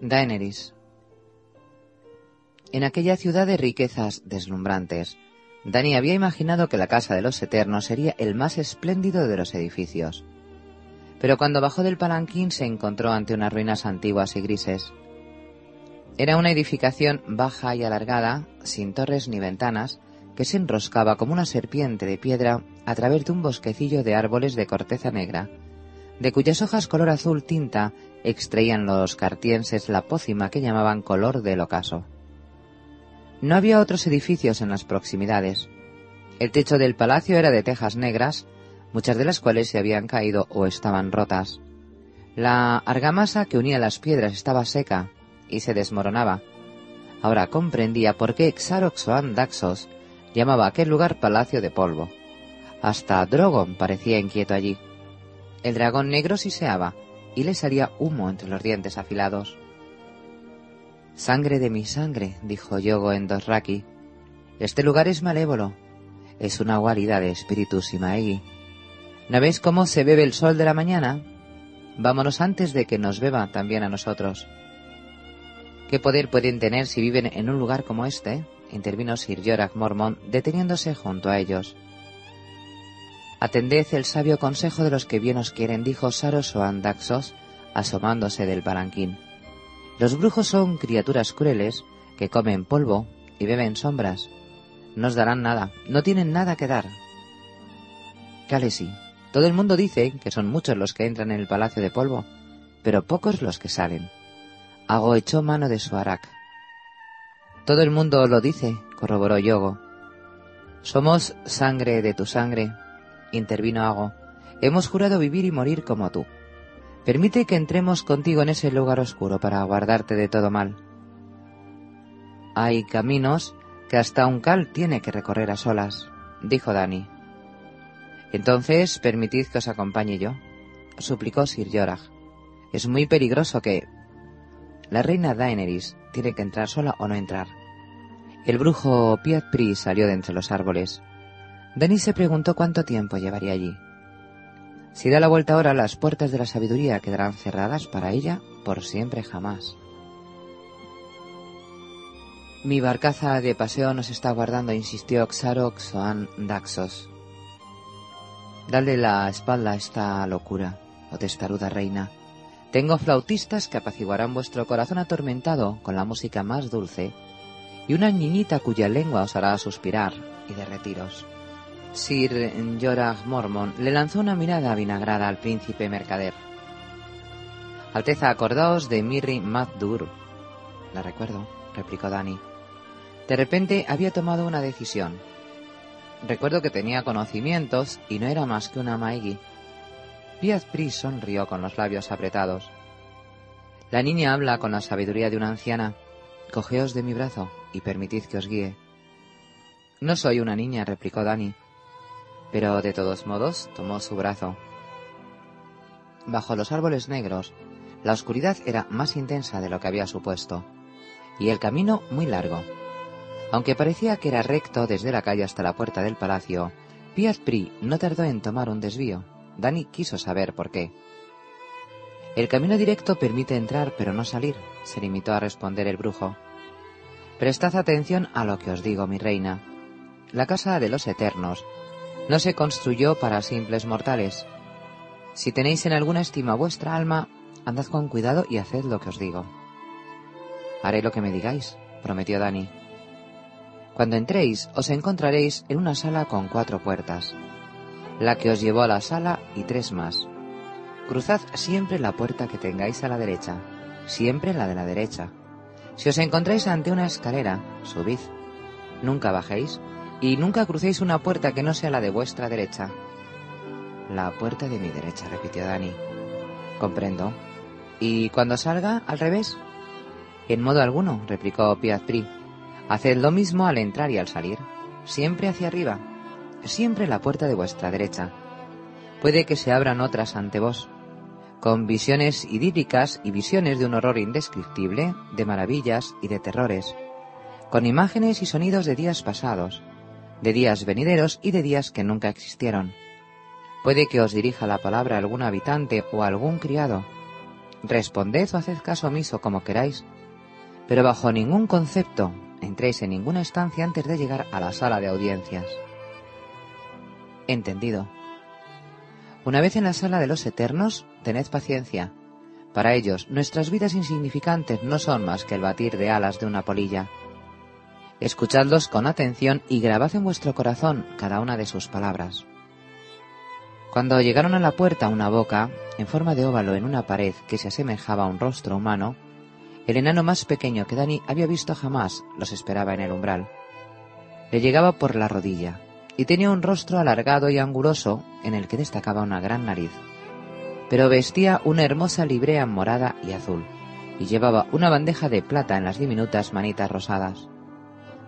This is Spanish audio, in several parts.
Daenerys. En aquella ciudad de riquezas deslumbrantes, Dani había imaginado que la casa de los Eternos sería el más espléndido de los edificios. Pero cuando bajó del palanquín se encontró ante unas ruinas antiguas y grises. Era una edificación baja y alargada, sin torres ni ventanas, que se enroscaba como una serpiente de piedra a través de un bosquecillo de árboles de corteza negra, de cuyas hojas color azul tinta extraían los cartienses la pócima que llamaban color del ocaso. No había otros edificios en las proximidades. El techo del palacio era de tejas negras, muchas de las cuales se habían caído o estaban rotas. La argamasa que unía las piedras estaba seca y se desmoronaba. Ahora comprendía por qué Xaroxoan Daxos llamaba aquel lugar Palacio de Polvo. Hasta Drogon parecía inquieto allí. El dragón negro siseaba y le salía humo entre los dientes afilados. Sangre de mi sangre, dijo Yogo en Dosraki. Este lugar es malévolo. Es una guarida de espíritus Imaegi. ¿No veis cómo se bebe el sol de la mañana? Vámonos antes de que nos beba también a nosotros. ¿Qué poder pueden tener si viven en un lugar como este? intervino Sir Jorah Mormont, deteniéndose junto a ellos. Atended el sabio consejo de los que bien os quieren, dijo Saros Daxos, asomándose del palanquín. Los brujos son criaturas crueles que comen polvo y beben sombras. No os darán nada, no tienen nada que dar. Calesi, todo el mundo dice que son muchos los que entran en el palacio de polvo, pero pocos los que salen. Hago echó mano de su arac. Todo el mundo lo dice, corroboró Yogo. Somos sangre de tu sangre, intervino Ago. Hemos jurado vivir y morir como tú. Permite que entremos contigo en ese lugar oscuro para guardarte de todo mal. Hay caminos que hasta un cal tiene que recorrer a solas, dijo Dani. Entonces, permitid que os acompañe yo, suplicó Sir Jorah. Es muy peligroso que... La reina Daenerys tiene que entrar sola o no entrar. El brujo Piat Pri salió de entre los árboles. Denis se preguntó cuánto tiempo llevaría allí. Si da la vuelta ahora, las puertas de la sabiduría quedarán cerradas para ella por siempre jamás. Mi barcaza de paseo nos está guardando, insistió Xarox Soan Daxos. Dale la espalda a esta locura, oh testaruda reina. Tengo flautistas que apaciguarán vuestro corazón atormentado con la música más dulce y una niñita cuya lengua os hará suspirar y derretiros. Sir Jorah Mormont le lanzó una mirada vinagrada al príncipe mercader. Alteza, acordaos de Mirri Maddur. La recuerdo, replicó Dani. De repente había tomado una decisión. Recuerdo que tenía conocimientos y no era más que una maigi. Piaz Pris sonrió con los labios apretados. La niña habla con la sabiduría de una anciana. Cogeos de mi brazo y permitid que os guíe. No soy una niña, replicó Dani pero de todos modos tomó su brazo. Bajo los árboles negros, la oscuridad era más intensa de lo que había supuesto, y el camino muy largo. Aunque parecía que era recto desde la calle hasta la puerta del palacio, Piaz Pri no tardó en tomar un desvío. Dani quiso saber por qué. El camino directo permite entrar pero no salir, se limitó a responder el brujo. Prestad atención a lo que os digo, mi reina. La casa de los eternos no se construyó para simples mortales. Si tenéis en alguna estima vuestra alma, andad con cuidado y haced lo que os digo. Haré lo que me digáis, prometió Dani. Cuando entréis, os encontraréis en una sala con cuatro puertas. La que os llevó a la sala y tres más. Cruzad siempre la puerta que tengáis a la derecha, siempre la de la derecha. Si os encontráis ante una escalera, subid. Nunca bajéis y nunca crucéis una puerta que no sea la de vuestra derecha. La puerta de mi derecha, repitió Dani. Comprendo. ¿Y cuando salga, al revés? En modo alguno, replicó Piazpri. Haced lo mismo al entrar y al salir. Siempre hacia arriba. Siempre la puerta de vuestra derecha. Puede que se abran otras ante vos, con visiones idílicas y visiones de un horror indescriptible, de maravillas y de terrores, con imágenes y sonidos de días pasados, de días venideros y de días que nunca existieron. Puede que os dirija la palabra algún habitante o algún criado. responded o haced caso omiso como queráis, pero bajo ningún concepto entréis en ninguna estancia antes de llegar a la sala de audiencias. Entendido. Una vez en la sala de los eternos, tened paciencia. Para ellos, nuestras vidas insignificantes no son más que el batir de alas de una polilla. Escuchadlos con atención y grabad en vuestro corazón cada una de sus palabras. Cuando llegaron a la puerta una boca, en forma de óvalo en una pared que se asemejaba a un rostro humano, el enano más pequeño que Dani había visto jamás los esperaba en el umbral. Le llegaba por la rodilla y tenía un rostro alargado y anguloso en el que destacaba una gran nariz. Pero vestía una hermosa librea morada y azul y llevaba una bandeja de plata en las diminutas manitas rosadas.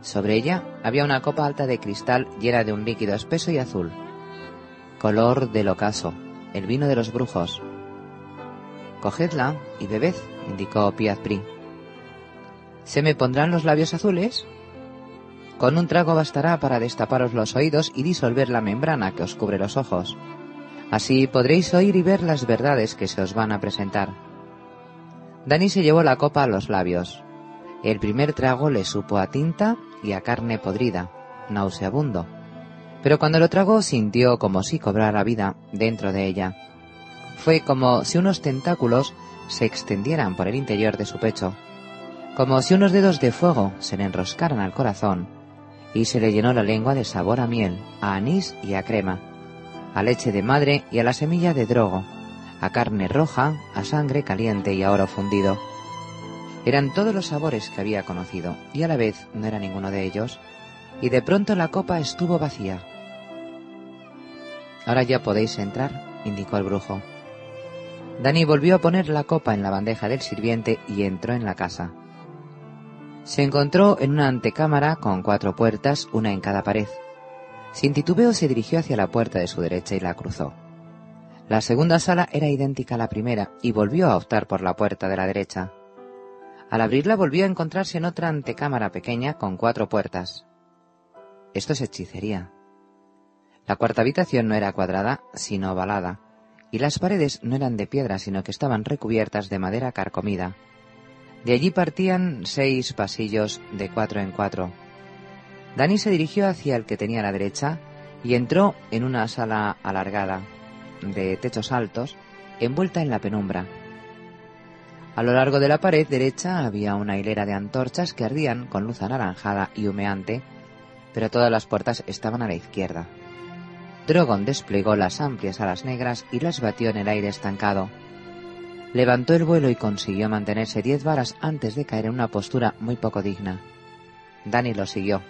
Sobre ella había una copa alta de cristal llena de un líquido espeso y azul. Color del ocaso, el vino de los brujos. Cogedla y bebed, indicó Piazpri. ¿Se me pondrán los labios azules? Con un trago bastará para destaparos los oídos y disolver la membrana que os cubre los ojos. Así podréis oír y ver las verdades que se os van a presentar. Dani se llevó la copa a los labios. El primer trago le supo a tinta y a carne podrida, nauseabundo. Pero cuando lo tragó sintió como si cobrara vida dentro de ella. Fue como si unos tentáculos se extendieran por el interior de su pecho, como si unos dedos de fuego se le enroscaran al corazón y se le llenó la lengua de sabor a miel, a anís y a crema, a leche de madre y a la semilla de drogo, a carne roja, a sangre caliente y a oro fundido. Eran todos los sabores que había conocido, y a la vez no era ninguno de ellos, y de pronto la copa estuvo vacía. Ahora ya podéis entrar, indicó el brujo. Dani volvió a poner la copa en la bandeja del sirviente y entró en la casa. Se encontró en una antecámara con cuatro puertas, una en cada pared. Sin titubeo se dirigió hacia la puerta de su derecha y la cruzó. La segunda sala era idéntica a la primera y volvió a optar por la puerta de la derecha. Al abrirla volvió a encontrarse en otra antecámara pequeña con cuatro puertas. Esto es hechicería. La cuarta habitación no era cuadrada, sino ovalada, y las paredes no eran de piedra, sino que estaban recubiertas de madera carcomida. De allí partían seis pasillos de cuatro en cuatro. Dani se dirigió hacia el que tenía a la derecha y entró en una sala alargada, de techos altos, envuelta en la penumbra. A lo largo de la pared derecha había una hilera de antorchas que ardían con luz anaranjada y humeante, pero todas las puertas estaban a la izquierda. Drogon desplegó las amplias alas negras y las batió en el aire estancado. Levantó el vuelo y consiguió mantenerse diez varas antes de caer en una postura muy poco digna. Dani lo siguió.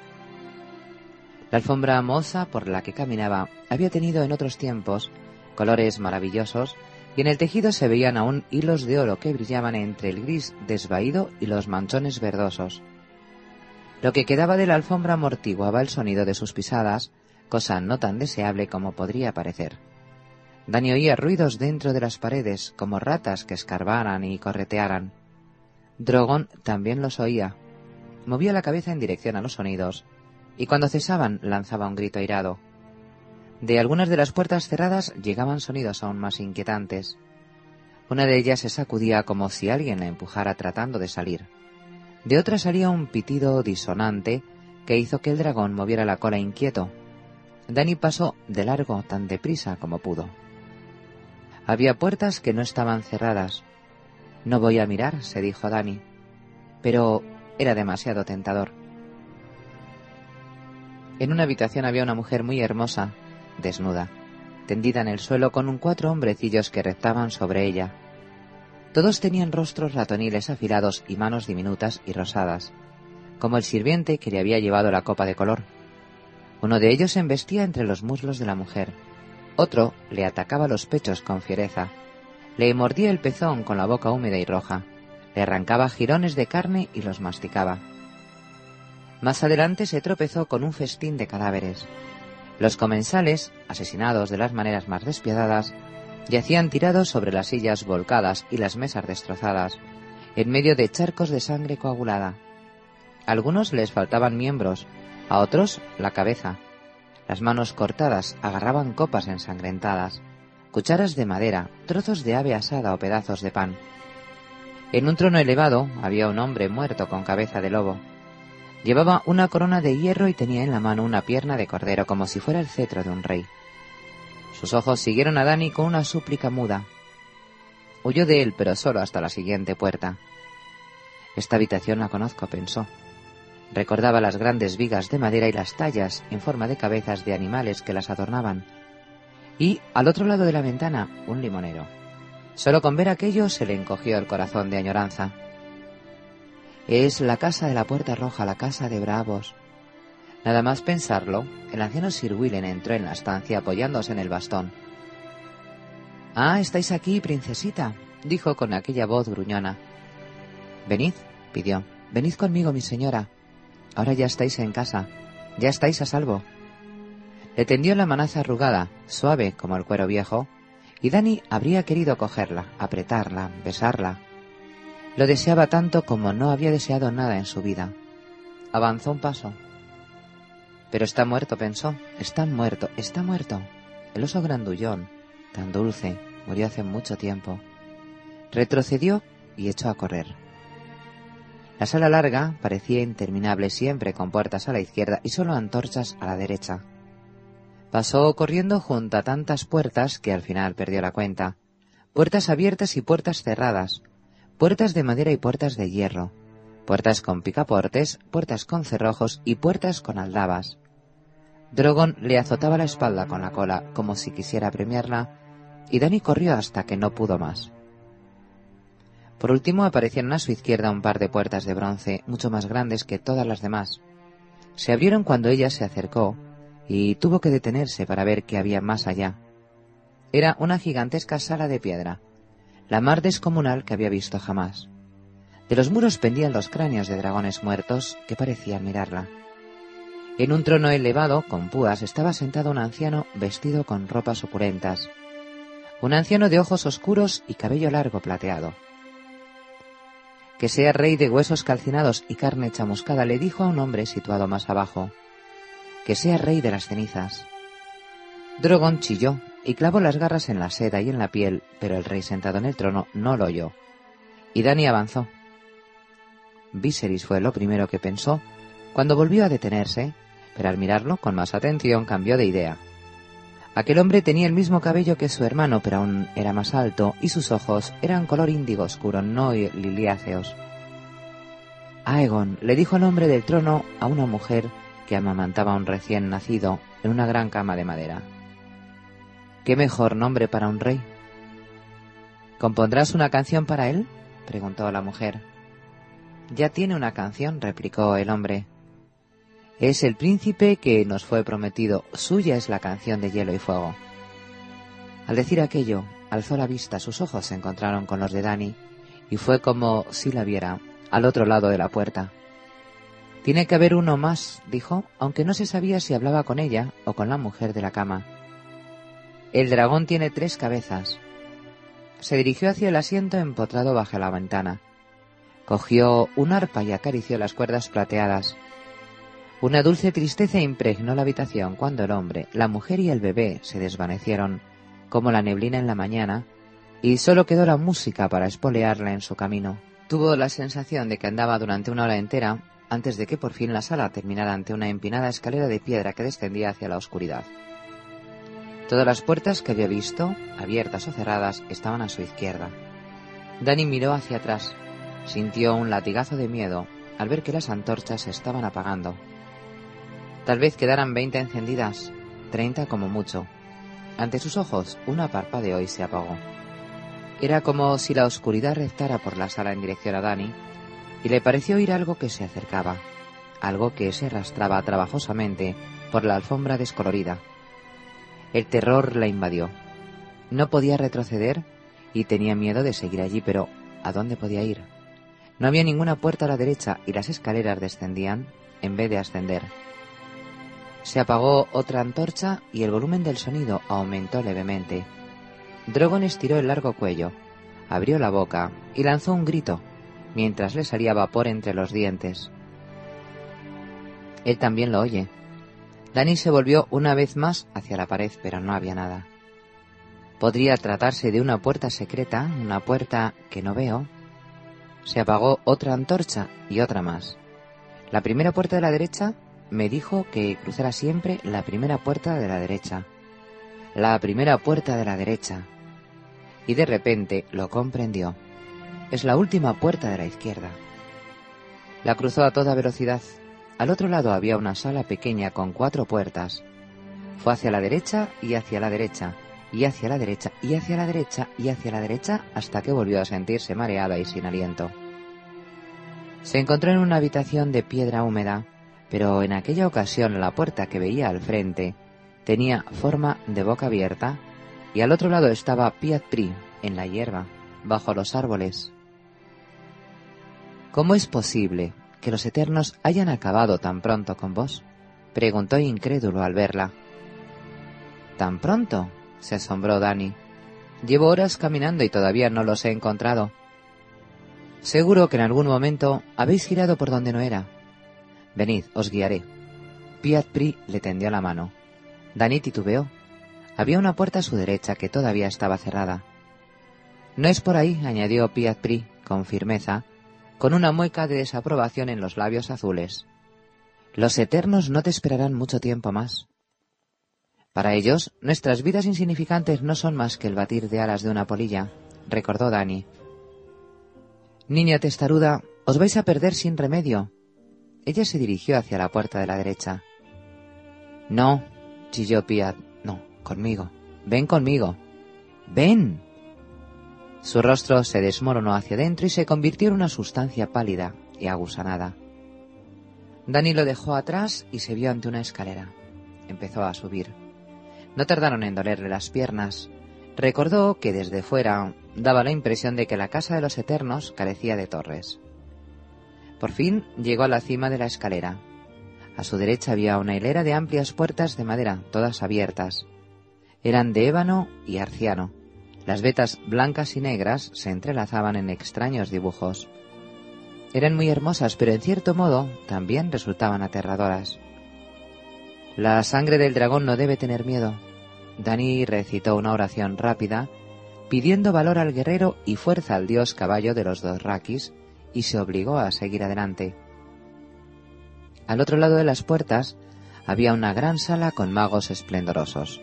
La alfombra moza por la que caminaba había tenido en otros tiempos colores maravillosos y en el tejido se veían aún hilos de oro que brillaban entre el gris desvaído y los manchones verdosos. Lo que quedaba de la alfombra amortiguaba el sonido de sus pisadas, cosa no tan deseable como podría parecer. Dani oía ruidos dentro de las paredes, como ratas que escarbaran y corretearan. Drogon también los oía. Movía la cabeza en dirección a los sonidos, y cuando cesaban lanzaba un grito airado. De algunas de las puertas cerradas llegaban sonidos aún más inquietantes. Una de ellas se sacudía como si alguien la empujara tratando de salir. De otra salía un pitido disonante que hizo que el dragón moviera la cola inquieto. Dani pasó de largo tan deprisa como pudo. Había puertas que no estaban cerradas. No voy a mirar, se dijo Dani. Pero era demasiado tentador. En una habitación había una mujer muy hermosa, desnuda, tendida en el suelo con un cuatro hombrecillos que rezaban sobre ella. Todos tenían rostros ratoniles afilados y manos diminutas y rosadas, como el sirviente que le había llevado la copa de color. Uno de ellos embestía entre los muslos de la mujer, otro le atacaba los pechos con fiereza. Le mordía el pezón con la boca húmeda y roja. Le arrancaba jirones de carne y los masticaba. Más adelante se tropezó con un festín de cadáveres. Los comensales, asesinados de las maneras más despiadadas, yacían tirados sobre las sillas volcadas y las mesas destrozadas, en medio de charcos de sangre coagulada. A algunos les faltaban miembros, a otros la cabeza, las manos cortadas agarraban copas ensangrentadas, cucharas de madera, trozos de ave asada o pedazos de pan. En un trono elevado había un hombre muerto con cabeza de lobo. Llevaba una corona de hierro y tenía en la mano una pierna de cordero como si fuera el cetro de un rey. Sus ojos siguieron a Dani con una súplica muda. Huyó de él, pero solo hasta la siguiente puerta. Esta habitación la conozco, pensó. Recordaba las grandes vigas de madera y las tallas en forma de cabezas de animales que las adornaban. Y, al otro lado de la ventana, un limonero. Solo con ver aquello se le encogió el corazón de añoranza. Es la casa de la Puerta Roja, la casa de Bravos. Nada más pensarlo, el anciano Sir Willen entró en la estancia apoyándose en el bastón. Ah, estáis aquí, princesita, dijo con aquella voz gruñona. Venid, pidió. Venid conmigo, mi señora. Ahora ya estáis en casa. Ya estáis a salvo. Le tendió la manaza arrugada, suave como el cuero viejo, y Dani habría querido cogerla, apretarla, besarla. Lo deseaba tanto como no había deseado nada en su vida. Avanzó un paso. Pero está muerto, pensó. Está muerto, está muerto. El oso grandullón, tan dulce, murió hace mucho tiempo. Retrocedió y echó a correr. La sala larga parecía interminable siempre con puertas a la izquierda y solo antorchas a la derecha. Pasó corriendo junto a tantas puertas que al final perdió la cuenta. Puertas abiertas y puertas cerradas. Puertas de madera y puertas de hierro. Puertas con picaportes, puertas con cerrojos y puertas con aldabas. Drogon le azotaba la espalda con la cola como si quisiera premiarla y Dani corrió hasta que no pudo más. Por último aparecieron a su izquierda un par de puertas de bronce mucho más grandes que todas las demás. Se abrieron cuando ella se acercó y tuvo que detenerse para ver qué había más allá. Era una gigantesca sala de piedra, la más descomunal que había visto jamás. De los muros pendían los cráneos de dragones muertos que parecían mirarla. En un trono elevado, con púas, estaba sentado un anciano vestido con ropas opulentas. Un anciano de ojos oscuros y cabello largo plateado que sea rey de huesos calcinados y carne chamuscada, le dijo a un hombre situado más abajo, que sea rey de las cenizas. Drogon chilló y clavó las garras en la seda y en la piel, pero el rey sentado en el trono no lo oyó. Y Dani avanzó. Viserys fue lo primero que pensó cuando volvió a detenerse, pero al mirarlo con más atención cambió de idea. Aquel hombre tenía el mismo cabello que su hermano, pero aún era más alto, y sus ojos eran color índigo oscuro, no liliáceos. Aegon le dijo el hombre del trono a una mujer que amamantaba a un recién nacido en una gran cama de madera. ¿Qué mejor nombre para un rey? ¿Compondrás una canción para él? preguntó la mujer. Ya tiene una canción, replicó el hombre. Es el príncipe que nos fue prometido. Suya es la canción de hielo y fuego. Al decir aquello, alzó la vista, sus ojos se encontraron con los de Dani, y fue como si la viera, al otro lado de la puerta. Tiene que haber uno más, dijo, aunque no se sabía si hablaba con ella o con la mujer de la cama. El dragón tiene tres cabezas. Se dirigió hacia el asiento empotrado bajo la ventana. Cogió un arpa y acarició las cuerdas plateadas. Una dulce tristeza impregnó la habitación cuando el hombre, la mujer y el bebé se desvanecieron como la neblina en la mañana y solo quedó la música para espolearla en su camino. Tuvo la sensación de que andaba durante una hora entera antes de que por fin la sala terminara ante una empinada escalera de piedra que descendía hacia la oscuridad. Todas las puertas que había visto, abiertas o cerradas, estaban a su izquierda. Danny miró hacia atrás. Sintió un latigazo de miedo al ver que las antorchas se estaban apagando. Tal vez quedaran veinte encendidas, treinta como mucho. Ante sus ojos, una parpadeó y se apagó. Era como si la oscuridad rezara por la sala en dirección a Dani, y le pareció oír algo que se acercaba, algo que se arrastraba trabajosamente por la alfombra descolorida. El terror la invadió. No podía retroceder y tenía miedo de seguir allí, pero ¿a dónde podía ir? No había ninguna puerta a la derecha y las escaleras descendían en vez de ascender. Se apagó otra antorcha y el volumen del sonido aumentó levemente. Drogon estiró el largo cuello, abrió la boca y lanzó un grito, mientras le salía vapor entre los dientes. Él también lo oye. Dani se volvió una vez más hacia la pared, pero no había nada. Podría tratarse de una puerta secreta, una puerta que no veo. se apagó otra antorcha y otra más. La primera puerta de la derecha me dijo que cruzara siempre la primera puerta de la derecha. La primera puerta de la derecha. Y de repente lo comprendió. Es la última puerta de la izquierda. La cruzó a toda velocidad. Al otro lado había una sala pequeña con cuatro puertas. Fue hacia la derecha y hacia la derecha, y hacia la derecha y hacia la derecha y hacia la derecha hasta que volvió a sentirse mareada y sin aliento. Se encontró en una habitación de piedra húmeda, pero en aquella ocasión la puerta que veía al frente tenía forma de boca abierta y al otro lado estaba Piat Pri, en la hierba, bajo los árboles. ¿Cómo es posible que los Eternos hayan acabado tan pronto con vos? preguntó incrédulo al verla. ¿Tan pronto? se asombró Dani. Llevo horas caminando y todavía no los he encontrado. Seguro que en algún momento habéis girado por donde no era. Venid, os guiaré. Piat Pri le tendió la mano. Dani titubeó. Había una puerta a su derecha que todavía estaba cerrada. No es por ahí, añadió Piat Pri con firmeza, con una mueca de desaprobación en los labios azules. Los eternos no te esperarán mucho tiempo más. Para ellos, nuestras vidas insignificantes no son más que el batir de alas de una polilla, recordó Dani. Niña testaruda, os vais a perder sin remedio. Ella se dirigió hacia la puerta de la derecha. No, chilló Piat, no, conmigo. Ven conmigo. Ven. Su rostro se desmoronó hacia adentro y se convirtió en una sustancia pálida y agusanada. Dani lo dejó atrás y se vio ante una escalera. Empezó a subir. No tardaron en dolerle las piernas. Recordó que desde fuera daba la impresión de que la casa de los eternos carecía de torres. Por fin llegó a la cima de la escalera. A su derecha había una hilera de amplias puertas de madera, todas abiertas. Eran de ébano y arciano. Las vetas blancas y negras se entrelazaban en extraños dibujos. Eran muy hermosas, pero en cierto modo también resultaban aterradoras. La sangre del dragón no debe tener miedo, Dani recitó una oración rápida, pidiendo valor al guerrero y fuerza al dios caballo de los dos raquis, y se obligó a seguir adelante. Al otro lado de las puertas había una gran sala con magos esplendorosos.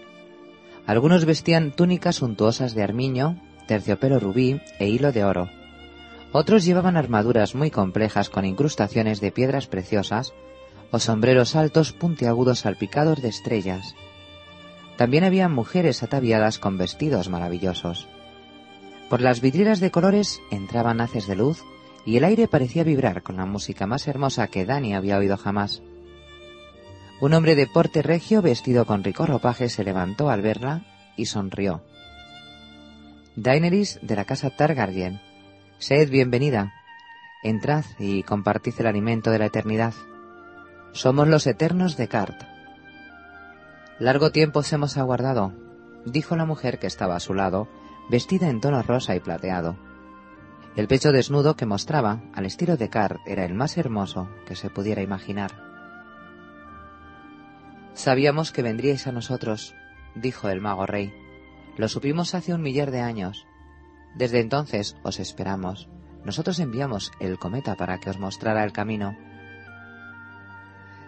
Algunos vestían túnicas suntuosas de armiño, terciopelo rubí e hilo de oro. Otros llevaban armaduras muy complejas con incrustaciones de piedras preciosas o sombreros altos puntiagudos salpicados de estrellas. También había mujeres ataviadas con vestidos maravillosos. Por las vidrieras de colores entraban haces de luz y el aire parecía vibrar con la música más hermosa que Dani había oído jamás. Un hombre de porte regio vestido con rico ropaje se levantó al verla y sonrió. Daenerys de la casa Targaryen, sed bienvenida. Entrad y compartid el alimento de la eternidad. Somos los eternos de Cart. Largo tiempo os hemos aguardado, dijo la mujer que estaba a su lado, vestida en tono rosa y plateado. El pecho desnudo que mostraba, al estilo de Cart, era el más hermoso que se pudiera imaginar. Sabíamos que vendríais a nosotros, dijo el mago rey. Lo supimos hace un millar de años. Desde entonces os esperamos. Nosotros enviamos el cometa para que os mostrara el camino.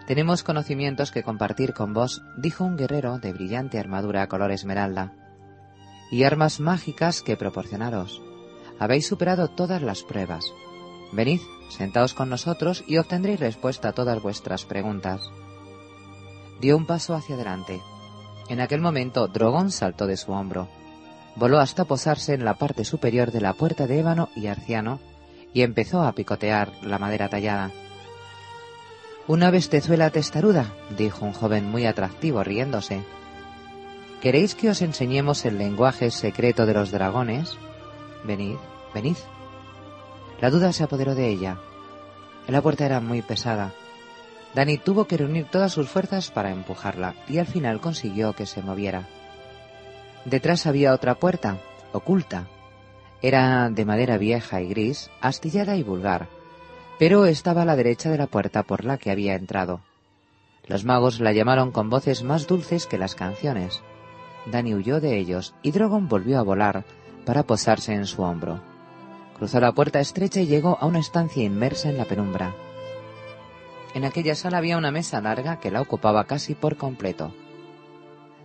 Tenemos conocimientos que compartir con vos, dijo un guerrero de brillante armadura color esmeralda, y armas mágicas que proporcionaros. Habéis superado todas las pruebas. Venid, sentaos con nosotros y obtendréis respuesta a todas vuestras preguntas. Dio un paso hacia adelante. En aquel momento, Drogon saltó de su hombro. Voló hasta posarse en la parte superior de la puerta de ébano y arciano y empezó a picotear la madera tallada. Una bestezuela testaruda, dijo un joven muy atractivo riéndose. ¿Queréis que os enseñemos el lenguaje secreto de los dragones? Venid, venid. La duda se apoderó de ella. La puerta era muy pesada. Dani tuvo que reunir todas sus fuerzas para empujarla y al final consiguió que se moviera. Detrás había otra puerta, oculta. Era de madera vieja y gris, astillada y vulgar, pero estaba a la derecha de la puerta por la que había entrado. Los magos la llamaron con voces más dulces que las canciones. Dani huyó de ellos y Drogon volvió a volar para posarse en su hombro. Cruzó la puerta estrecha y llegó a una estancia inmersa en la penumbra. En aquella sala había una mesa larga que la ocupaba casi por completo.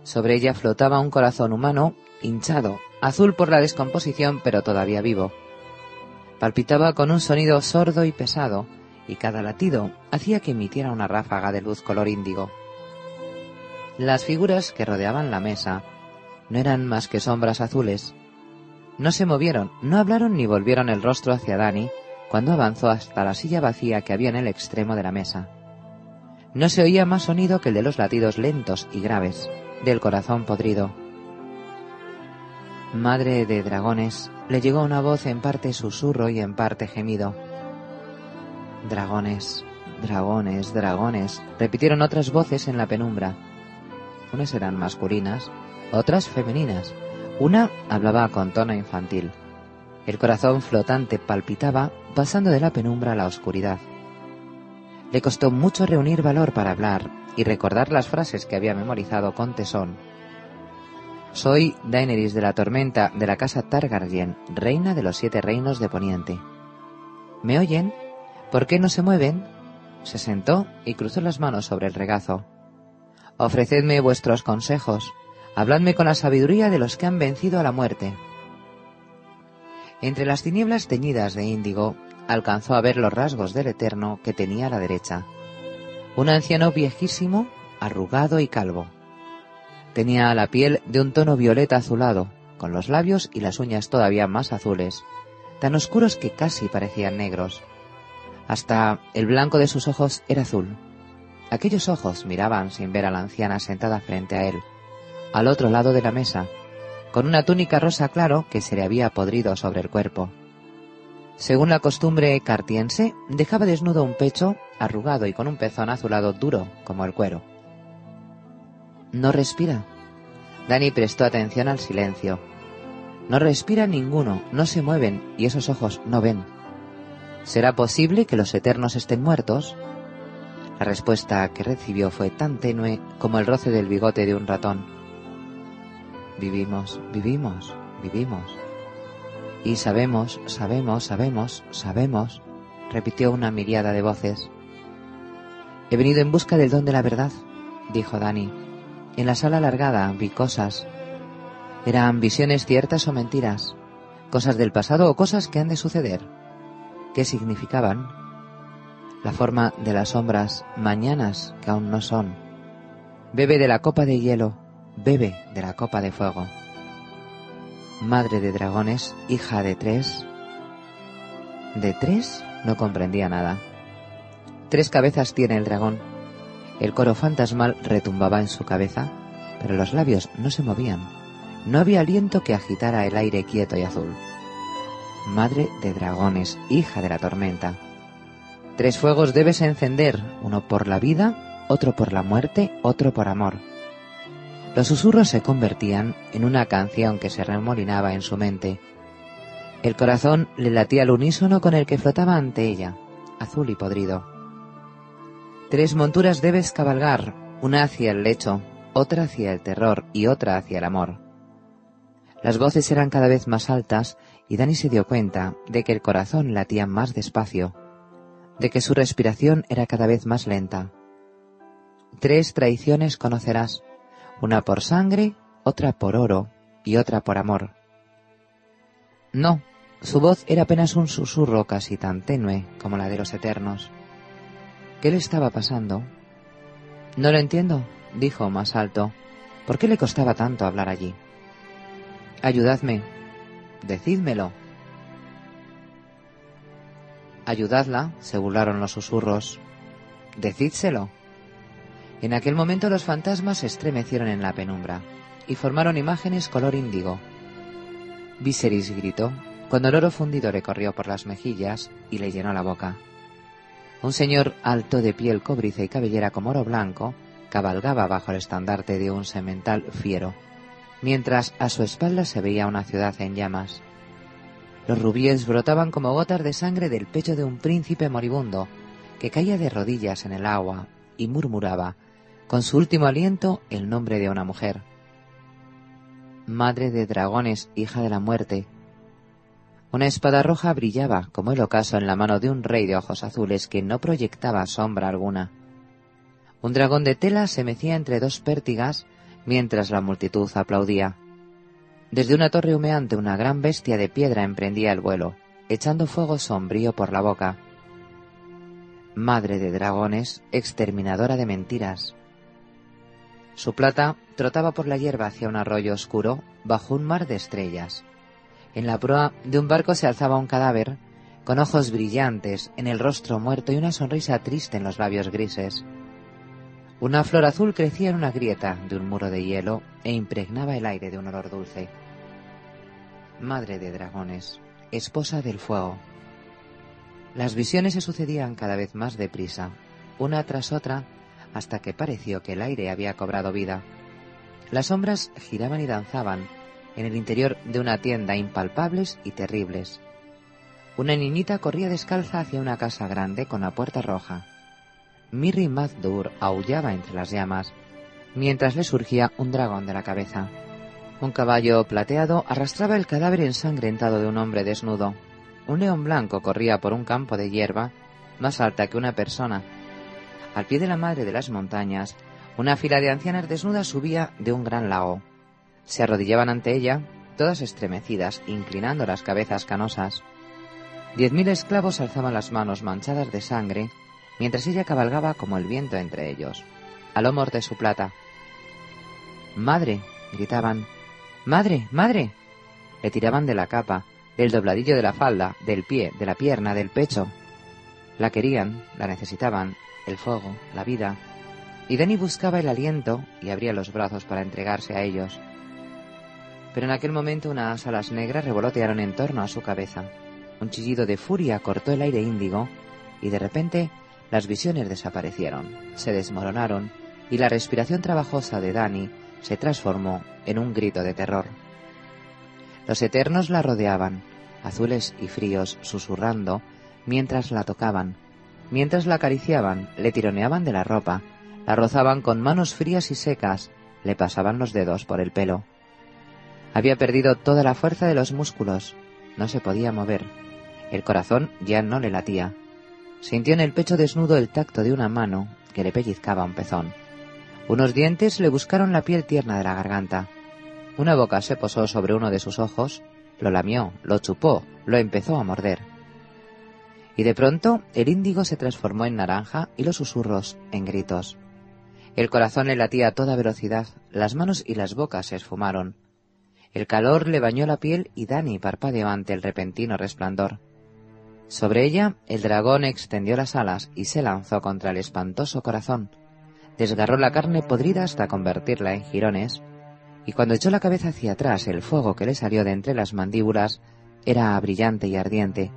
Sobre ella flotaba un corazón humano hinchado, azul por la descomposición pero todavía vivo. Palpitaba con un sonido sordo y pesado, y cada latido hacía que emitiera una ráfaga de luz color índigo. Las figuras que rodeaban la mesa no eran más que sombras azules. No se movieron, no hablaron ni volvieron el rostro hacia Dani cuando avanzó hasta la silla vacía que había en el extremo de la mesa. No se oía más sonido que el de los latidos lentos y graves del corazón podrido. Madre de dragones, le llegó una voz en parte susurro y en parte gemido. Dragones, dragones, dragones, repitieron otras voces en la penumbra. Unas eran masculinas, otras femeninas. Una hablaba con tono infantil. El corazón flotante palpitaba, pasando de la penumbra a la oscuridad. Le costó mucho reunir valor para hablar y recordar las frases que había memorizado con tesón. Soy Daenerys de la Tormenta de la casa Targaryen, reina de los siete reinos de Poniente. ¿Me oyen? ¿Por qué no se mueven? Se sentó y cruzó las manos sobre el regazo. Ofrecedme vuestros consejos, habladme con la sabiduría de los que han vencido a la muerte. Entre las tinieblas teñidas de índigo, alcanzó a ver los rasgos del Eterno que tenía a la derecha. Un anciano viejísimo, arrugado y calvo. Tenía la piel de un tono violeta azulado, con los labios y las uñas todavía más azules, tan oscuros que casi parecían negros. Hasta el blanco de sus ojos era azul. Aquellos ojos miraban sin ver a la anciana sentada frente a él, al otro lado de la mesa, con una túnica rosa claro que se le había podrido sobre el cuerpo. Según la costumbre cartiense, dejaba desnudo un pecho arrugado y con un pezón azulado duro como el cuero. No respira. Dani prestó atención al silencio. No respira ninguno, no se mueven y esos ojos no ven. ¿Será posible que los eternos estén muertos? La respuesta que recibió fue tan tenue como el roce del bigote de un ratón. Vivimos, vivimos, vivimos. Y sabemos, sabemos, sabemos, sabemos, repitió una miriada de voces. He venido en busca del don de la verdad, dijo Dani. En la sala alargada vi cosas. ¿Eran visiones ciertas o mentiras? ¿Cosas del pasado o cosas que han de suceder? ¿Qué significaban? La forma de las sombras, mañanas que aún no son. Bebe de la copa de hielo, bebe de la copa de fuego. Madre de dragones, hija de tres. ¿De tres? No comprendía nada. Tres cabezas tiene el dragón. El coro fantasmal retumbaba en su cabeza, pero los labios no se movían. No había aliento que agitara el aire quieto y azul madre de dragones, hija de la tormenta. Tres fuegos debes encender, uno por la vida, otro por la muerte, otro por amor. Los susurros se convertían en una canción que se remolinaba en su mente. El corazón le latía al unísono con el que flotaba ante ella, azul y podrido. Tres monturas debes cabalgar, una hacia el lecho, otra hacia el terror y otra hacia el amor. Las voces eran cada vez más altas y Dani se dio cuenta de que el corazón latía más despacio, de que su respiración era cada vez más lenta. Tres traiciones conocerás, una por sangre, otra por oro y otra por amor. No, su voz era apenas un susurro casi tan tenue como la de los eternos. ¿Qué le estaba pasando? No lo entiendo, dijo más alto. ¿Por qué le costaba tanto hablar allí? Ayudadme, decídmelo. Ayudadla, se burlaron los susurros. Decídselo. En aquel momento los fantasmas se estremecieron en la penumbra y formaron imágenes color índigo. Viserys gritó cuando el oro fundido le corrió por las mejillas y le llenó la boca. Un señor alto de piel cobriza y cabellera como oro blanco cabalgaba bajo el estandarte de un semental fiero, mientras a su espalda se veía una ciudad en llamas. Los rubíes brotaban como gotas de sangre del pecho de un príncipe moribundo que caía de rodillas en el agua y murmuraba, con su último aliento, el nombre de una mujer. Madre de dragones, hija de la muerte. Una espada roja brillaba como el ocaso en la mano de un rey de ojos azules que no proyectaba sombra alguna. Un dragón de tela se mecía entre dos pértigas mientras la multitud aplaudía. Desde una torre humeante una gran bestia de piedra emprendía el vuelo, echando fuego sombrío por la boca. Madre de dragones, exterminadora de mentiras. Su plata trotaba por la hierba hacia un arroyo oscuro bajo un mar de estrellas. En la proa de un barco se alzaba un cadáver, con ojos brillantes en el rostro muerto y una sonrisa triste en los labios grises. Una flor azul crecía en una grieta de un muro de hielo e impregnaba el aire de un olor dulce. Madre de dragones, esposa del fuego. Las visiones se sucedían cada vez más deprisa, una tras otra, hasta que pareció que el aire había cobrado vida. Las sombras giraban y danzaban, en el interior de una tienda impalpables y terribles. Una niñita corría descalza hacia una casa grande con la puerta roja. Mirri Mazdur aullaba entre las llamas, mientras le surgía un dragón de la cabeza. Un caballo plateado arrastraba el cadáver ensangrentado de un hombre desnudo. Un león blanco corría por un campo de hierba, más alta que una persona. Al pie de la madre de las montañas, una fila de ancianas desnudas subía de un gran lago. Se arrodillaban ante ella, todas estremecidas, inclinando las cabezas canosas. Diez mil esclavos alzaban las manos manchadas de sangre, mientras ella cabalgaba como el viento entre ellos, a lomos de su plata. Madre, gritaban. Madre, madre. Le tiraban de la capa, del dobladillo de la falda, del pie, de la pierna, del pecho. La querían, la necesitaban, el fuego, la vida. Y Dani buscaba el aliento y abría los brazos para entregarse a ellos pero en aquel momento unas alas negras revolotearon en torno a su cabeza. Un chillido de furia cortó el aire índigo y de repente las visiones desaparecieron, se desmoronaron y la respiración trabajosa de Dani se transformó en un grito de terror. Los eternos la rodeaban, azules y fríos, susurrando, mientras la tocaban, mientras la acariciaban, le tironeaban de la ropa, la rozaban con manos frías y secas, le pasaban los dedos por el pelo. Había perdido toda la fuerza de los músculos. No se podía mover. El corazón ya no le latía. Sintió en el pecho desnudo el tacto de una mano que le pellizcaba un pezón. Unos dientes le buscaron la piel tierna de la garganta. Una boca se posó sobre uno de sus ojos, lo lamió, lo chupó, lo empezó a morder. Y de pronto el índigo se transformó en naranja y los susurros en gritos. El corazón le latía a toda velocidad, las manos y las bocas se esfumaron. El calor le bañó la piel y Dani parpadeó ante el repentino resplandor. Sobre ella, el dragón extendió las alas y se lanzó contra el espantoso corazón. Desgarró la carne podrida hasta convertirla en jirones, y cuando echó la cabeza hacia atrás el fuego que le salió de entre las mandíbulas era brillante y ardiente.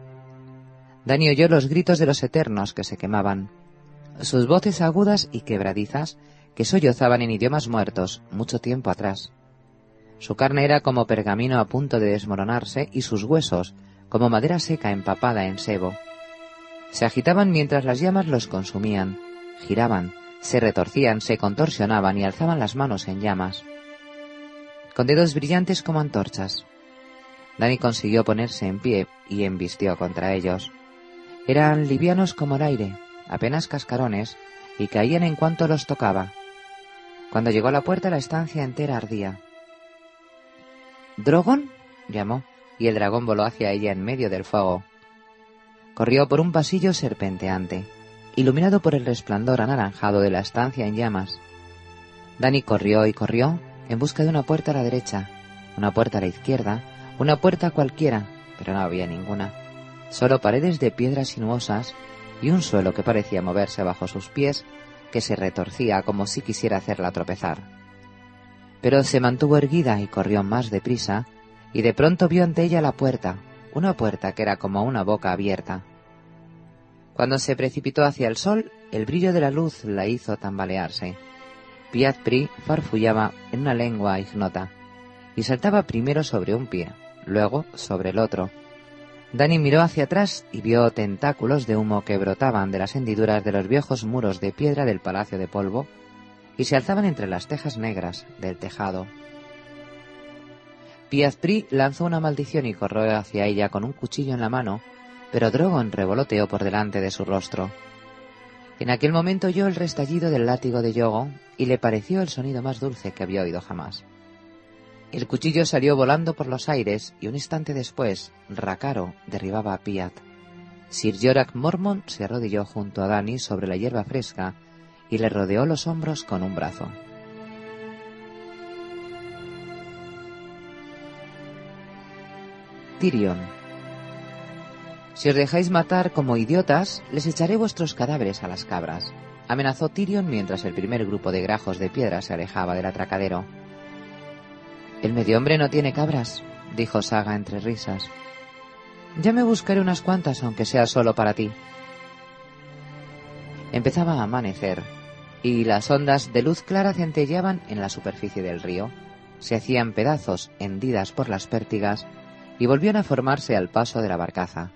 Dani oyó los gritos de los eternos que se quemaban, sus voces agudas y quebradizas que sollozaban en idiomas muertos mucho tiempo atrás. Su carne era como pergamino a punto de desmoronarse y sus huesos como madera seca empapada en sebo. Se agitaban mientras las llamas los consumían, giraban, se retorcían, se contorsionaban y alzaban las manos en llamas. Con dedos brillantes como antorchas. Dani consiguió ponerse en pie y embistió contra ellos. Eran livianos como el aire, apenas cascarones, y caían en cuanto los tocaba. Cuando llegó a la puerta la estancia entera ardía. ¿Drogon? llamó, y el dragón voló hacia ella en medio del fuego. Corrió por un pasillo serpenteante, iluminado por el resplandor anaranjado de la estancia en llamas. Dani corrió y corrió en busca de una puerta a la derecha, una puerta a la izquierda, una puerta cualquiera, pero no había ninguna. Solo paredes de piedras sinuosas y un suelo que parecía moverse bajo sus pies, que se retorcía como si quisiera hacerla tropezar pero se mantuvo erguida y corrió más deprisa, y de pronto vio ante ella la puerta, una puerta que era como una boca abierta. Cuando se precipitó hacia el sol, el brillo de la luz la hizo tambalearse. Piat Pri farfullaba en una lengua ignota, y saltaba primero sobre un pie, luego sobre el otro. Dani miró hacia atrás y vio tentáculos de humo que brotaban de las hendiduras de los viejos muros de piedra del Palacio de Polvo y se alzaban entre las tejas negras del tejado. Piazpri lanzó una maldición y corrió hacia ella con un cuchillo en la mano, pero Drogon revoloteó por delante de su rostro. En aquel momento oyó el restallido del látigo de Yogo y le pareció el sonido más dulce que había oído jamás. El cuchillo salió volando por los aires y un instante después, Rakaro derribaba a Piat. Sir Yorak Mormon se arrodilló junto a Dani sobre la hierba fresca y le rodeó los hombros con un brazo. Tyrion. Si os dejáis matar como idiotas, les echaré vuestros cadáveres a las cabras, amenazó Tyrion mientras el primer grupo de grajos de piedra se alejaba del atracadero. El medio hombre no tiene cabras, dijo Saga entre risas. Ya me buscaré unas cuantas, aunque sea solo para ti. Empezaba a amanecer, y las ondas de luz clara centelleaban en la superficie del río. Se hacían pedazos hendidas por las pértigas y volvían a formarse al paso de la barcaza.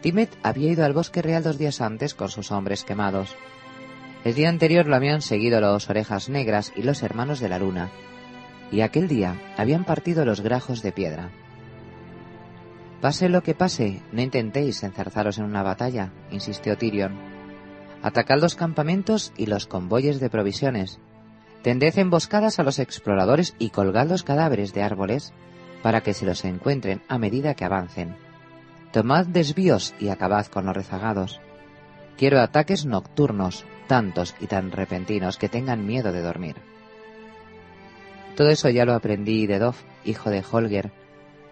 Timet había ido al bosque real dos días antes con sus hombres quemados. El día anterior lo habían seguido los orejas negras y los hermanos de la luna, y aquel día habían partido los grajos de piedra. Pase lo que pase, no intentéis enzarzaros en una batalla, insistió Tyrion. Atacad los campamentos y los convoyes de provisiones. Tended emboscadas a los exploradores y colgad los cadáveres de árboles para que se los encuentren a medida que avancen. Tomad desvíos y acabad con los rezagados. Quiero ataques nocturnos, tantos y tan repentinos que tengan miedo de dormir. Todo eso ya lo aprendí de Dov, hijo de Holger.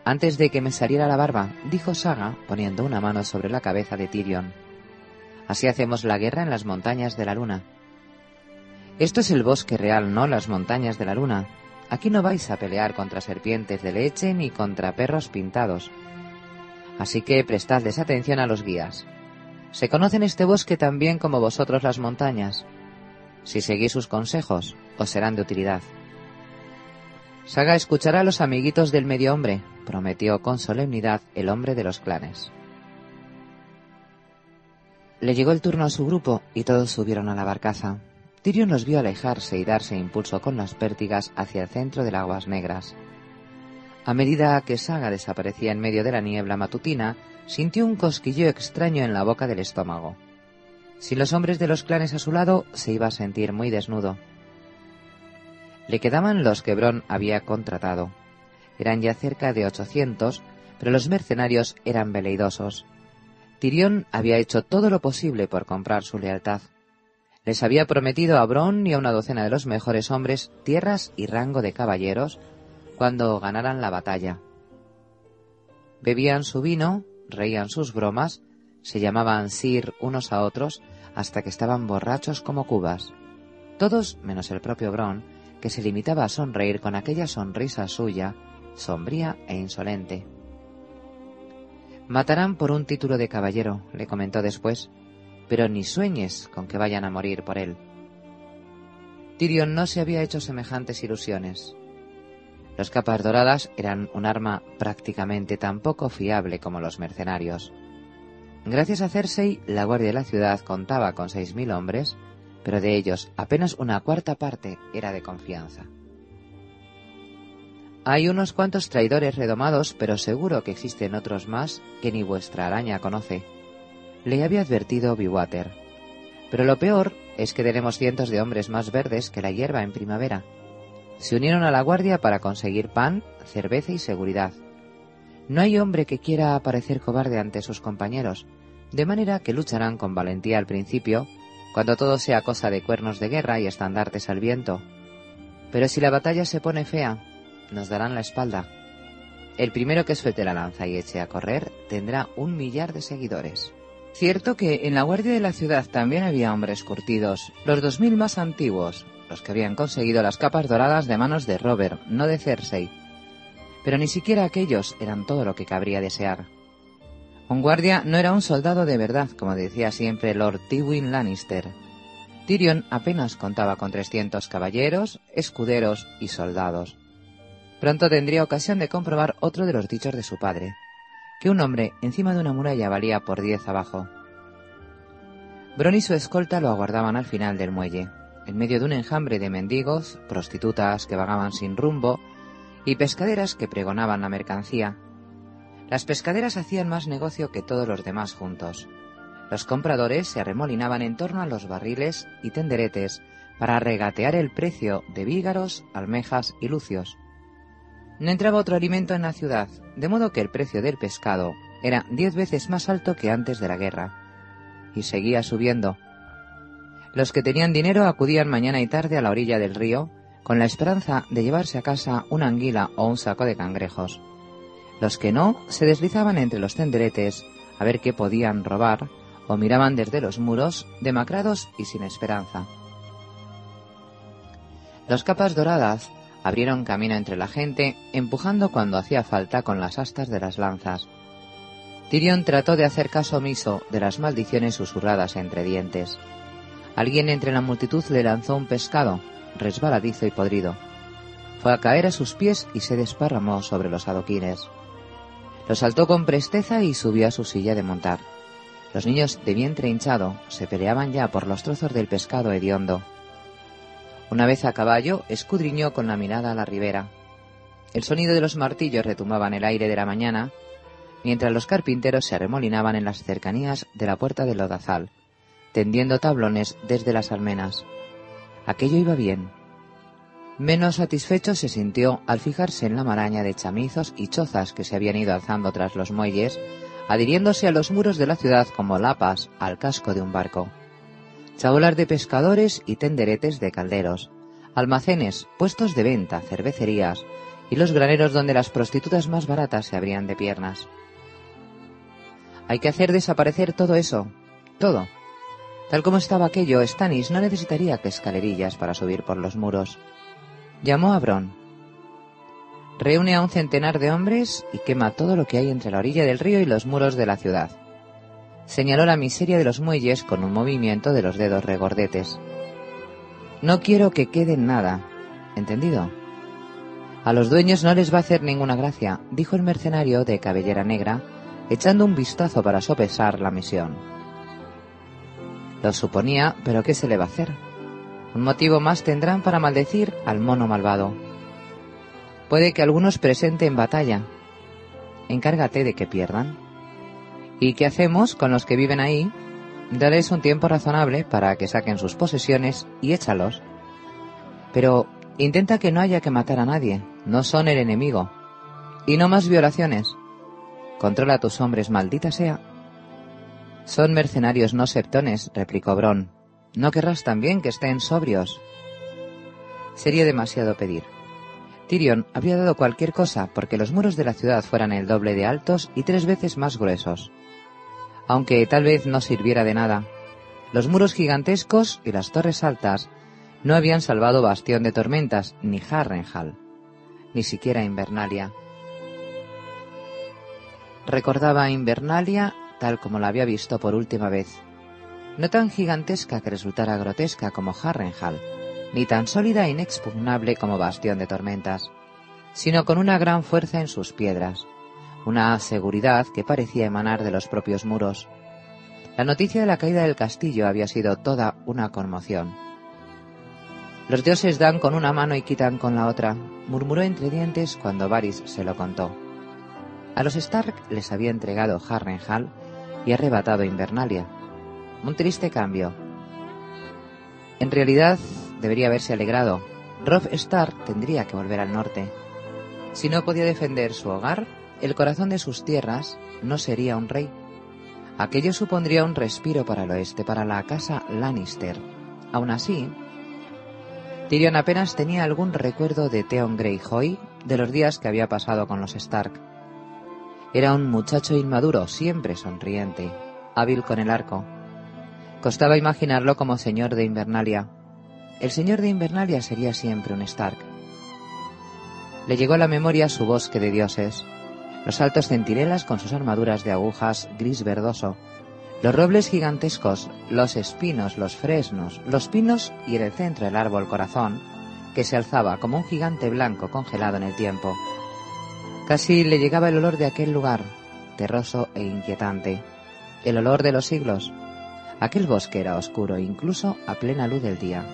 Antes de que me saliera la barba, dijo Saga, poniendo una mano sobre la cabeza de Tyrion. Así hacemos la guerra en las montañas de la luna. Esto es el bosque real, no las montañas de la luna, Aquí no vais a pelear contra serpientes de leche ni contra perros pintados. Así que prestadles atención a los guías. Se conocen este bosque tan bien como vosotros las montañas. Si seguís sus consejos, os serán de utilidad. Saga escuchará a los amiguitos del medio hombre, prometió con solemnidad el hombre de los clanes. Le llegó el turno a su grupo y todos subieron a la barcaza. Tyrion los vio alejarse y darse impulso con las pértigas hacia el centro de aguas negras. A medida que Saga desaparecía en medio de la niebla matutina, sintió un cosquilleo extraño en la boca del estómago. Sin los hombres de los clanes a su lado, se iba a sentir muy desnudo. Le quedaban los que Bron había contratado. Eran ya cerca de ochocientos, pero los mercenarios eran veleidosos. Tyrion había hecho todo lo posible por comprar su lealtad. Les había prometido a Bron y a una docena de los mejores hombres tierras y rango de caballeros cuando ganaran la batalla. Bebían su vino, reían sus bromas, se llamaban Sir unos a otros hasta que estaban borrachos como cubas. Todos menos el propio Bron, que se limitaba a sonreír con aquella sonrisa suya, sombría e insolente. Matarán por un título de caballero, le comentó después, pero ni sueñes con que vayan a morir por él. Tyrion no se había hecho semejantes ilusiones. Los capas doradas eran un arma prácticamente tan poco fiable como los mercenarios. Gracias a Cersei, la guardia de la ciudad contaba con seis mil hombres, pero de ellos apenas una cuarta parte era de confianza. Hay unos cuantos traidores redomados, pero seguro que existen otros más que ni vuestra araña conoce, le había advertido Biwater. Pero lo peor es que tenemos cientos de hombres más verdes que la hierba en primavera. Se unieron a la guardia para conseguir pan, cerveza y seguridad. No hay hombre que quiera parecer cobarde ante sus compañeros, de manera que lucharán con valentía al principio, cuando todo sea cosa de cuernos de guerra y estandartes al viento. Pero si la batalla se pone fea, nos darán la espalda. El primero que suelte la lanza y eche a correr tendrá un millar de seguidores. Cierto que en la guardia de la ciudad también había hombres curtidos, los dos mil más antiguos, los que habían conseguido las capas doradas de manos de Robert, no de Cersei. Pero ni siquiera aquellos eran todo lo que cabría desear. Un guardia no era un soldado de verdad, como decía siempre Lord Tywin Lannister. Tyrion apenas contaba con 300 caballeros, escuderos y soldados. Pronto tendría ocasión de comprobar otro de los dichos de su padre que un hombre encima de una muralla valía por diez abajo. Bron y su escolta lo aguardaban al final del muelle, en medio de un enjambre de mendigos, prostitutas que vagaban sin rumbo y pescaderas que pregonaban la mercancía. Las pescaderas hacían más negocio que todos los demás juntos. Los compradores se arremolinaban en torno a los barriles y tenderetes para regatear el precio de vígaros, almejas y lucios. No entraba otro alimento en la ciudad, de modo que el precio del pescado era diez veces más alto que antes de la guerra. Y seguía subiendo. Los que tenían dinero acudían mañana y tarde a la orilla del río con la esperanza de llevarse a casa una anguila o un saco de cangrejos. Los que no se deslizaban entre los tenderetes a ver qué podían robar o miraban desde los muros demacrados y sin esperanza. Los capas doradas abrieron camino entre la gente, empujando cuando hacía falta con las astas de las lanzas. Tyrion trató de hacer caso omiso de las maldiciones susurradas entre dientes. Alguien entre la multitud le lanzó un pescado, resbaladizo y podrido. Fue a caer a sus pies y se desparramó sobre los adoquines. Lo saltó con presteza y subió a su silla de montar. Los niños de vientre hinchado se peleaban ya por los trozos del pescado hediondo. Una vez a caballo, escudriñó con la mirada a la ribera. El sonido de los martillos retumbaba en el aire de la mañana, mientras los carpinteros se arremolinaban en las cercanías de la puerta del lodazal, tendiendo tablones desde las almenas. Aquello iba bien. Menos satisfecho se sintió al fijarse en la maraña de chamizos y chozas que se habían ido alzando tras los muelles, adhiriéndose a los muros de la ciudad como lapas al casco de un barco. Chabolas de pescadores y tenderetes de calderos, almacenes, puestos de venta, cervecerías y los graneros donde las prostitutas más baratas se abrían de piernas. Hay que hacer desaparecer todo eso, todo, Tal como estaba aquello, Stannis no necesitaría que escalerillas para subir por los muros. Llamó a Bron. Reúne a un centenar de hombres y quema todo lo que hay entre la orilla del río y los muros de la ciudad. Señaló la miseria de los muelles con un movimiento de los dedos regordetes. No quiero que quede nada. ¿Entendido? A los dueños no les va a hacer ninguna gracia, dijo el mercenario de cabellera negra, echando un vistazo para sopesar la misión. Lo suponía, pero ¿qué se le va a hacer? Un motivo más tendrán para maldecir al mono malvado. Puede que algunos presenten batalla. Encárgate de que pierdan. ¿Y qué hacemos con los que viven ahí? Dales un tiempo razonable para que saquen sus posesiones y échalos. Pero intenta que no haya que matar a nadie. No son el enemigo. Y no más violaciones. Controla a tus hombres, maldita sea. Son mercenarios, no septones, replicó Bron. ¿No querrás también que estén sobrios? Sería demasiado pedir. Tyrion habría dado cualquier cosa porque los muros de la ciudad fueran el doble de altos y tres veces más gruesos. Aunque tal vez no sirviera de nada. Los muros gigantescos y las torres altas no habían salvado Bastión de Tormentas ni Harrenhal, ni siquiera Invernalia. Recordaba Invernalia tal como la había visto por última vez. No tan gigantesca que resultara grotesca como Harrenhal, ni tan sólida e inexpugnable como Bastión de Tormentas, sino con una gran fuerza en sus piedras, una seguridad que parecía emanar de los propios muros. La noticia de la caída del castillo había sido toda una conmoción. Los dioses dan con una mano y quitan con la otra, murmuró entre dientes cuando Varys se lo contó. A los Stark les había entregado Harrenhal y arrebatado Invernalia. Un triste cambio. En realidad, debería haberse alegrado. Robb Stark tendría que volver al norte. Si no podía defender su hogar, el corazón de sus tierras no sería un rey. Aquello supondría un respiro para el oeste, para la casa Lannister. Aún así, Tyrion apenas tenía algún recuerdo de Theon Greyjoy de los días que había pasado con los Stark. Era un muchacho inmaduro, siempre sonriente, hábil con el arco. Costaba imaginarlo como señor de Invernalia. El señor de Invernalia sería siempre un Stark. Le llegó a la memoria su bosque de dioses, los altos centinelas con sus armaduras de agujas gris verdoso, los robles gigantescos, los espinos, los fresnos, los pinos y en el centro el árbol corazón, que se alzaba como un gigante blanco congelado en el tiempo. Casi le llegaba el olor de aquel lugar, terroso e inquietante, el olor de los siglos. Aquel bosque era oscuro, incluso a plena luz del día.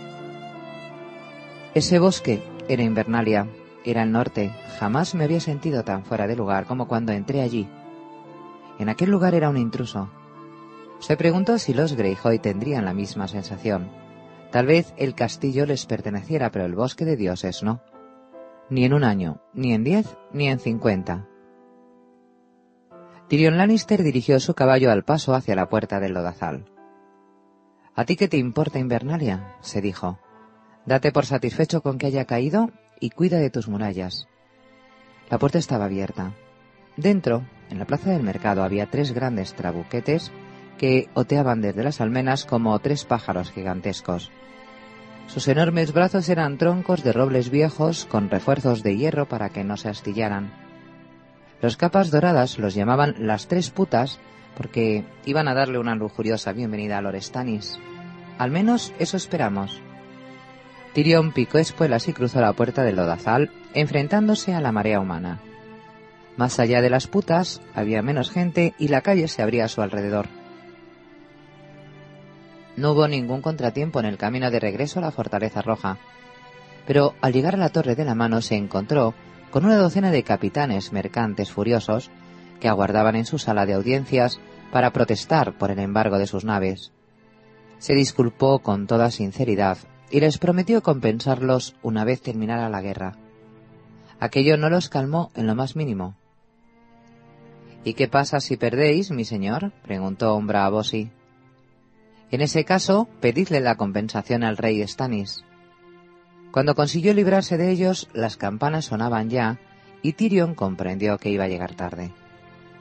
Ese bosque era Invernalia, era el norte. Jamás me había sentido tan fuera de lugar como cuando entré allí. En aquel lugar era un intruso. Se preguntó si los Greyjoy tendrían la misma sensación. Tal vez el castillo les perteneciera, pero el bosque de dioses no. Ni en un año, ni en diez, ni en cincuenta. Tyrion Lannister dirigió su caballo al paso hacia la puerta del lodazal. ¿A ti qué te importa Invernalia? se dijo. Date por satisfecho con que haya caído y cuida de tus murallas. La puerta estaba abierta. Dentro, en la plaza del mercado, había tres grandes trabuquetes que oteaban desde las almenas como tres pájaros gigantescos. Sus enormes brazos eran troncos de robles viejos con refuerzos de hierro para que no se astillaran. Los capas doradas los llamaban las tres putas porque iban a darle una lujuriosa bienvenida a Lorestanis. Al menos eso esperamos. Tyrion picó espuelas y cruzó la puerta del lodazal, enfrentándose a la marea humana. Más allá de las putas había menos gente y la calle se abría a su alrededor. No hubo ningún contratiempo en el camino de regreso a la Fortaleza Roja, pero al llegar a la Torre de la Mano se encontró con una docena de capitanes mercantes furiosos que aguardaban en su sala de audiencias para protestar por el embargo de sus naves. Se disculpó con toda sinceridad y les prometió compensarlos una vez terminara la guerra. Aquello no los calmó en lo más mínimo. ¿Y qué pasa si perdéis, mi señor? preguntó Umbra a En ese caso, pedidle la compensación al rey Stannis. Cuando consiguió librarse de ellos, las campanas sonaban ya, y Tyrion comprendió que iba a llegar tarde.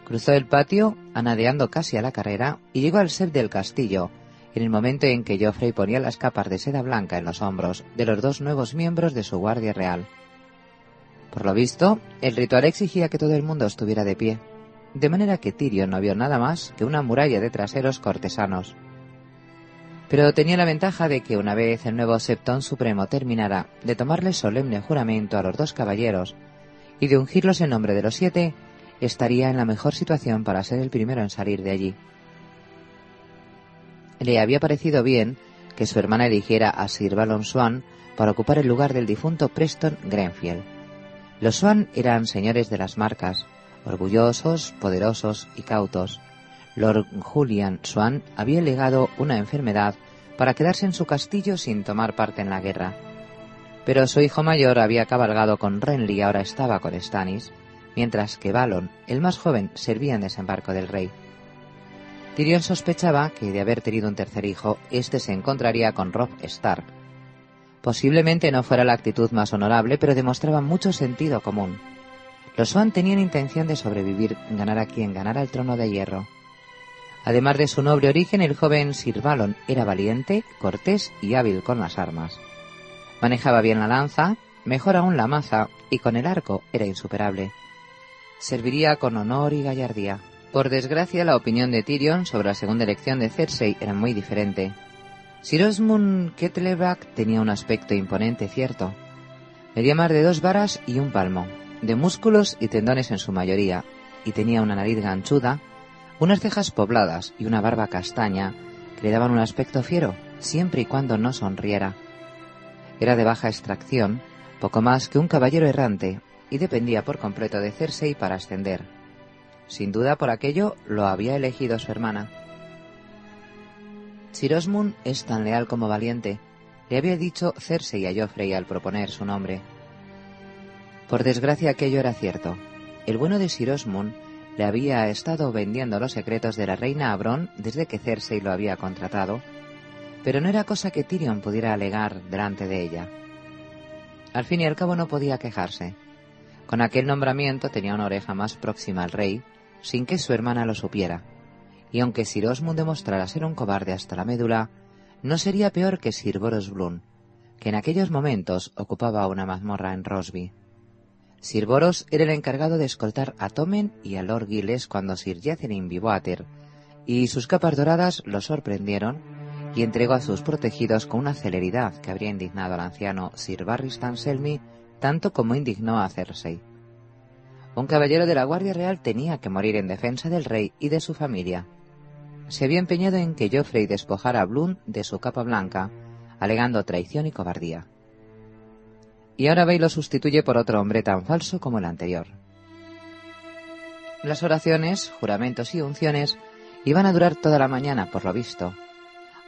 Cruzó el patio, anadeando casi a la carrera, y llegó al set del castillo, en el momento en que Geoffrey ponía las capas de seda blanca en los hombros de los dos nuevos miembros de su guardia real. Por lo visto, el ritual exigía que todo el mundo estuviera de pie, de manera que Tyrion no vio nada más que una muralla de traseros cortesanos. Pero tenía la ventaja de que una vez el nuevo Septón Supremo terminara de tomarle solemne juramento a los dos caballeros y de ungirlos en nombre de los siete, estaría en la mejor situación para ser el primero en salir de allí le había parecido bien que su hermana eligiera a Sir Balon Swan para ocupar el lugar del difunto Preston Grenfield. Los Swan eran señores de las marcas, orgullosos, poderosos y cautos. Lord Julian Swan había legado una enfermedad para quedarse en su castillo sin tomar parte en la guerra. Pero su hijo mayor había cabalgado con Renly y ahora estaba con Stannis, mientras que Balon, el más joven, servía en desembarco del rey. Tyrion sospechaba que de haber tenido un tercer hijo, éste se encontraría con Robb Stark. Posiblemente no fuera la actitud más honorable, pero demostraba mucho sentido común. Los Swan tenían intención de sobrevivir, ganar a quien ganara el trono de hierro. Además de su noble origen, el joven Sir Balon era valiente, cortés y hábil con las armas. Manejaba bien la lanza, mejor aún la maza, y con el arco era insuperable. Serviría con honor y gallardía. Por desgracia, la opinión de Tyrion sobre la segunda elección de Cersei era muy diferente. Sir Osmund tenía un aspecto imponente, cierto. Medía más de dos varas y un palmo, de músculos y tendones en su mayoría, y tenía una nariz ganchuda, unas cejas pobladas y una barba castaña que le daban un aspecto fiero, siempre y cuando no sonriera. Era de baja extracción, poco más que un caballero errante, y dependía por completo de Cersei para ascender. Sin duda por aquello lo había elegido su hermana. Sir Osmund es tan leal como valiente, le había dicho Cersei a Joffrey al proponer su nombre. Por desgracia aquello era cierto. El bueno de Sir Osmund le había estado vendiendo los secretos de la reina Abrón desde que Cersei lo había contratado, pero no era cosa que Tyrion pudiera alegar delante de ella. Al fin y al cabo no podía quejarse. Con aquel nombramiento tenía una oreja más próxima al rey sin que su hermana lo supiera, y aunque Sir Osmund demostrara ser un cobarde hasta la médula, no sería peor que Sir Boros Bloom, que en aquellos momentos ocupaba una mazmorra en Rosby. Sir Boros era el encargado de escoltar a Tommen y a Lord Giles cuando Sir Jatherin Vivoater, y sus capas doradas lo sorprendieron y entregó a sus protegidos con una celeridad que habría indignado al anciano Sir Barristan Selmy tanto como indignó a Cersei. Un caballero de la Guardia Real tenía que morir en defensa del rey y de su familia. Se había empeñado en que Geoffrey despojara a Bloom de su capa blanca, alegando traición y cobardía. y ahora ve y lo sustituye por otro hombre tan falso como el anterior. Las oraciones, juramentos y unciones iban a durar toda la mañana, por lo visto.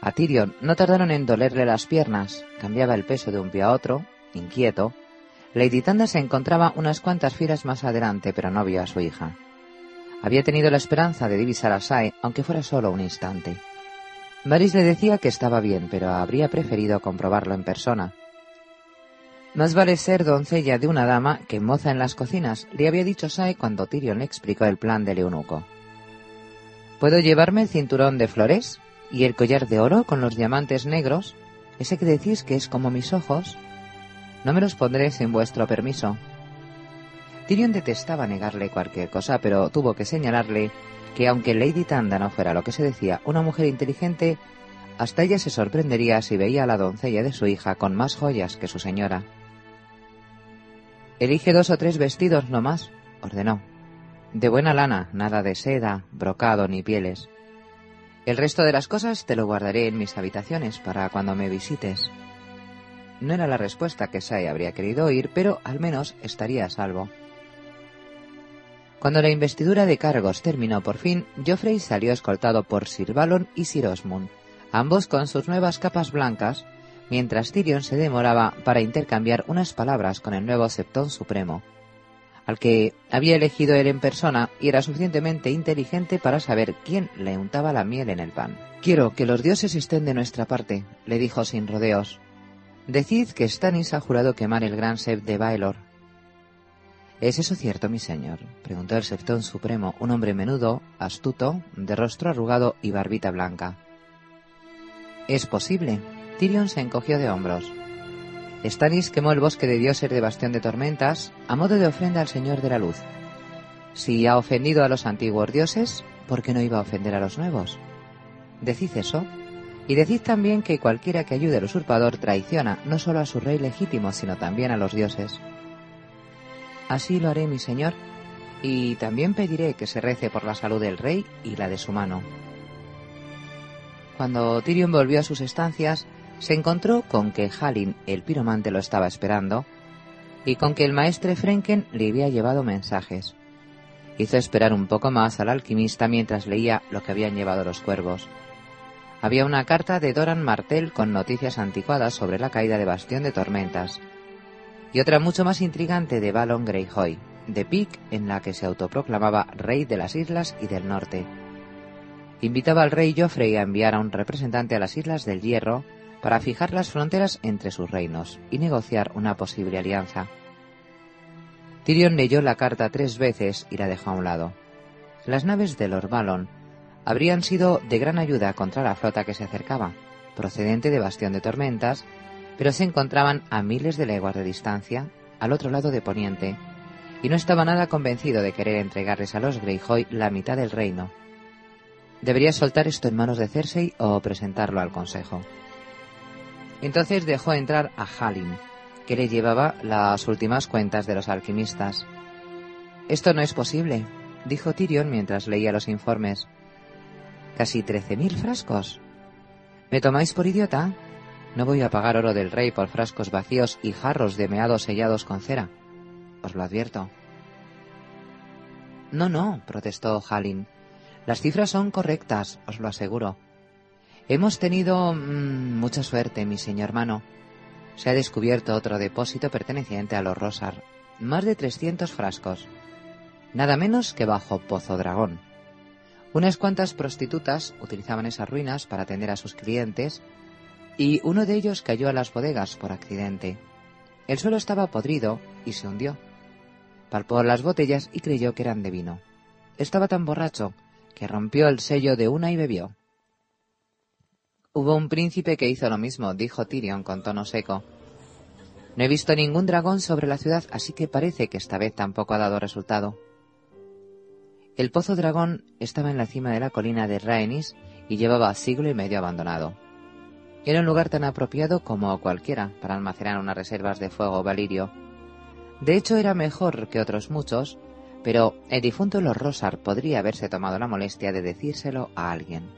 A Tyrion no tardaron en dolerle las piernas, cambiaba el peso de un pie a otro, inquieto. Lady Tanda se encontraba unas cuantas filas más adelante, pero no vio a su hija. Había tenido la esperanza de divisar a Sae, aunque fuera solo un instante. Varys le decía que estaba bien, pero habría preferido comprobarlo en persona. Más vale ser doncella de una dama que moza en las cocinas, le había dicho Sae cuando Tyrion le explicó el plan del eunuco. ¿Puedo llevarme el cinturón de flores? ¿Y el collar de oro con los diamantes negros? ¿Ese que decís que es como mis ojos? No me los pondré sin vuestro permiso. Tyrion detestaba negarle cualquier cosa, pero tuvo que señalarle que aunque Lady Tanda no fuera lo que se decía, una mujer inteligente, hasta ella se sorprendería si veía a la doncella de su hija con más joyas que su señora. Elige dos o tres vestidos no más, ordenó. De buena lana, nada de seda, brocado ni pieles. El resto de las cosas te lo guardaré en mis habitaciones para cuando me visites. No era la respuesta que Sai habría querido oír, pero al menos estaría a salvo. Cuando la investidura de cargos terminó por fin, Geoffrey salió escoltado por Sir Balon y Sir Osmund, ambos con sus nuevas capas blancas, mientras Tyrion se demoraba para intercambiar unas palabras con el nuevo Septón Supremo, al que había elegido él en persona y era suficientemente inteligente para saber quién le untaba la miel en el pan. Quiero que los dioses estén de nuestra parte, le dijo sin rodeos. Decid que Stannis ha jurado quemar el gran Sep de Baelor, ¿Es eso cierto, mi señor? preguntó el Septón Supremo, un hombre menudo, astuto, de rostro arrugado y barbita blanca. Es posible. Tyrion se encogió de hombros. Stannis quemó el bosque de dioses de Bastión de Tormentas a modo de ofrenda al Señor de la Luz. Si ha ofendido a los antiguos dioses, ¿por qué no iba a ofender a los nuevos? Decid eso, y decid también que cualquiera que ayude al usurpador traiciona no solo a su rey legítimo, sino también a los dioses. Así lo haré, mi señor, y también pediré que se rece por la salud del rey y la de su mano. Cuando Tyrion volvió a sus estancias, se encontró con que Halin, el piromante, lo estaba esperando, y con que el maestre Frenken le había llevado mensajes. Hizo esperar un poco más al alquimista mientras leía lo que habían llevado los cuervos. Había una carta de Doran Martel con noticias anticuadas sobre la caída de Bastión de Tormentas, y otra mucho más intrigante de Balon Greyjoy, de Pic, en la que se autoproclamaba rey de las islas y del norte. Invitaba al rey Joffrey a enviar a un representante a las Islas del Hierro para fijar las fronteras entre sus reinos y negociar una posible alianza. Tyrion leyó la carta tres veces y la dejó a un lado. Las naves de Lord Balon habrían sido de gran ayuda contra la flota que se acercaba, procedente de Bastión de Tormentas, pero se encontraban a miles de leguas de distancia, al otro lado de Poniente, y no estaba nada convencido de querer entregarles a los Greyjoy la mitad del reino. Debería soltar esto en manos de Cersei o presentarlo al consejo. Entonces dejó entrar a Halin, que le llevaba las últimas cuentas de los alquimistas. Esto no es posible, dijo Tyrion mientras leía los informes. Casi trece mil frascos. ¿Me tomáis por idiota? No voy a pagar oro del rey por frascos vacíos y jarros de meado sellados con cera. Os lo advierto. No, no, protestó Halin. Las cifras son correctas, os lo aseguro. Hemos tenido mm, mucha suerte, mi señor hermano. Se ha descubierto otro depósito perteneciente a los Rosar. Más de 300 frascos. Nada menos que bajo Pozo Dragón. Unas cuantas prostitutas utilizaban esas ruinas para atender a sus clientes y uno de ellos cayó a las bodegas por accidente. El suelo estaba podrido y se hundió. Palpó las botellas y creyó que eran de vino. Estaba tan borracho que rompió el sello de una y bebió. Hubo un príncipe que hizo lo mismo, dijo Tyrion con tono seco. No he visto ningún dragón sobre la ciudad, así que parece que esta vez tampoco ha dado resultado. El pozo dragón estaba en la cima de la colina de Rhaenys y llevaba siglo y medio abandonado. Era un lugar tan apropiado como cualquiera para almacenar unas reservas de fuego valirio. De hecho, era mejor que otros muchos, pero el difunto Lord Rosar podría haberse tomado la molestia de decírselo a alguien.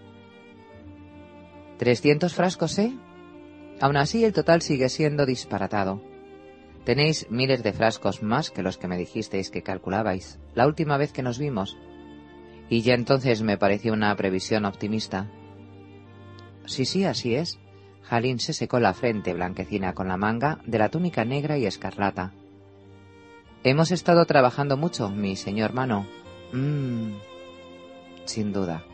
¿Trescientos frascos, eh? Aún así, el total sigue siendo disparatado. Tenéis miles de frascos más que los que me dijisteis que calculabais la última vez que nos vimos. Y ya entonces me pareció una previsión optimista. Sí, sí, así es. Jalín se secó la frente blanquecina con la manga de la túnica negra y escarlata. Hemos estado trabajando mucho, mi señor Mano. Mmm. Sin duda.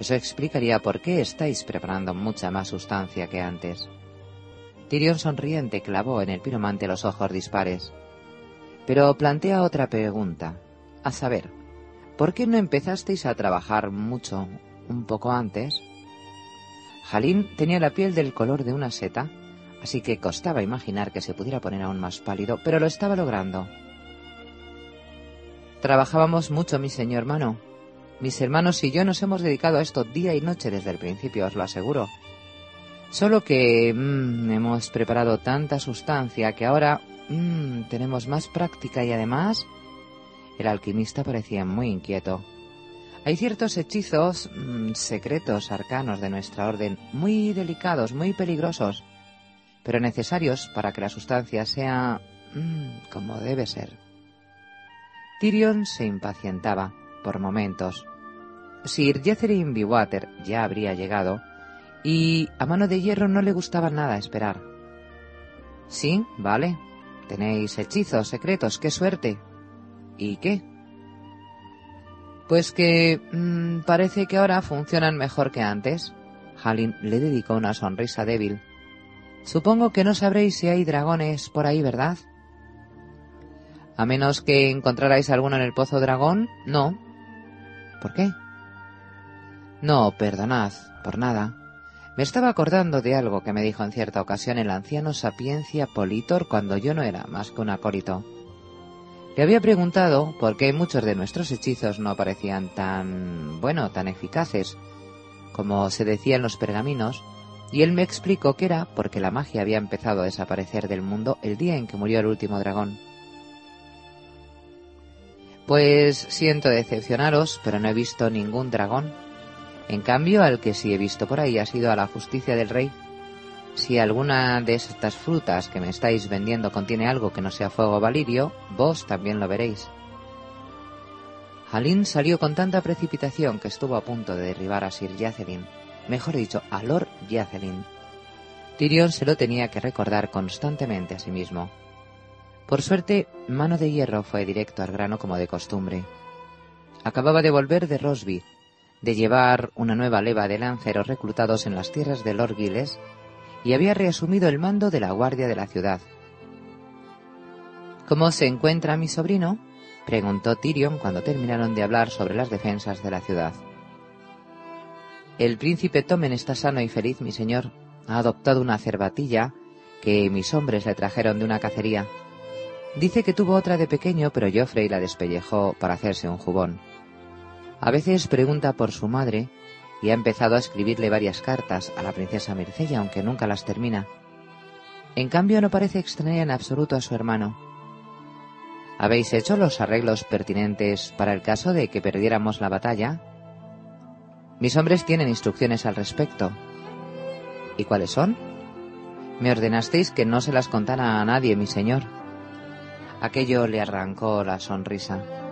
Eso explicaría por qué estáis preparando mucha más sustancia que antes. Tyrion sonriente clavó en el piromante los ojos dispares. Pero plantea otra pregunta. A saber, ¿por qué no empezasteis a trabajar mucho un poco antes? Jalín tenía la piel del color de una seta, así que costaba imaginar que se pudiera poner aún más pálido, pero lo estaba logrando. Trabajábamos mucho, mi señor hermano. Mis hermanos y yo nos hemos dedicado a esto día y noche desde el principio, os lo aseguro. Solo que mmm, hemos preparado tanta sustancia que ahora mmm, tenemos más práctica y además... El alquimista parecía muy inquieto. Hay ciertos hechizos mmm, secretos, arcanos de nuestra orden, muy delicados, muy peligrosos, pero necesarios para que la sustancia sea mmm, como debe ser. Tyrion se impacientaba por momentos. Sir Jethering Bywater ya habría llegado y a mano de hierro no le gustaba nada esperar. Sí, vale. Tenéis hechizos secretos, qué suerte. ¿Y qué? Pues que mmm, parece que ahora funcionan mejor que antes. Halin le dedicó una sonrisa débil. Supongo que no sabréis si hay dragones por ahí, ¿verdad? A menos que encontrarais alguno en el pozo dragón, no. ¿Por qué? No, perdonad, por nada. Me estaba acordando de algo que me dijo en cierta ocasión el anciano Sapiencia Politor cuando yo no era más que un acólito. Le había preguntado por qué muchos de nuestros hechizos no parecían tan, bueno, tan eficaces, como se decía en los pergaminos, y él me explicó que era porque la magia había empezado a desaparecer del mundo el día en que murió el último dragón. Pues siento decepcionaros, pero no he visto ningún dragón. En cambio, al que sí he visto por ahí ha sido a la justicia del rey. Si alguna de estas frutas que me estáis vendiendo contiene algo que no sea fuego valirio, vos también lo veréis. Halin salió con tanta precipitación que estuvo a punto de derribar a Sir Yacelin, mejor dicho, a Lord Yacelin. Tyrion se lo tenía que recordar constantemente a sí mismo. Por suerte, Mano de Hierro fue directo al grano como de costumbre. Acababa de volver de Rosby, de llevar una nueva leva de lanceros reclutados en las tierras de Lord Giles y había reasumido el mando de la guardia de la ciudad. ¿Cómo se encuentra mi sobrino? preguntó Tyrion cuando terminaron de hablar sobre las defensas de la ciudad. El príncipe Tomen está sano y feliz, mi señor. Ha adoptado una cervatilla que mis hombres le trajeron de una cacería. Dice que tuvo otra de pequeño, pero Joffrey la despellejó para hacerse un jubón. A veces pregunta por su madre y ha empezado a escribirle varias cartas a la princesa Mircella, aunque nunca las termina. En cambio, no parece extrañar en absoluto a su hermano. ¿Habéis hecho los arreglos pertinentes para el caso de que perdiéramos la batalla? Mis hombres tienen instrucciones al respecto. ¿Y cuáles son? Me ordenasteis que no se las contara a nadie, mi señor. Aquello le arrancó la sonrisa.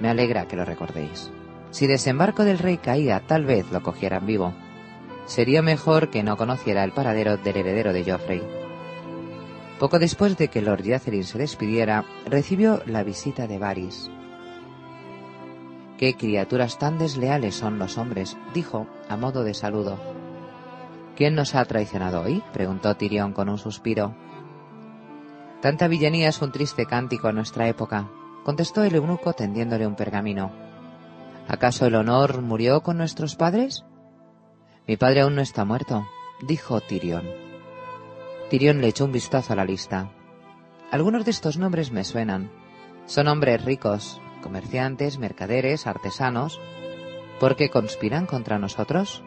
Me alegra que lo recordéis. Si desembarco del rey caía, tal vez lo cogieran vivo. Sería mejor que no conociera el paradero del heredero de Joffrey. Poco después de que Lord Yatherin se despidiera, recibió la visita de Varys. Qué criaturas tan desleales son los hombres, dijo, a modo de saludo. ¿Quién nos ha traicionado hoy? preguntó Tyrion con un suspiro. Tanta villanía es un triste cántico en nuestra época, contestó el eunuco tendiéndole un pergamino. ¿Acaso el honor murió con nuestros padres? Mi padre aún no está muerto, dijo Tirión. Tirión le echó un vistazo a la lista. Algunos de estos nombres me suenan. Son hombres ricos, comerciantes, mercaderes, artesanos. ¿Por qué conspiran contra nosotros?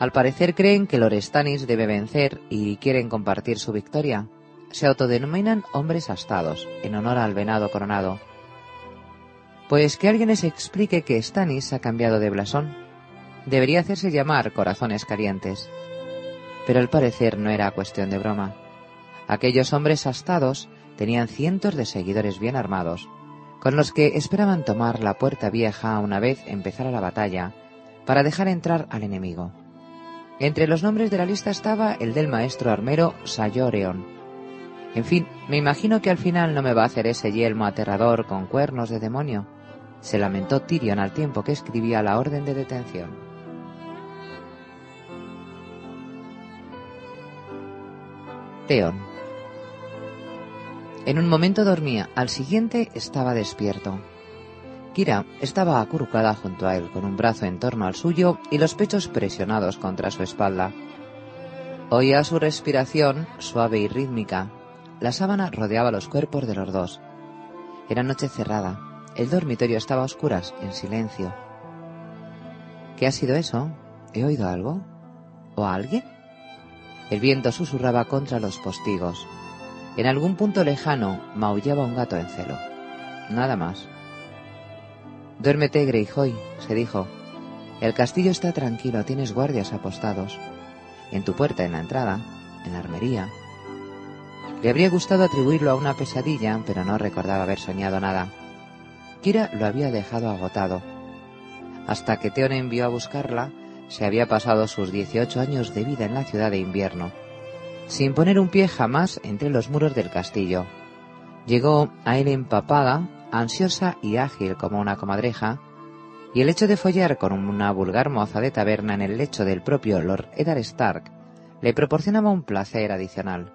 Al parecer creen que Lorestanis debe vencer y quieren compartir su victoria se autodenominan hombres astados, en honor al venado coronado. Pues que alguien les explique que Stannis ha cambiado de blasón. Debería hacerse llamar corazones calientes. Pero al parecer no era cuestión de broma. Aquellos hombres astados tenían cientos de seguidores bien armados, con los que esperaban tomar la puerta vieja una vez empezara la batalla, para dejar entrar al enemigo. Entre los nombres de la lista estaba el del maestro armero Sayoreon. En fin, me imagino que al final no me va a hacer ese yelmo aterrador con cuernos de demonio, se lamentó Tyrion al tiempo que escribía la orden de detención. Theon. En un momento dormía, al siguiente estaba despierto. Kira estaba acurrucada junto a él, con un brazo en torno al suyo y los pechos presionados contra su espalda. Oía su respiración suave y rítmica. La sábana rodeaba los cuerpos de los dos. Era noche cerrada. El dormitorio estaba a oscuras, en silencio. ¿Qué ha sido eso? ¿He oído algo? ¿O a alguien? El viento susurraba contra los postigos. En algún punto lejano maullaba un gato en celo. Nada más. Duérmete, Greyjoy, se dijo. El castillo está tranquilo, tienes guardias apostados. En tu puerta, en la entrada, en la armería. Le habría gustado atribuirlo a una pesadilla, pero no recordaba haber soñado nada. Kira lo había dejado agotado. Hasta que Theon envió a buscarla, se había pasado sus 18 años de vida en la ciudad de invierno, sin poner un pie jamás entre los muros del castillo. Llegó a él empapada, ansiosa y ágil como una comadreja, y el hecho de follar con una vulgar moza de taberna en el lecho del propio Lord Eddard Stark le proporcionaba un placer adicional.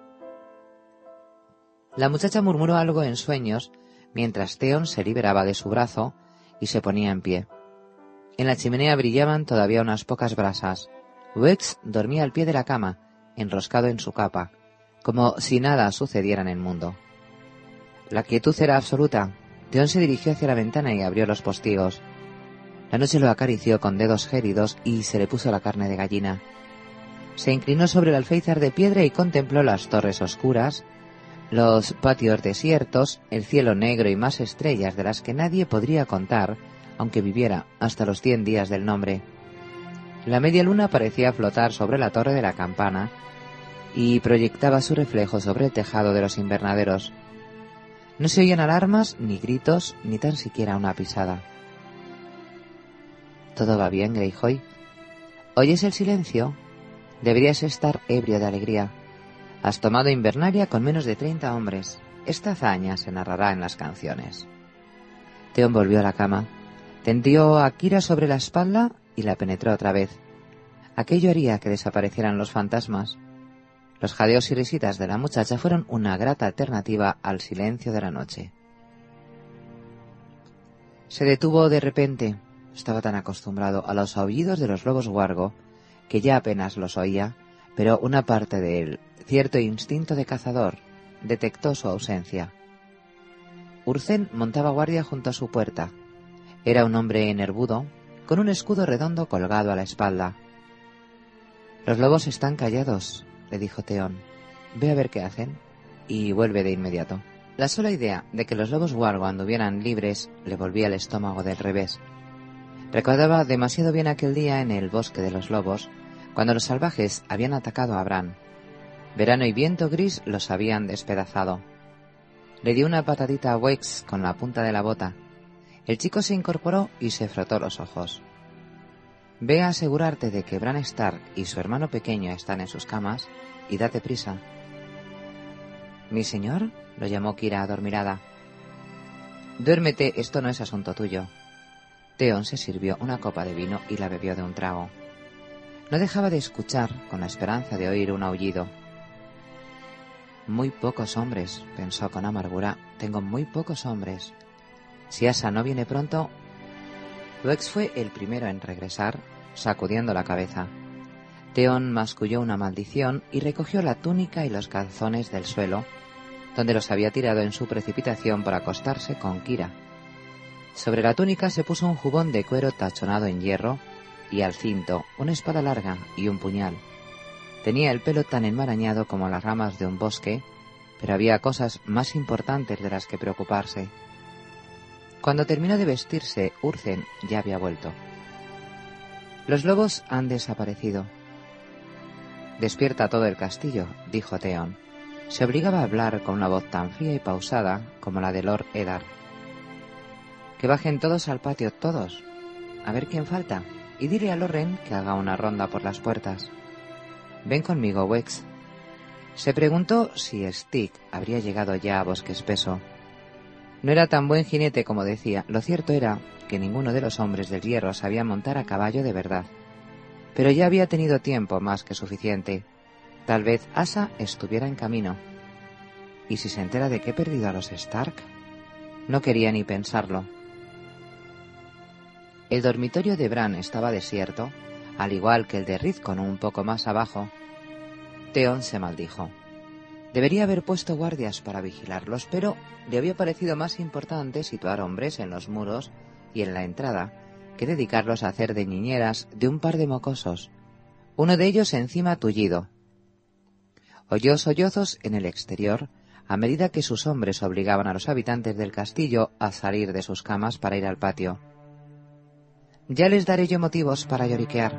La muchacha murmuró algo en sueños mientras Theon se liberaba de su brazo y se ponía en pie. En la chimenea brillaban todavía unas pocas brasas. Wex dormía al pie de la cama, enroscado en su capa, como si nada sucediera en el mundo. La quietud era absoluta. Theon se dirigió hacia la ventana y abrió los postigos. La noche lo acarició con dedos gélidos y se le puso la carne de gallina. Se inclinó sobre el alféizar de piedra y contempló las torres oscuras, los patios desiertos, el cielo negro y más estrellas de las que nadie podría contar, aunque viviera hasta los cien días del nombre. La media luna parecía flotar sobre la torre de la campana y proyectaba su reflejo sobre el tejado de los invernaderos. No se oían alarmas, ni gritos, ni tan siquiera una pisada. Todo va bien, Greyjoy. ¿Oyes el silencio? Deberías estar ebrio de alegría. Has tomado Invernaria con menos de 30 hombres. Esta hazaña se narrará en las canciones. Theon volvió a la cama, tendió a Kira sobre la espalda y la penetró otra vez. Aquello haría que desaparecieran los fantasmas. Los jadeos y risitas de la muchacha fueron una grata alternativa al silencio de la noche. Se detuvo de repente. Estaba tan acostumbrado a los aullidos de los lobos guargo que ya apenas los oía, pero una parte de él cierto instinto de cazador detectó su ausencia. Urcén montaba guardia junto a su puerta. Era un hombre enervudo, con un escudo redondo colgado a la espalda. Los lobos están callados, le dijo Teón. Ve a ver qué hacen y vuelve de inmediato. La sola idea de que los lobos guargo anduvieran libres le volvía el estómago del revés. Recordaba demasiado bien aquel día en el bosque de los lobos, cuando los salvajes habían atacado a Bran Verano y viento gris los habían despedazado. Le dio una patadita a Wex con la punta de la bota. El chico se incorporó y se frotó los ojos. Ve a asegurarte de que Bran Stark y su hermano pequeño están en sus camas y date prisa. ¿Mi señor? lo llamó Kira adormirada. Duérmete, esto no es asunto tuyo. Theon se sirvió una copa de vino y la bebió de un trago. No dejaba de escuchar, con la esperanza de oír un aullido. Muy pocos hombres, pensó con amargura. Tengo muy pocos hombres. Si Asa no viene pronto... Luex fue el primero en regresar, sacudiendo la cabeza. Teón masculló una maldición y recogió la túnica y los calzones del suelo, donde los había tirado en su precipitación para acostarse con Kira. Sobre la túnica se puso un jubón de cuero tachonado en hierro y al cinto una espada larga y un puñal. Tenía el pelo tan enmarañado como las ramas de un bosque, pero había cosas más importantes de las que preocuparse. Cuando terminó de vestirse, Urzen ya había vuelto. Los lobos han desaparecido. Despierta todo el castillo, dijo Theon. se obligaba a hablar con una voz tan fría y pausada como la de Lord Eddard. Que bajen todos al patio, todos. A ver quién falta. Y dile a Loren que haga una ronda por las puertas. Ven conmigo, Wex. Se preguntó si Stick habría llegado ya a Bosque Espeso. No era tan buen jinete como decía. Lo cierto era que ninguno de los hombres del hierro sabía montar a caballo de verdad. Pero ya había tenido tiempo más que suficiente. Tal vez Asa estuviera en camino. ¿Y si se entera de que he perdido a los Stark? No quería ni pensarlo. El dormitorio de Bran estaba desierto, al igual que el de Rizcon un poco más abajo. Theon se maldijo. Debería haber puesto guardias para vigilarlos, pero le había parecido más importante situar hombres en los muros y en la entrada que dedicarlos a hacer de niñeras de un par de mocosos, uno de ellos encima tullido. Oyó sollozos en el exterior a medida que sus hombres obligaban a los habitantes del castillo a salir de sus camas para ir al patio. Ya les daré yo motivos para lloriquear.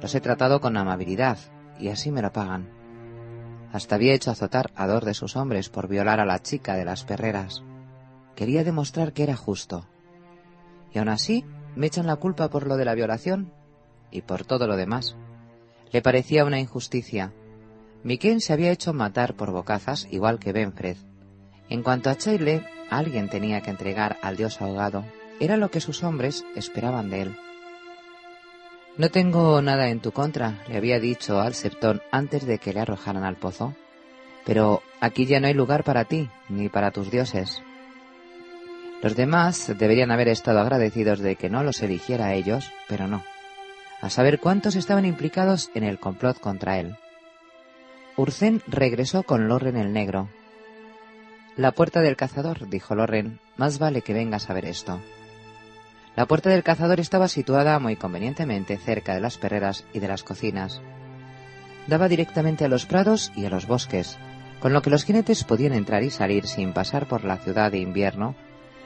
Los he tratado con amabilidad, y así me lo pagan. Hasta había hecho azotar a dos de sus hombres por violar a la chica de las perreras. Quería demostrar que era justo. Y aún así me echan la culpa por lo de la violación y por todo lo demás. Le parecía una injusticia. Miquel se había hecho matar por bocazas igual que Benfred. En cuanto a Chaile, alguien tenía que entregar al dios ahogado era lo que sus hombres esperaban de él. No tengo nada en tu contra, le había dicho al Septón antes de que le arrojaran al pozo. Pero aquí ya no hay lugar para ti, ni para tus dioses. Los demás deberían haber estado agradecidos de que no los eligiera a ellos, pero no. A saber cuántos estaban implicados en el complot contra él. Urcén regresó con Loren el Negro. La puerta del cazador, dijo Loren, más vale que vengas a ver esto. La puerta del cazador estaba situada muy convenientemente cerca de las perreras y de las cocinas. Daba directamente a los prados y a los bosques, con lo que los jinetes podían entrar y salir sin pasar por la ciudad de invierno,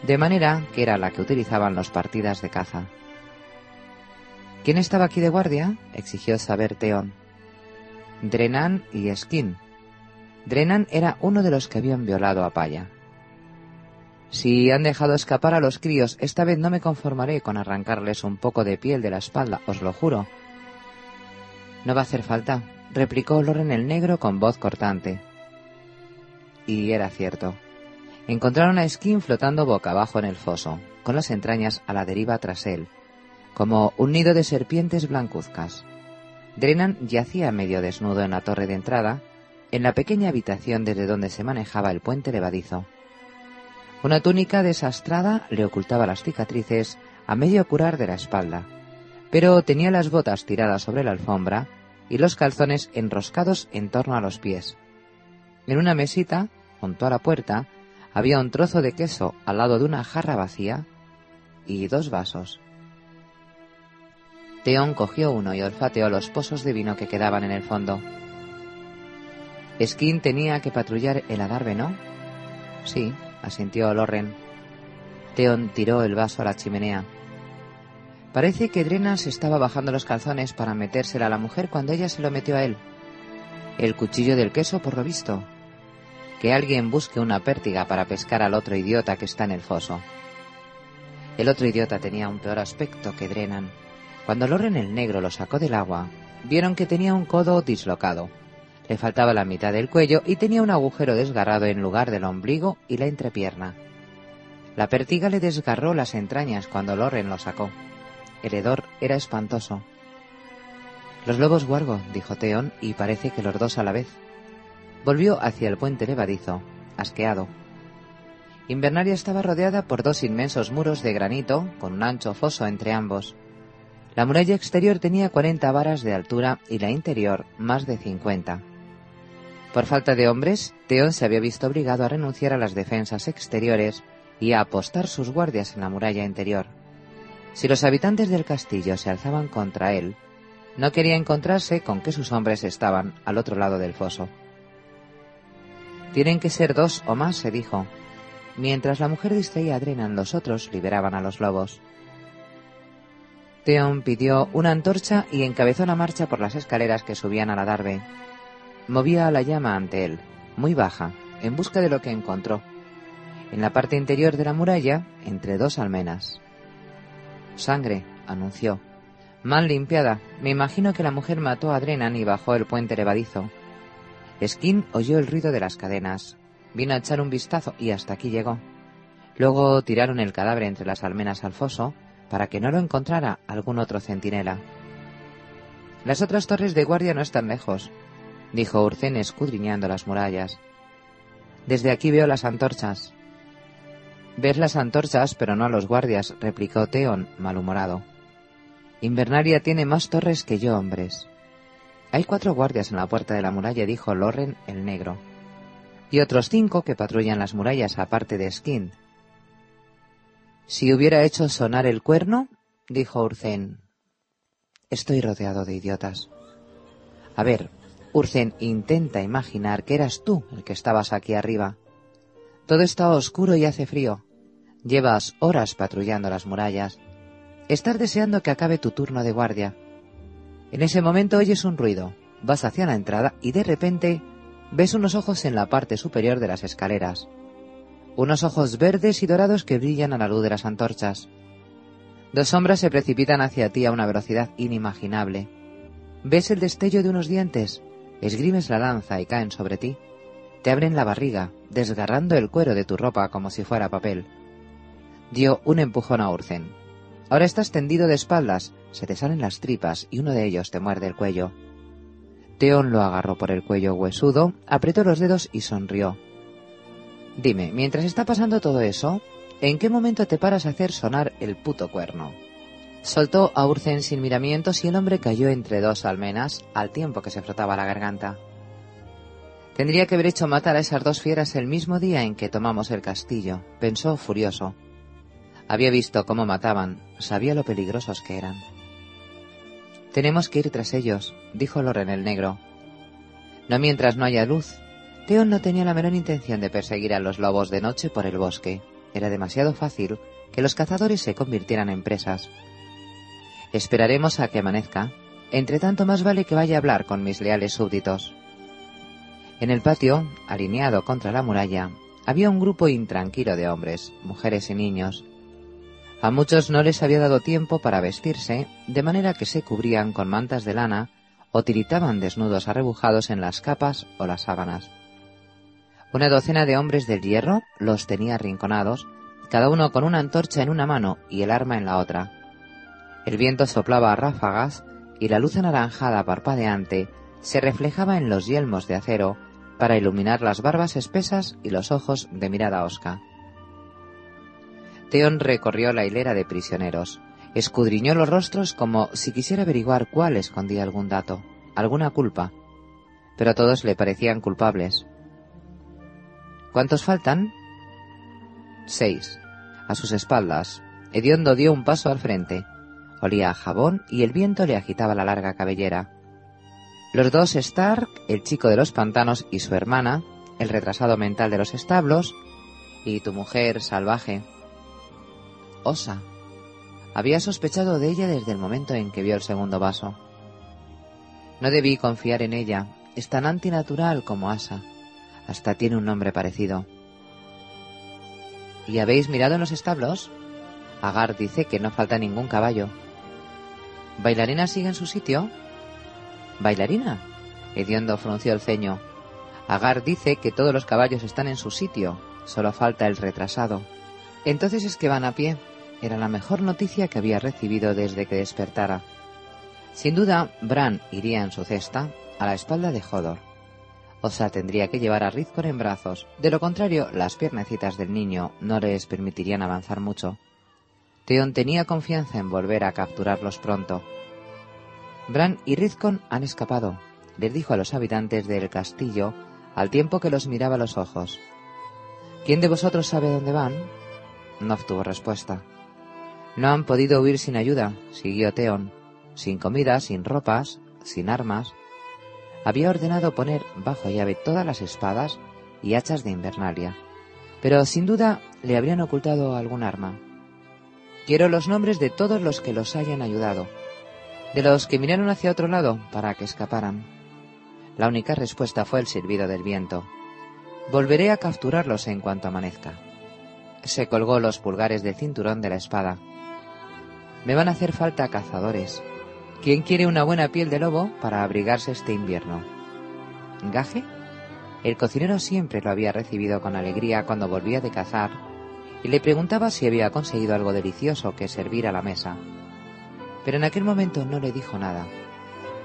de manera que era la que utilizaban los partidas de caza. ¿Quién estaba aquí de guardia? exigió saber Teón. Drenan y Skin. Drenan era uno de los que habían violado a Paya. Si han dejado escapar a los críos, esta vez no me conformaré con arrancarles un poco de piel de la espalda, os lo juro. No va a hacer falta, replicó Loren el Negro con voz cortante. Y era cierto. Encontraron a Skin flotando boca abajo en el foso, con las entrañas a la deriva tras él, como un nido de serpientes blancuzcas. Drenan yacía medio desnudo en la torre de entrada, en la pequeña habitación desde donde se manejaba el puente levadizo. Una túnica desastrada le ocultaba las cicatrices a medio curar de la espalda, pero tenía las botas tiradas sobre la alfombra y los calzones enroscados en torno a los pies. En una mesita, junto a la puerta, había un trozo de queso al lado de una jarra vacía y dos vasos. Teón cogió uno y olfateó los pozos de vino que quedaban en el fondo. Skin tenía que patrullar el adarve, ¿no? Sí, asintió Lorren. Theon tiró el vaso a la chimenea. Parece que Drena se estaba bajando los calzones para metérsela a la mujer cuando ella se lo metió a él. El cuchillo del queso, por lo visto. Que alguien busque una pértiga para pescar al otro idiota que está en el foso. El otro idiota tenía un peor aspecto que Drenan. Cuando Loren el negro lo sacó del agua, vieron que tenía un codo dislocado le faltaba la mitad del cuello y tenía un agujero desgarrado en lugar del ombligo y la entrepierna. La pertiga le desgarró las entrañas cuando Loren lo sacó. El hedor era espantoso. Los lobos guargo, dijo Teón, y parece que los dos a la vez. Volvió hacia el puente levadizo, asqueado. Invernaria estaba rodeada por dos inmensos muros de granito, con un ancho foso entre ambos. La muralla exterior tenía cuarenta varas de altura y la interior más de cincuenta. Por falta de hombres, Teón se había visto obligado a renunciar a las defensas exteriores y a apostar sus guardias en la muralla interior. Si los habitantes del castillo se alzaban contra él, no quería encontrarse con que sus hombres estaban al otro lado del foso. Tienen que ser dos o más, se dijo. Mientras la mujer distraía a Drenan, los otros liberaban a los lobos. Theon pidió una antorcha y encabezó la marcha por las escaleras que subían a la darbe movía la llama ante él, muy baja, en busca de lo que encontró. En la parte interior de la muralla, entre dos almenas. Sangre, anunció. Mal limpiada. Me imagino que la mujer mató a Drenan y bajó el puente levadizo. Skin oyó el ruido de las cadenas. Vino a echar un vistazo y hasta aquí llegó. Luego tiraron el cadáver entre las almenas al foso para que no lo encontrara algún otro centinela. Las otras torres de guardia no están lejos, dijo Urcén escudriñando las murallas. Desde aquí veo las antorchas. Ves las antorchas, pero no a los guardias, replicó Teon, malhumorado. Invernaria tiene más torres que yo, hombres. Hay cuatro guardias en la puerta de la muralla, dijo Loren el negro. Y otros cinco que patrullan las murallas aparte de Skin. Si hubiera hecho sonar el cuerno, dijo Urcén. Estoy rodeado de idiotas. A ver, Urcen intenta imaginar que eras tú el que estabas aquí arriba. Todo está oscuro y hace frío. Llevas horas patrullando las murallas. Estás deseando que acabe tu turno de guardia. En ese momento oyes un ruido, vas hacia la entrada y de repente ves unos ojos en la parte superior de las escaleras. Unos ojos verdes y dorados que brillan a la luz de las antorchas. Dos sombras se precipitan hacia ti a una velocidad inimaginable. Ves el destello de unos dientes, esgrimes la lanza y caen sobre ti. Te abren la barriga, desgarrando el cuero de tu ropa como si fuera papel. Dio un empujón a Urzen. Ahora estás tendido de espaldas, se te salen las tripas y uno de ellos te muerde el cuello. Teon lo agarró por el cuello huesudo, apretó los dedos y sonrió. Dime, mientras está pasando todo eso, ¿en qué momento te paras a hacer sonar el puto cuerno? Soltó a Urzen sin miramientos y el hombre cayó entre dos almenas al tiempo que se frotaba la garganta. Tendría que haber hecho matar a esas dos fieras el mismo día en que tomamos el castillo, pensó furioso. Había visto cómo mataban, sabía lo peligrosos que eran. Tenemos que ir tras ellos, dijo Loren el negro. No mientras no haya luz. Teon no tenía la menor intención de perseguir a los lobos de noche por el bosque. Era demasiado fácil que los cazadores se convirtieran en presas. Esperaremos a que amanezca. Entre tanto más vale que vaya a hablar con mis leales súbditos. En el patio, alineado contra la muralla, había un grupo intranquilo de hombres, mujeres y niños, a muchos no les había dado tiempo para vestirse, de manera que se cubrían con mantas de lana o tiritaban desnudos arrebujados en las capas o las sábanas. Una docena de hombres del hierro los tenía arrinconados, cada uno con una antorcha en una mano y el arma en la otra. El viento soplaba a ráfagas y la luz anaranjada parpadeante se reflejaba en los yelmos de acero para iluminar las barbas espesas y los ojos de mirada osca. Teon recorrió la hilera de prisioneros. Escudriñó los rostros como si quisiera averiguar cuál escondía algún dato, alguna culpa. Pero todos le parecían culpables. ¿Cuántos faltan? Seis. A sus espaldas, Hediondo dio un paso al frente. Olía a jabón y el viento le agitaba la larga cabellera. Los dos Stark, el chico de los pantanos y su hermana, el retrasado mental de los establos, y tu mujer salvaje, Osa. Había sospechado de ella desde el momento en que vio el segundo vaso. No debí confiar en ella. Es tan antinatural como Asa. Hasta tiene un nombre parecido. ¿Y habéis mirado en los establos? Agar dice que no falta ningún caballo. ¿Bailarina sigue en su sitio? ¿Bailarina? Hediondo frunció el ceño. Agar dice que todos los caballos están en su sitio, solo falta el retrasado. Entonces es que van a pie. Era la mejor noticia que había recibido desde que despertara. Sin duda, Bran iría en su cesta a la espalda de Hodor. Osa tendría que llevar a Rizkor en brazos. De lo contrario, las piernecitas del niño no les permitirían avanzar mucho. Theon tenía confianza en volver a capturarlos pronto. Bran y Rizkon han escapado, les dijo a los habitantes del castillo al tiempo que los miraba a los ojos. ¿Quién de vosotros sabe dónde van? No obtuvo respuesta. No han podido huir sin ayuda, siguió Teón, sin comida, sin ropas, sin armas. Había ordenado poner bajo llave todas las espadas y hachas de Invernalia, pero sin duda le habrían ocultado algún arma. Quiero los nombres de todos los que los hayan ayudado, de los que miraron hacia otro lado para que escaparan. La única respuesta fue el silbido del viento. Volveré a capturarlos en cuanto amanezca. Se colgó los pulgares del cinturón de la espada. Me van a hacer falta cazadores. ¿Quién quiere una buena piel de lobo para abrigarse este invierno? ¿Gaje? El cocinero siempre lo había recibido con alegría cuando volvía de cazar y le preguntaba si había conseguido algo delicioso que servir a la mesa. Pero en aquel momento no le dijo nada.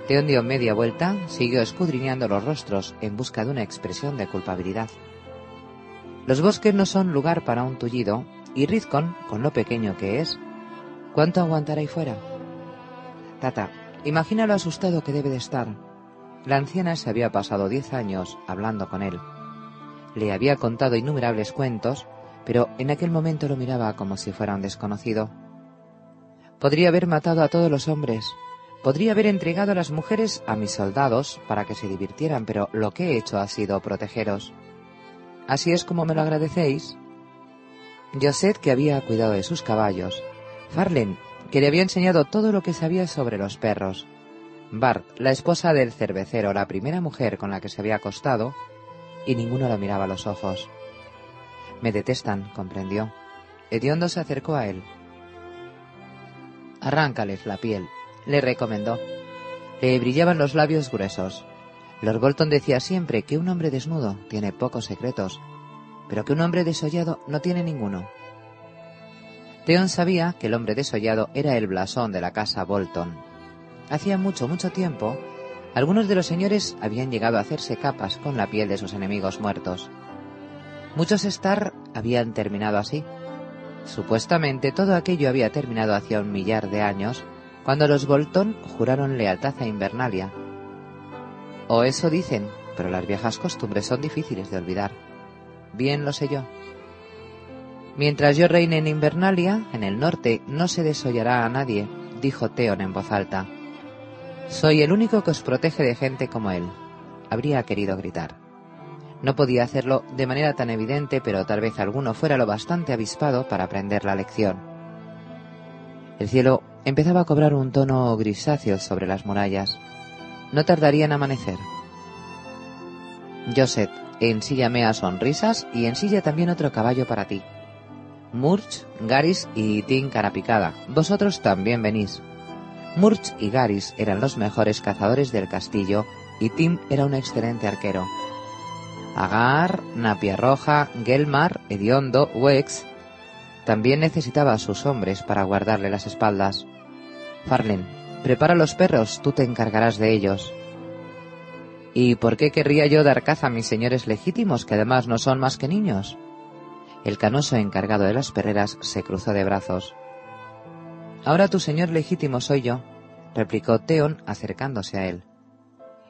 Teón dio media vuelta, siguió escudriñando los rostros en busca de una expresión de culpabilidad. Los bosques no son lugar para un tullido, y Rizcon, con lo pequeño que es, ¿cuánto aguantará ahí fuera? Tata, imagina lo asustado que debe de estar. La anciana se había pasado diez años hablando con él. Le había contado innumerables cuentos, pero en aquel momento lo miraba como si fuera un desconocido. Podría haber matado a todos los hombres, podría haber entregado a las mujeres a mis soldados para que se divirtieran, pero lo que he hecho ha sido protegeros. Así es como me lo agradecéis. Josette, que había cuidado de sus caballos, Farlen, que le había enseñado todo lo que sabía sobre los perros, Bart, la esposa del cervecero, la primera mujer con la que se había acostado, y ninguno lo miraba a los ojos. Me detestan, comprendió. Hediondo se acercó a él. Arráncales la piel, le recomendó. Le brillaban los labios gruesos. Lord Bolton decía siempre que un hombre desnudo tiene pocos secretos, pero que un hombre desollado no tiene ninguno. Theon sabía que el hombre desollado era el blasón de la casa Bolton, Hacía mucho, mucho tiempo, algunos de los señores habían llegado a hacerse capas con la piel de sus enemigos muertos. Muchos Star habían terminado así. Supuestamente todo aquello había terminado hacía un millar de años, cuando los Bolton juraron lealtad a Invernalia. O eso dicen, pero las viejas costumbres son difíciles de olvidar. Bien lo sé yo. Mientras yo reine en Invernalia, en el norte, no se desollará a nadie, dijo Theon en voz alta. Soy el único que os protege de gente como él. Habría querido gritar. No podía hacerlo de manera tan evidente, pero tal vez alguno fuera lo bastante avispado para aprender la lección. El cielo empezaba a cobrar un tono grisáceo sobre las murallas. No tardaría en amanecer. Joseph, ensíllame a sonrisas y ensilla también otro caballo para ti. Murch, Garis y Tin Carapicada, vosotros también venís. Murch y Garis eran los mejores cazadores del castillo y Tim era un excelente arquero. Agar, Napia Roja, Gelmar, Ediondo, Wex también necesitaba a sus hombres para guardarle las espaldas. Farlen, prepara los perros, tú te encargarás de ellos. ¿Y por qué querría yo dar caza a mis señores legítimos, que además no son más que niños? El canoso encargado de las perreras se cruzó de brazos. Ahora tu señor legítimo soy yo, replicó Teon acercándose a él.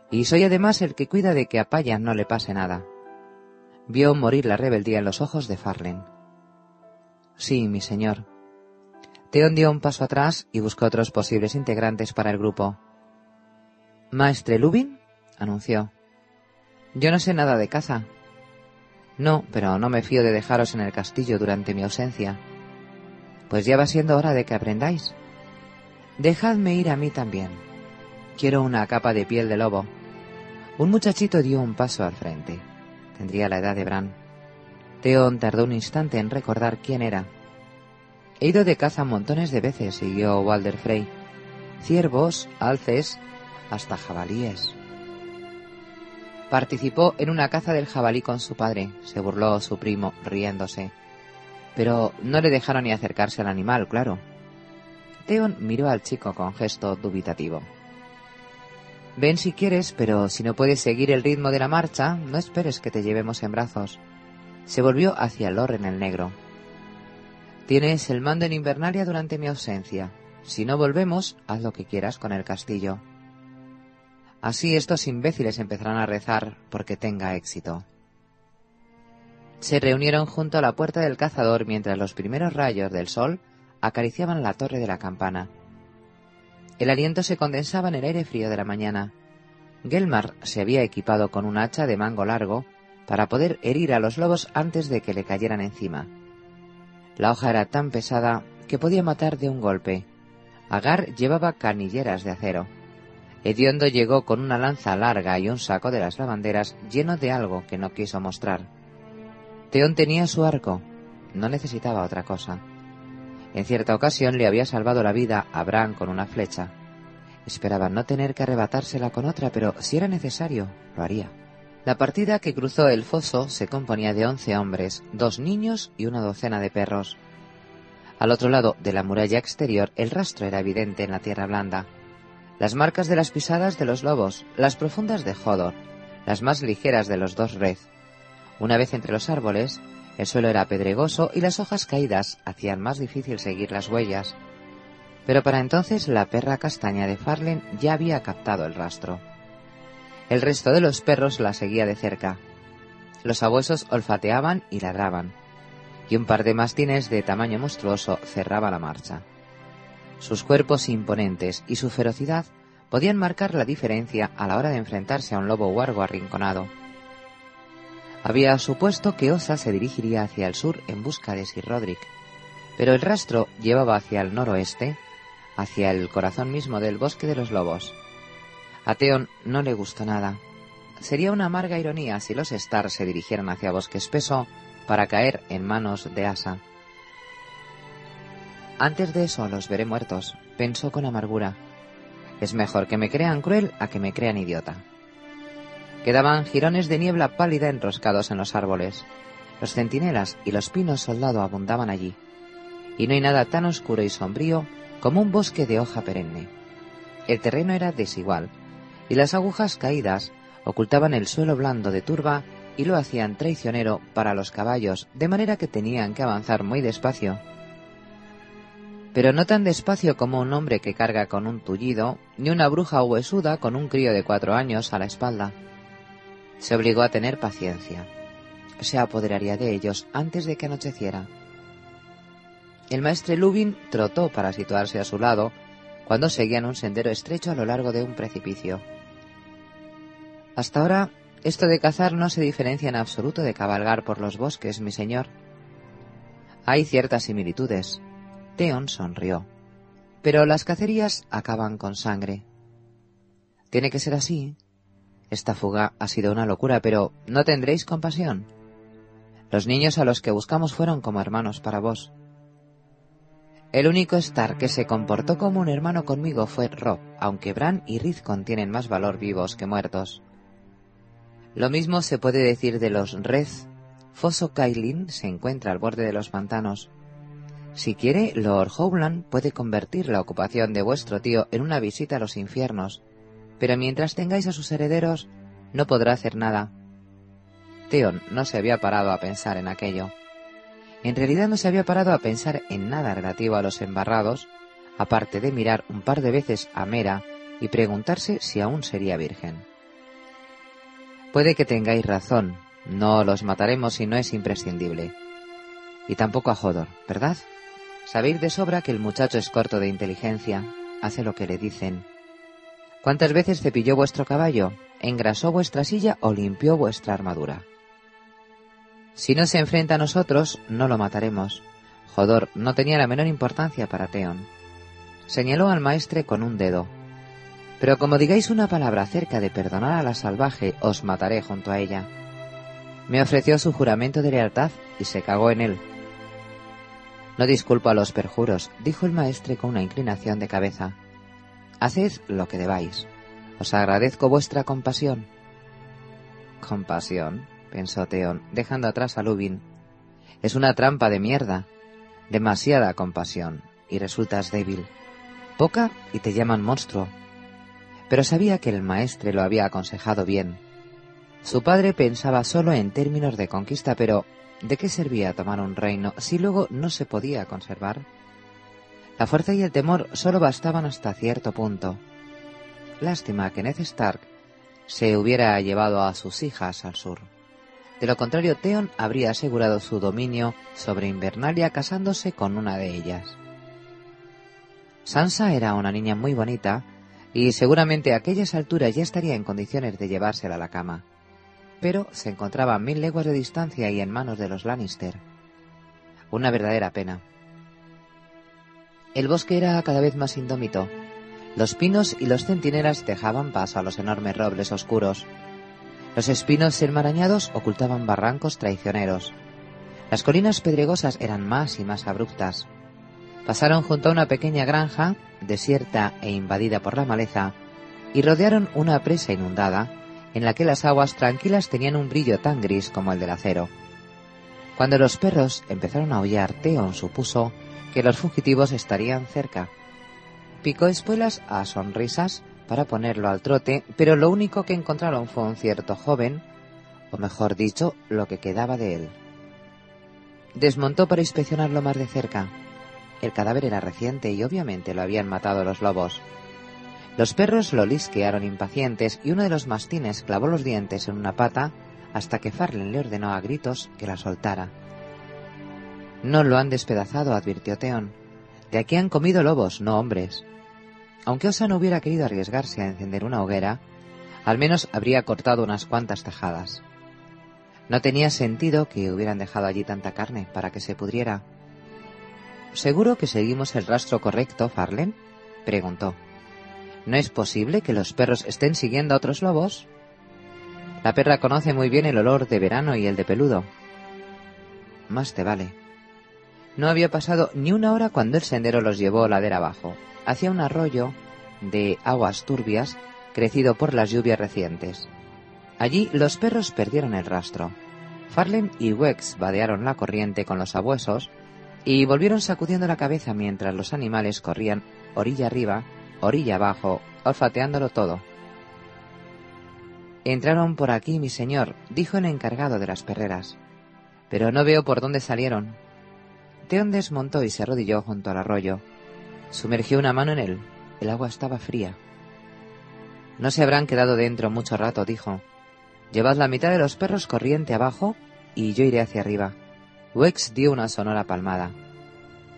Y soy además el que cuida de que a Paya no le pase nada. Vio morir la rebeldía en los ojos de Farlen. Sí, mi señor. Teon dio un paso atrás y buscó otros posibles integrantes para el grupo. Maestre Lubin, anunció. Yo no sé nada de caza. No, pero no me fío de dejaros en el castillo durante mi ausencia. Pues ya va siendo hora de que aprendáis. Dejadme ir a mí también. Quiero una capa de piel de lobo. Un muchachito dio un paso al frente. Tendría la edad de Bran. Theon tardó un instante en recordar quién era. He ido de caza montones de veces, siguió Walder Frey. Ciervos, alces, hasta jabalíes. Participó en una caza del jabalí con su padre, se burló su primo, riéndose. Pero no le dejaron ni acercarse al animal, claro. Theon miró al chico con gesto dubitativo. Ven si quieres, pero si no puedes seguir el ritmo de la marcha, no esperes que te llevemos en brazos. Se volvió hacia Loren el negro. Tienes el mando en Invernalia durante mi ausencia. Si no volvemos, haz lo que quieras con el castillo. Así estos imbéciles empezarán a rezar porque tenga éxito. Se reunieron junto a la puerta del cazador mientras los primeros rayos del sol acariciaban la torre de la campana. El aliento se condensaba en el aire frío de la mañana. Gelmar se había equipado con un hacha de mango largo para poder herir a los lobos antes de que le cayeran encima. La hoja era tan pesada que podía matar de un golpe. Agar llevaba canilleras de acero. Hediondo llegó con una lanza larga y un saco de las lavanderas lleno de algo que no quiso mostrar. Teón tenía su arco, no necesitaba otra cosa. En cierta ocasión le había salvado la vida a Bran con una flecha. Esperaba no tener que arrebatársela con otra, pero si era necesario, lo haría. La partida que cruzó el foso se componía de once hombres, dos niños y una docena de perros. Al otro lado de la muralla exterior el rastro era evidente en la tierra blanda. Las marcas de las pisadas de los lobos, las profundas de Hodor, las más ligeras de los dos red. Una vez entre los árboles, el suelo era pedregoso y las hojas caídas hacían más difícil seguir las huellas. Pero para entonces la perra castaña de Farlen ya había captado el rastro. El resto de los perros la seguía de cerca. Los abuesos olfateaban y ladraban, y un par de mastines de tamaño monstruoso cerraba la marcha. Sus cuerpos imponentes y su ferocidad podían marcar la diferencia a la hora de enfrentarse a un lobo huargo arrinconado. Había supuesto que Osa se dirigiría hacia el sur en busca de Sir Roderick, pero el rastro llevaba hacia el noroeste, hacia el corazón mismo del bosque de los lobos. A Theon no le gustó nada. Sería una amarga ironía si los Stark se dirigieran hacia bosque espeso para caer en manos de Asa. Antes de eso los veré muertos, pensó con amargura. Es mejor que me crean cruel a que me crean idiota. Quedaban jirones de niebla pálida enroscados en los árboles. Los centinelas y los pinos soldado abundaban allí. Y no hay nada tan oscuro y sombrío como un bosque de hoja perenne. El terreno era desigual, y las agujas caídas ocultaban el suelo blando de turba y lo hacían traicionero para los caballos, de manera que tenían que avanzar muy despacio. Pero no tan despacio como un hombre que carga con un tullido, ni una bruja huesuda con un crío de cuatro años a la espalda. Se obligó a tener paciencia. Se apoderaría de ellos antes de que anocheciera. El maestre Lubin trotó para situarse a su lado cuando seguían un sendero estrecho a lo largo de un precipicio. Hasta ahora, esto de cazar no se diferencia en absoluto de cabalgar por los bosques, mi señor. Hay ciertas similitudes. Theon sonrió. Pero las cacerías acaban con sangre. Tiene que ser así, esta fuga ha sido una locura, pero ¿no tendréis compasión? Los niños a los que buscamos fueron como hermanos para vos. El único Star que se comportó como un hermano conmigo fue Rob, aunque Bran y Rizkon tienen más valor vivos que muertos. Lo mismo se puede decir de los Red. Foso Kailin se encuentra al borde de los pantanos. Si quiere, Lord Howland puede convertir la ocupación de vuestro tío en una visita a los infiernos, pero mientras tengáis a sus herederos, no podrá hacer nada. Theon no se había parado a pensar en aquello. En realidad no se había parado a pensar en nada relativo a los embarrados, aparte de mirar un par de veces a Mera y preguntarse si aún sería virgen. Puede que tengáis razón, no los mataremos si no es imprescindible. Y tampoco a Hodor, ¿verdad? Sabéis de sobra que el muchacho es corto de inteligencia, hace lo que le dicen, ¿Cuántas veces cepilló vuestro caballo, engrasó vuestra silla o limpió vuestra armadura? Si no se enfrenta a nosotros, no lo mataremos. Jodor no tenía la menor importancia para Teon. Señaló al maestre con un dedo. Pero como digáis una palabra acerca de perdonar a la salvaje, os mataré junto a ella. Me ofreció su juramento de lealtad y se cagó en él. No disculpo a los perjuros, dijo el maestre con una inclinación de cabeza. Haced lo que debáis. Os agradezco vuestra compasión. Compasión, pensó Teón, dejando atrás a Lubin. Es una trampa de mierda. Demasiada compasión, y resultas débil. Poca y te llaman monstruo. Pero sabía que el maestre lo había aconsejado bien. Su padre pensaba solo en términos de conquista, pero ¿de qué servía tomar un reino si luego no se podía conservar? La fuerza y el temor solo bastaban hasta cierto punto. Lástima que Ned Stark se hubiera llevado a sus hijas al sur. De lo contrario, Theon habría asegurado su dominio sobre Invernalia casándose con una de ellas. Sansa era una niña muy bonita y seguramente a aquellas alturas ya estaría en condiciones de llevársela a la cama. Pero se encontraba a mil leguas de distancia y en manos de los Lannister. Una verdadera pena. El bosque era cada vez más indómito. Los pinos y los centinelas dejaban paso a los enormes robles oscuros. Los espinos enmarañados ocultaban barrancos traicioneros. Las colinas pedregosas eran más y más abruptas. Pasaron junto a una pequeña granja, desierta e invadida por la maleza, y rodearon una presa inundada, en la que las aguas tranquilas tenían un brillo tan gris como el del acero. Cuando los perros empezaron a aullar, Theon supuso que los fugitivos estarían cerca. Picó espuelas a sonrisas para ponerlo al trote, pero lo único que encontraron fue un cierto joven, o mejor dicho, lo que quedaba de él. Desmontó para inspeccionarlo más de cerca. El cadáver era reciente y obviamente lo habían matado los lobos. Los perros lo lisquearon impacientes y uno de los mastines clavó los dientes en una pata hasta que Farlen le ordenó a gritos que la soltara. No lo han despedazado, advirtió Teón. De aquí han comido lobos, no hombres. Aunque Osa no hubiera querido arriesgarse a encender una hoguera, al menos habría cortado unas cuantas tajadas. No tenía sentido que hubieran dejado allí tanta carne para que se pudriera. ¿Seguro que seguimos el rastro correcto, Farlen? preguntó. ¿No es posible que los perros estén siguiendo a otros lobos? La perra conoce muy bien el olor de verano y el de peludo. Más te vale. No había pasado ni una hora cuando el sendero los llevó ladera abajo, hacia un arroyo de aguas turbias crecido por las lluvias recientes. Allí los perros perdieron el rastro. Farlen y Wex vadearon la corriente con los abuesos y volvieron sacudiendo la cabeza mientras los animales corrían orilla arriba, orilla abajo, olfateándolo todo. Entraron por aquí, mi señor, dijo el encargado de las perreras. Pero no veo por dónde salieron. Teón desmontó y se arrodilló junto al arroyo. Sumergió una mano en él. El agua estaba fría. No se habrán quedado dentro mucho rato, dijo. Llevad la mitad de los perros corriente abajo y yo iré hacia arriba. Wex dio una sonora palmada.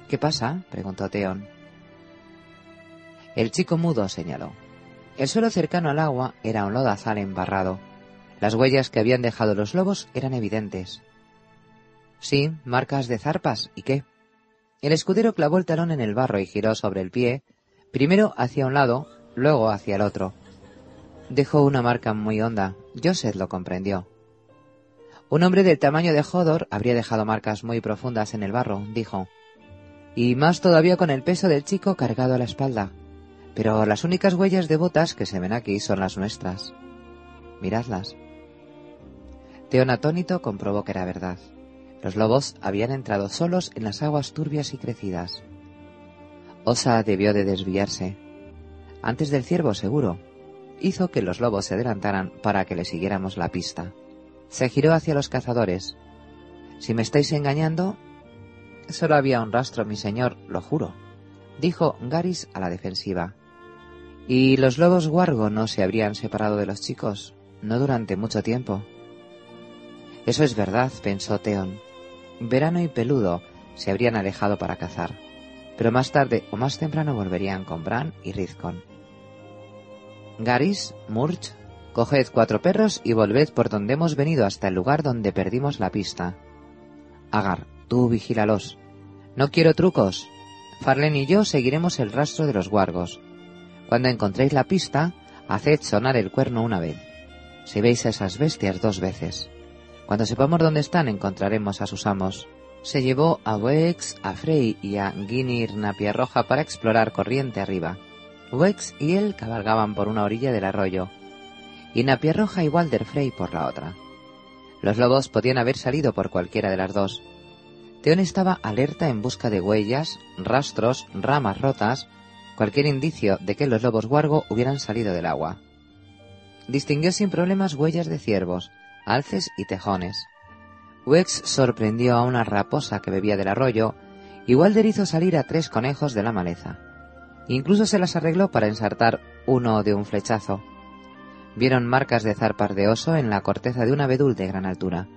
¿Qué pasa? preguntó Teón. El chico mudo señaló. El suelo cercano al agua era un lodazal embarrado. Las huellas que habían dejado los lobos eran evidentes. Sí, marcas de zarpas. ¿Y qué? El escudero clavó el talón en el barro y giró sobre el pie, primero hacia un lado, luego hacia el otro. Dejó una marca muy honda. Joseph lo comprendió. Un hombre del tamaño de Hodor habría dejado marcas muy profundas en el barro, dijo. Y más todavía con el peso del chico cargado a la espalda. Pero las únicas huellas de botas que se ven aquí son las nuestras. Miradlas. Teon atónito comprobó que era verdad. Los lobos habían entrado solos en las aguas turbias y crecidas. Osa debió de desviarse. Antes del ciervo, seguro. Hizo que los lobos se adelantaran para que le siguiéramos la pista. Se giró hacia los cazadores. Si me estáis engañando, solo había un rastro, mi señor, lo juro, dijo Garis a la defensiva. Y los lobos guargo no se habrían separado de los chicos, no durante mucho tiempo. Eso es verdad, pensó Teon. Verano y Peludo se habrían alejado para cazar, pero más tarde o más temprano volverían con Bran y Rizcon. Garis, Murch, coged cuatro perros y volved por donde hemos venido hasta el lugar donde perdimos la pista. Agar, tú vigílalos. No quiero trucos. Farlen y yo seguiremos el rastro de los guargos. Cuando encontréis la pista, haced sonar el cuerno una vez. Si veis a esas bestias dos veces. Cuando sepamos dónde están, encontraremos a sus amos. Se llevó a Wex, a Frey y a Ginir Roja para explorar corriente arriba. Wex y él cabalgaban por una orilla del arroyo, y Roja y Walder Frey por la otra. Los lobos podían haber salido por cualquiera de las dos. Teón estaba alerta en busca de huellas, rastros, ramas rotas cualquier indicio de que los lobos guargo hubieran salido del agua. Distinguió sin problemas huellas de ciervos, alces y tejones. Wex sorprendió a una raposa que bebía del arroyo y Walder hizo salir a tres conejos de la maleza. Incluso se las arregló para ensartar uno de un flechazo. Vieron marcas de zarpas de oso en la corteza de un abedul de gran altura,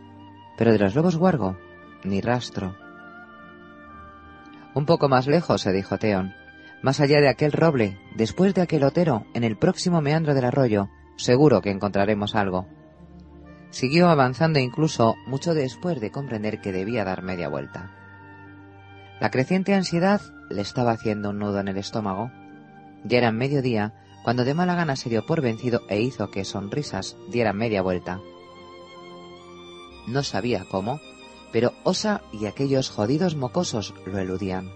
pero de los lobos guargo, ni rastro. Un poco más lejos, se dijo Teón, más allá de aquel roble, después de aquel otero, en el próximo meandro del arroyo, seguro que encontraremos algo. Siguió avanzando incluso mucho después de comprender que debía dar media vuelta. La creciente ansiedad le estaba haciendo un nudo en el estómago. Ya era mediodía cuando de mala gana se dio por vencido e hizo que sonrisas dieran media vuelta. No sabía cómo, pero Osa y aquellos jodidos mocosos lo eludían.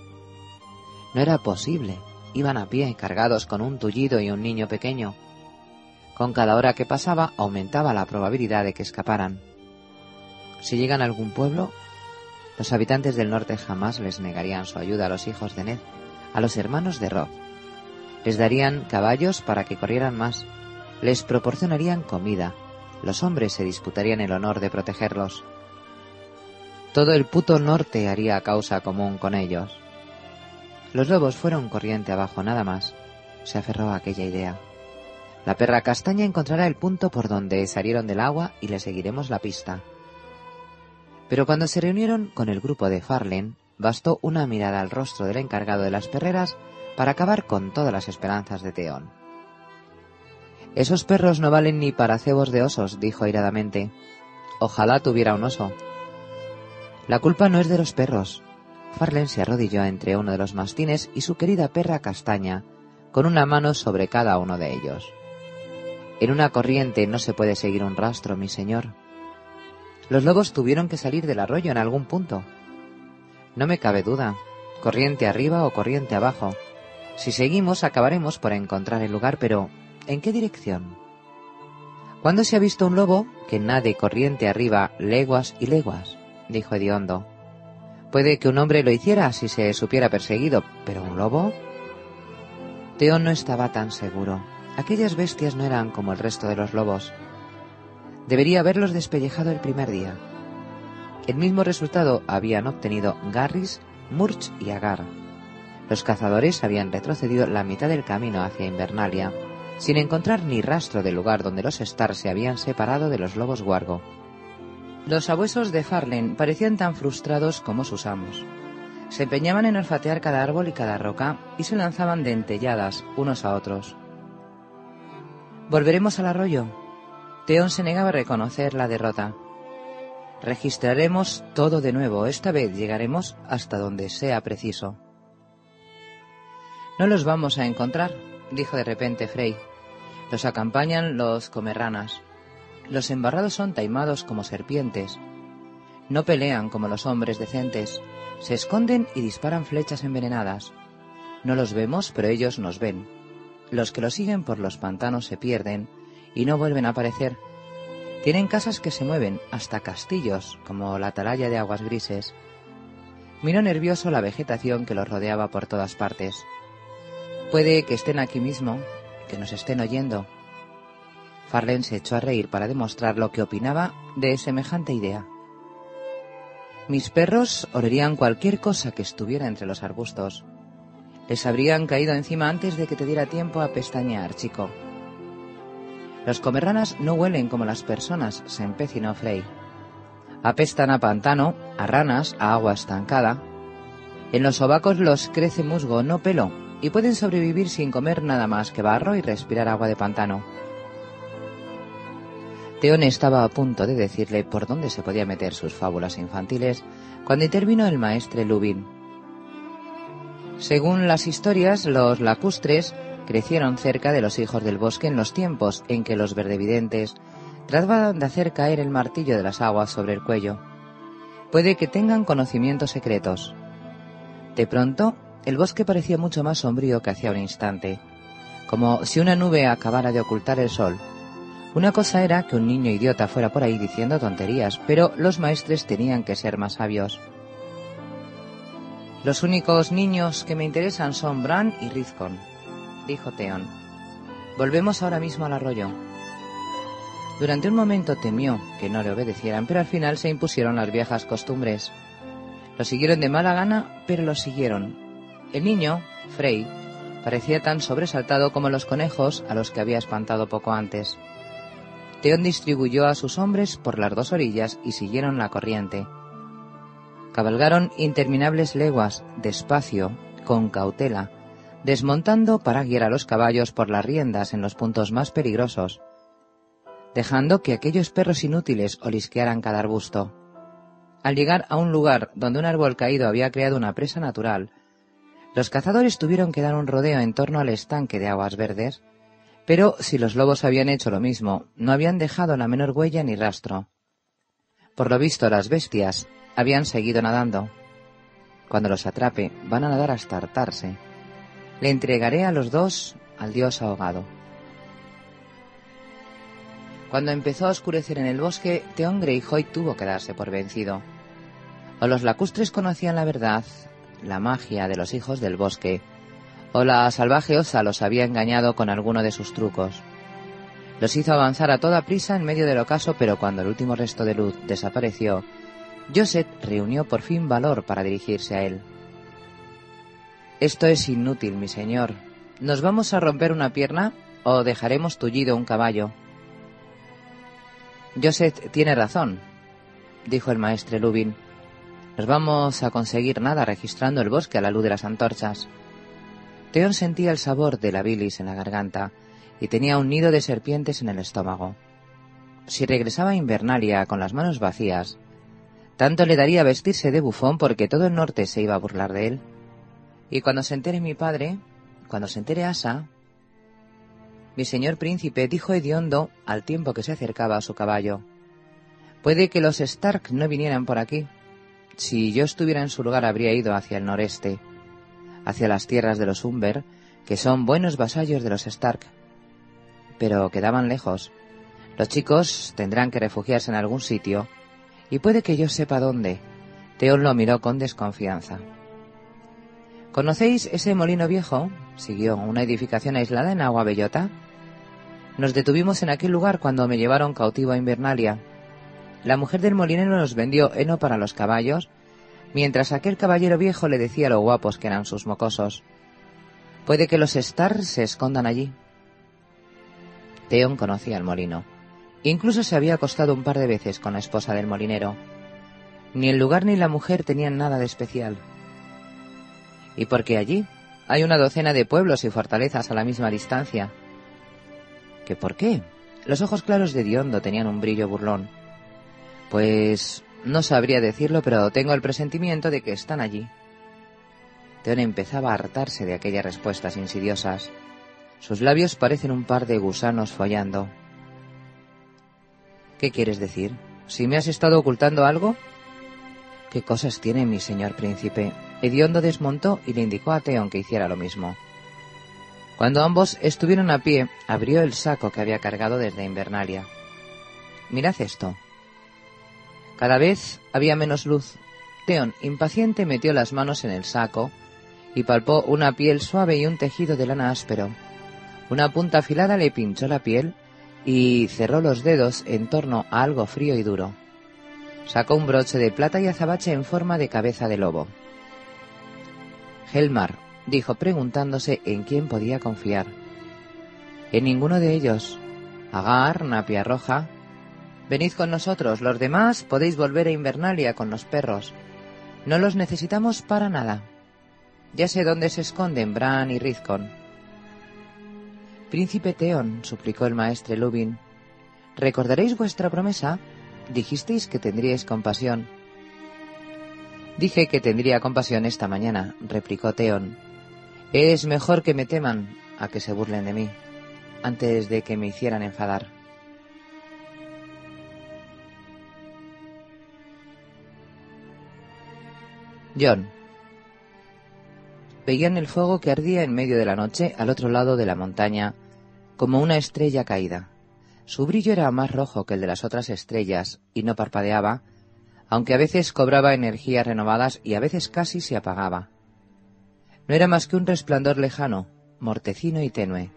No era posible. Iban a pie, cargados con un tullido y un niño pequeño. Con cada hora que pasaba aumentaba la probabilidad de que escaparan. Si llegan a algún pueblo, los habitantes del norte jamás les negarían su ayuda a los hijos de Ned, a los hermanos de Rob. Les darían caballos para que corrieran más, les proporcionarían comida, los hombres se disputarían el honor de protegerlos. Todo el puto norte haría causa común con ellos. Los lobos fueron corriente abajo nada más. Se aferró a aquella idea. La perra castaña encontrará el punto por donde salieron del agua y le seguiremos la pista. Pero cuando se reunieron con el grupo de Farlen, bastó una mirada al rostro del encargado de las perreras para acabar con todas las esperanzas de Teón. Esos perros no valen ni para cebos de osos, dijo airadamente. Ojalá tuviera un oso. La culpa no es de los perros, Farlen se arrodilló entre uno de los mastines y su querida perra castaña, con una mano sobre cada uno de ellos. En una corriente no se puede seguir un rastro, mi señor. Los lobos tuvieron que salir del arroyo en algún punto. No me cabe duda, corriente arriba o corriente abajo. Si seguimos acabaremos por encontrar el lugar, pero ¿en qué dirección? ¿Cuándo se ha visto un lobo que nade corriente arriba leguas y leguas? dijo Hediondo. Puede que un hombre lo hiciera si se supiera perseguido, pero un lobo. Teón no estaba tan seguro. Aquellas bestias no eran como el resto de los lobos. Debería haberlos despellejado el primer día. El mismo resultado habían obtenido Garris, Murch y Agar. Los cazadores habían retrocedido la mitad del camino hacia Invernalia, sin encontrar ni rastro del lugar donde los Star se habían separado de los lobos guargo. Los abuesos de Farlen parecían tan frustrados como sus amos. Se empeñaban en olfatear cada árbol y cada roca y se lanzaban dentelladas unos a otros. ¿Volveremos al arroyo? Teón se negaba a reconocer la derrota. Registraremos todo de nuevo. Esta vez llegaremos hasta donde sea preciso. No los vamos a encontrar, dijo de repente Frey. Los acompañan los comerranas. Los embarrados son taimados como serpientes. No pelean como los hombres decentes. Se esconden y disparan flechas envenenadas. No los vemos, pero ellos nos ven. Los que los siguen por los pantanos se pierden y no vuelven a aparecer. Tienen casas que se mueven, hasta castillos, como la atalaya de aguas grises. Miró nervioso la vegetación que los rodeaba por todas partes. Puede que estén aquí mismo, que nos estén oyendo, Farlen se echó a reír para demostrar lo que opinaba de semejante idea. Mis perros olerían cualquier cosa que estuviera entre los arbustos. Les habrían caído encima antes de que te diera tiempo a pestañear, chico. Los comerranas no huelen como las personas, se empecinó Frey. Apestan a pantano, a ranas, a agua estancada. En los sobacos los crece musgo, no pelo, y pueden sobrevivir sin comer nada más que barro y respirar agua de pantano. Teón estaba a punto de decirle por dónde se podía meter sus fábulas infantiles cuando intervino el maestre Lubin. Según las historias, los lacustres crecieron cerca de los hijos del bosque en los tiempos en que los verdevidentes trataban de hacer caer el martillo de las aguas sobre el cuello. Puede que tengan conocimientos secretos. De pronto, el bosque parecía mucho más sombrío que hacía un instante, como si una nube acabara de ocultar el sol una cosa era que un niño idiota fuera por ahí diciendo tonterías, pero los maestres tenían que ser más sabios. Los únicos niños que me interesan son Bran y Rizcon, dijo Theon. Volvemos ahora mismo al arroyo. Durante un momento temió que no le obedecieran, pero al final se impusieron las viejas costumbres. Lo siguieron de mala gana, pero lo siguieron. El niño, Frey, parecía tan sobresaltado como los conejos a los que había espantado poco antes. Teón distribuyó a sus hombres por las dos orillas y siguieron la corriente. Cabalgaron interminables leguas, despacio, con cautela, desmontando para guiar a los caballos por las riendas en los puntos más peligrosos, dejando que aquellos perros inútiles olisquearan cada arbusto. Al llegar a un lugar donde un árbol caído había creado una presa natural, los cazadores tuvieron que dar un rodeo en torno al estanque de aguas verdes, pero si los lobos habían hecho lo mismo, no habían dejado la menor huella ni rastro. Por lo visto, las bestias habían seguido nadando. Cuando los atrape, van a nadar hasta hartarse. Le entregaré a los dos al dios ahogado. Cuando empezó a oscurecer en el bosque, Theon Greyjoy tuvo que darse por vencido. O los lacustres conocían la verdad, la magia de los hijos del bosque, o la salvaje osa los había engañado con alguno de sus trucos. Los hizo avanzar a toda prisa en medio del ocaso, pero cuando el último resto de luz desapareció, Joseph reunió por fin valor para dirigirse a él. Esto es inútil, mi señor. ¿Nos vamos a romper una pierna o dejaremos tullido un caballo? Joseph tiene razón, dijo el maestre Lubin. Nos vamos a conseguir nada registrando el bosque a la luz de las antorchas. Teón sentía el sabor de la bilis en la garganta y tenía un nido de serpientes en el estómago. Si regresaba a Invernalia con las manos vacías, tanto le daría vestirse de bufón porque todo el norte se iba a burlar de él. Y cuando se entere mi padre, cuando se entere Asa, mi señor príncipe dijo hediondo al tiempo que se acercaba a su caballo. Puede que los Stark no vinieran por aquí. Si yo estuviera en su lugar habría ido hacia el noreste, hacia las tierras de los Umber, que son buenos vasallos de los Stark. Pero quedaban lejos. Los chicos tendrán que refugiarse en algún sitio y puede que yo sepa dónde. Teón lo miró con desconfianza. ¿Conocéis ese molino viejo? siguió, una edificación aislada en Agua Bellota. Nos detuvimos en aquel lugar cuando me llevaron cautivo a Invernalia. La mujer del molinero nos vendió heno para los caballos, mientras aquel caballero viejo le decía lo guapos que eran sus mocosos. Puede que los Stars se escondan allí. Teón conocía el molino. Incluso se había acostado un par de veces con la esposa del molinero. Ni el lugar ni la mujer tenían nada de especial. ¿Y por qué allí? Hay una docena de pueblos y fortalezas a la misma distancia. ¿Qué por qué? Los ojos claros de Diondo tenían un brillo burlón. Pues no sabría decirlo, pero tengo el presentimiento de que están allí. Teón empezaba a hartarse de aquellas respuestas insidiosas. Sus labios parecen un par de gusanos follando. ¿Qué quieres decir? ¿Si me has estado ocultando algo? ¿Qué cosas tiene mi señor príncipe? Ediondo desmontó y le indicó a Teón que hiciera lo mismo. Cuando ambos estuvieron a pie, abrió el saco que había cargado desde Invernalia. Mirad esto. Cada vez había menos luz. Teón, impaciente, metió las manos en el saco y palpó una piel suave y un tejido de lana áspero. Una punta afilada le pinchó la piel y cerró los dedos en torno a algo frío y duro. Sacó un broche de plata y azabache en forma de cabeza de lobo. Helmar, dijo preguntándose en quién podía confiar. En ninguno de ellos. Agar, Napia Roja. Venid con nosotros, los demás podéis volver a Invernalia con los perros. No los necesitamos para nada. Ya sé dónde se esconden Bran y Rizcon. Príncipe Teón, suplicó el maestre Lubin, ¿recordaréis vuestra promesa? Dijisteis que tendríais compasión. Dije que tendría compasión esta mañana, replicó Teón. Es mejor que me teman a que se burlen de mí, antes de que me hicieran enfadar. John. Veían el fuego que ardía en medio de la noche al otro lado de la montaña, como una estrella caída. Su brillo era más rojo que el de las otras estrellas y no parpadeaba, aunque a veces cobraba energías renovadas y a veces casi se apagaba. No era más que un resplandor lejano, mortecino y tenue.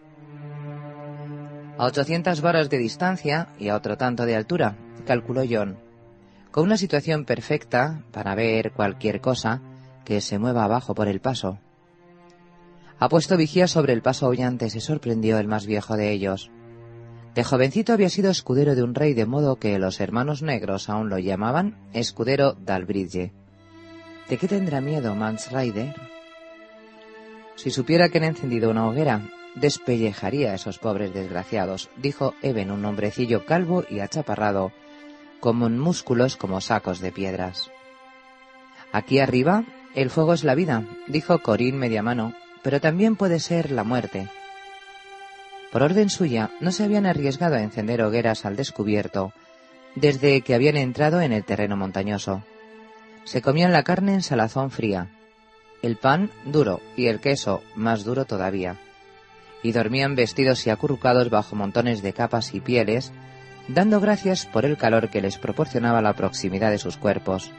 A ochocientas varas de distancia y a otro tanto de altura, calculó John, con una situación perfecta para ver cualquier cosa que se mueva abajo por el paso. Ha puesto vigía sobre el paso aullante, se sorprendió el más viejo de ellos. De jovencito había sido escudero de un rey, de modo que los hermanos negros aún lo llamaban escudero d'Albridge. ¿De qué tendrá miedo Mans Rider? Si supiera que han encendido una hoguera, despellejaría a esos pobres desgraciados, dijo Eben, un hombrecillo calvo y achaparrado, con músculos como sacos de piedras. Aquí arriba, el fuego es la vida, dijo Corín media mano, pero también puede ser la muerte. Por orden suya, no se habían arriesgado a encender hogueras al descubierto desde que habían entrado en el terreno montañoso. Se comían la carne en salazón fría, el pan duro y el queso más duro todavía, y dormían vestidos y acurrucados bajo montones de capas y pieles, dando gracias por el calor que les proporcionaba la proximidad de sus cuerpos.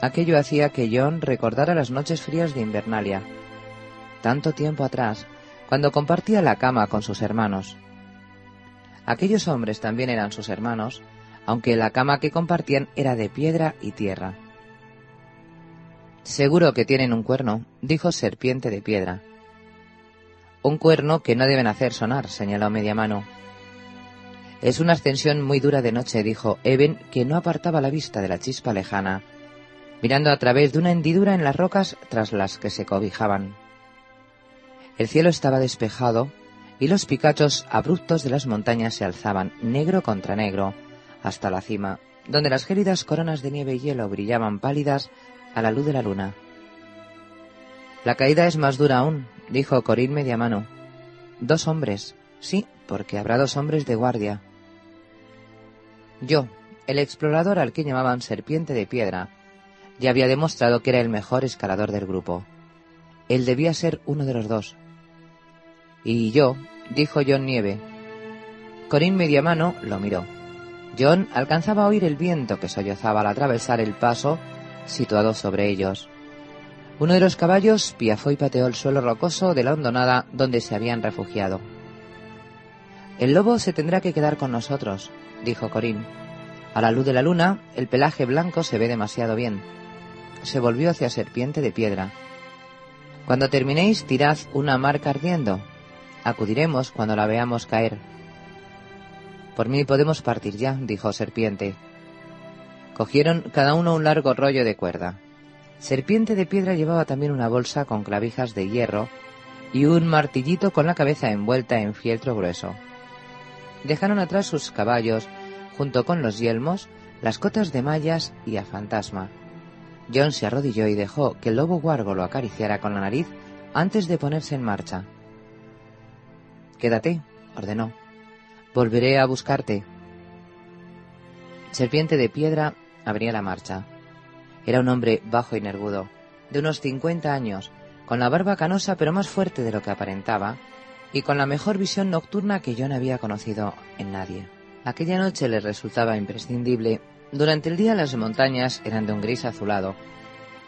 Aquello hacía que John recordara las noches frías de Invernalia, tanto tiempo atrás, cuando compartía la cama con sus hermanos. Aquellos hombres también eran sus hermanos, aunque la cama que compartían era de piedra y tierra. Seguro que tienen un cuerno, dijo Serpiente de Piedra. Un cuerno que no deben hacer sonar, señaló Media Mano. Es una ascensión muy dura de noche, dijo Eben, que no apartaba la vista de la chispa lejana, mirando a través de una hendidura en las rocas tras las que se cobijaban. El cielo estaba despejado y los picachos abruptos de las montañas se alzaban negro contra negro hasta la cima, donde las gélidas coronas de nieve y hielo brillaban pálidas a la luz de la luna. La caída es más dura aún, dijo Corín media mano. Dos hombres, sí, porque habrá dos hombres de guardia. Yo, el explorador al que llamaban Serpiente de Piedra, ya había demostrado que era el mejor escalador del grupo. Él debía ser uno de los dos. Y yo, dijo John Nieve. Corín Mediamano lo miró. John alcanzaba a oír el viento que sollozaba al atravesar el paso situado sobre ellos. Uno de los caballos piafó y pateó el suelo rocoso de la hondonada donde se habían refugiado. El lobo se tendrá que quedar con nosotros, dijo Corín. A la luz de la luna, el pelaje blanco se ve demasiado bien. Se volvió hacia Serpiente de Piedra. Cuando terminéis, tirad una marca ardiendo. Acudiremos cuando la veamos caer. Por mí podemos partir ya, dijo Serpiente. Cogieron cada uno un largo rollo de cuerda. Serpiente de Piedra llevaba también una bolsa con clavijas de hierro y un martillito con la cabeza envuelta en fieltro grueso. Dejaron atrás sus caballos, junto con los yelmos, las cotas de mallas y a fantasma. John se arrodilló y dejó que el lobo guargo lo acariciara con la nariz antes de ponerse en marcha. Quédate, ordenó. Volveré a buscarte. Serpiente de piedra abría la marcha. Era un hombre bajo y nervudo, de unos cincuenta años, con la barba canosa pero más fuerte de lo que aparentaba, y con la mejor visión nocturna que John había conocido en nadie. Aquella noche le resultaba imprescindible. Durante el día las montañas eran de un gris azulado,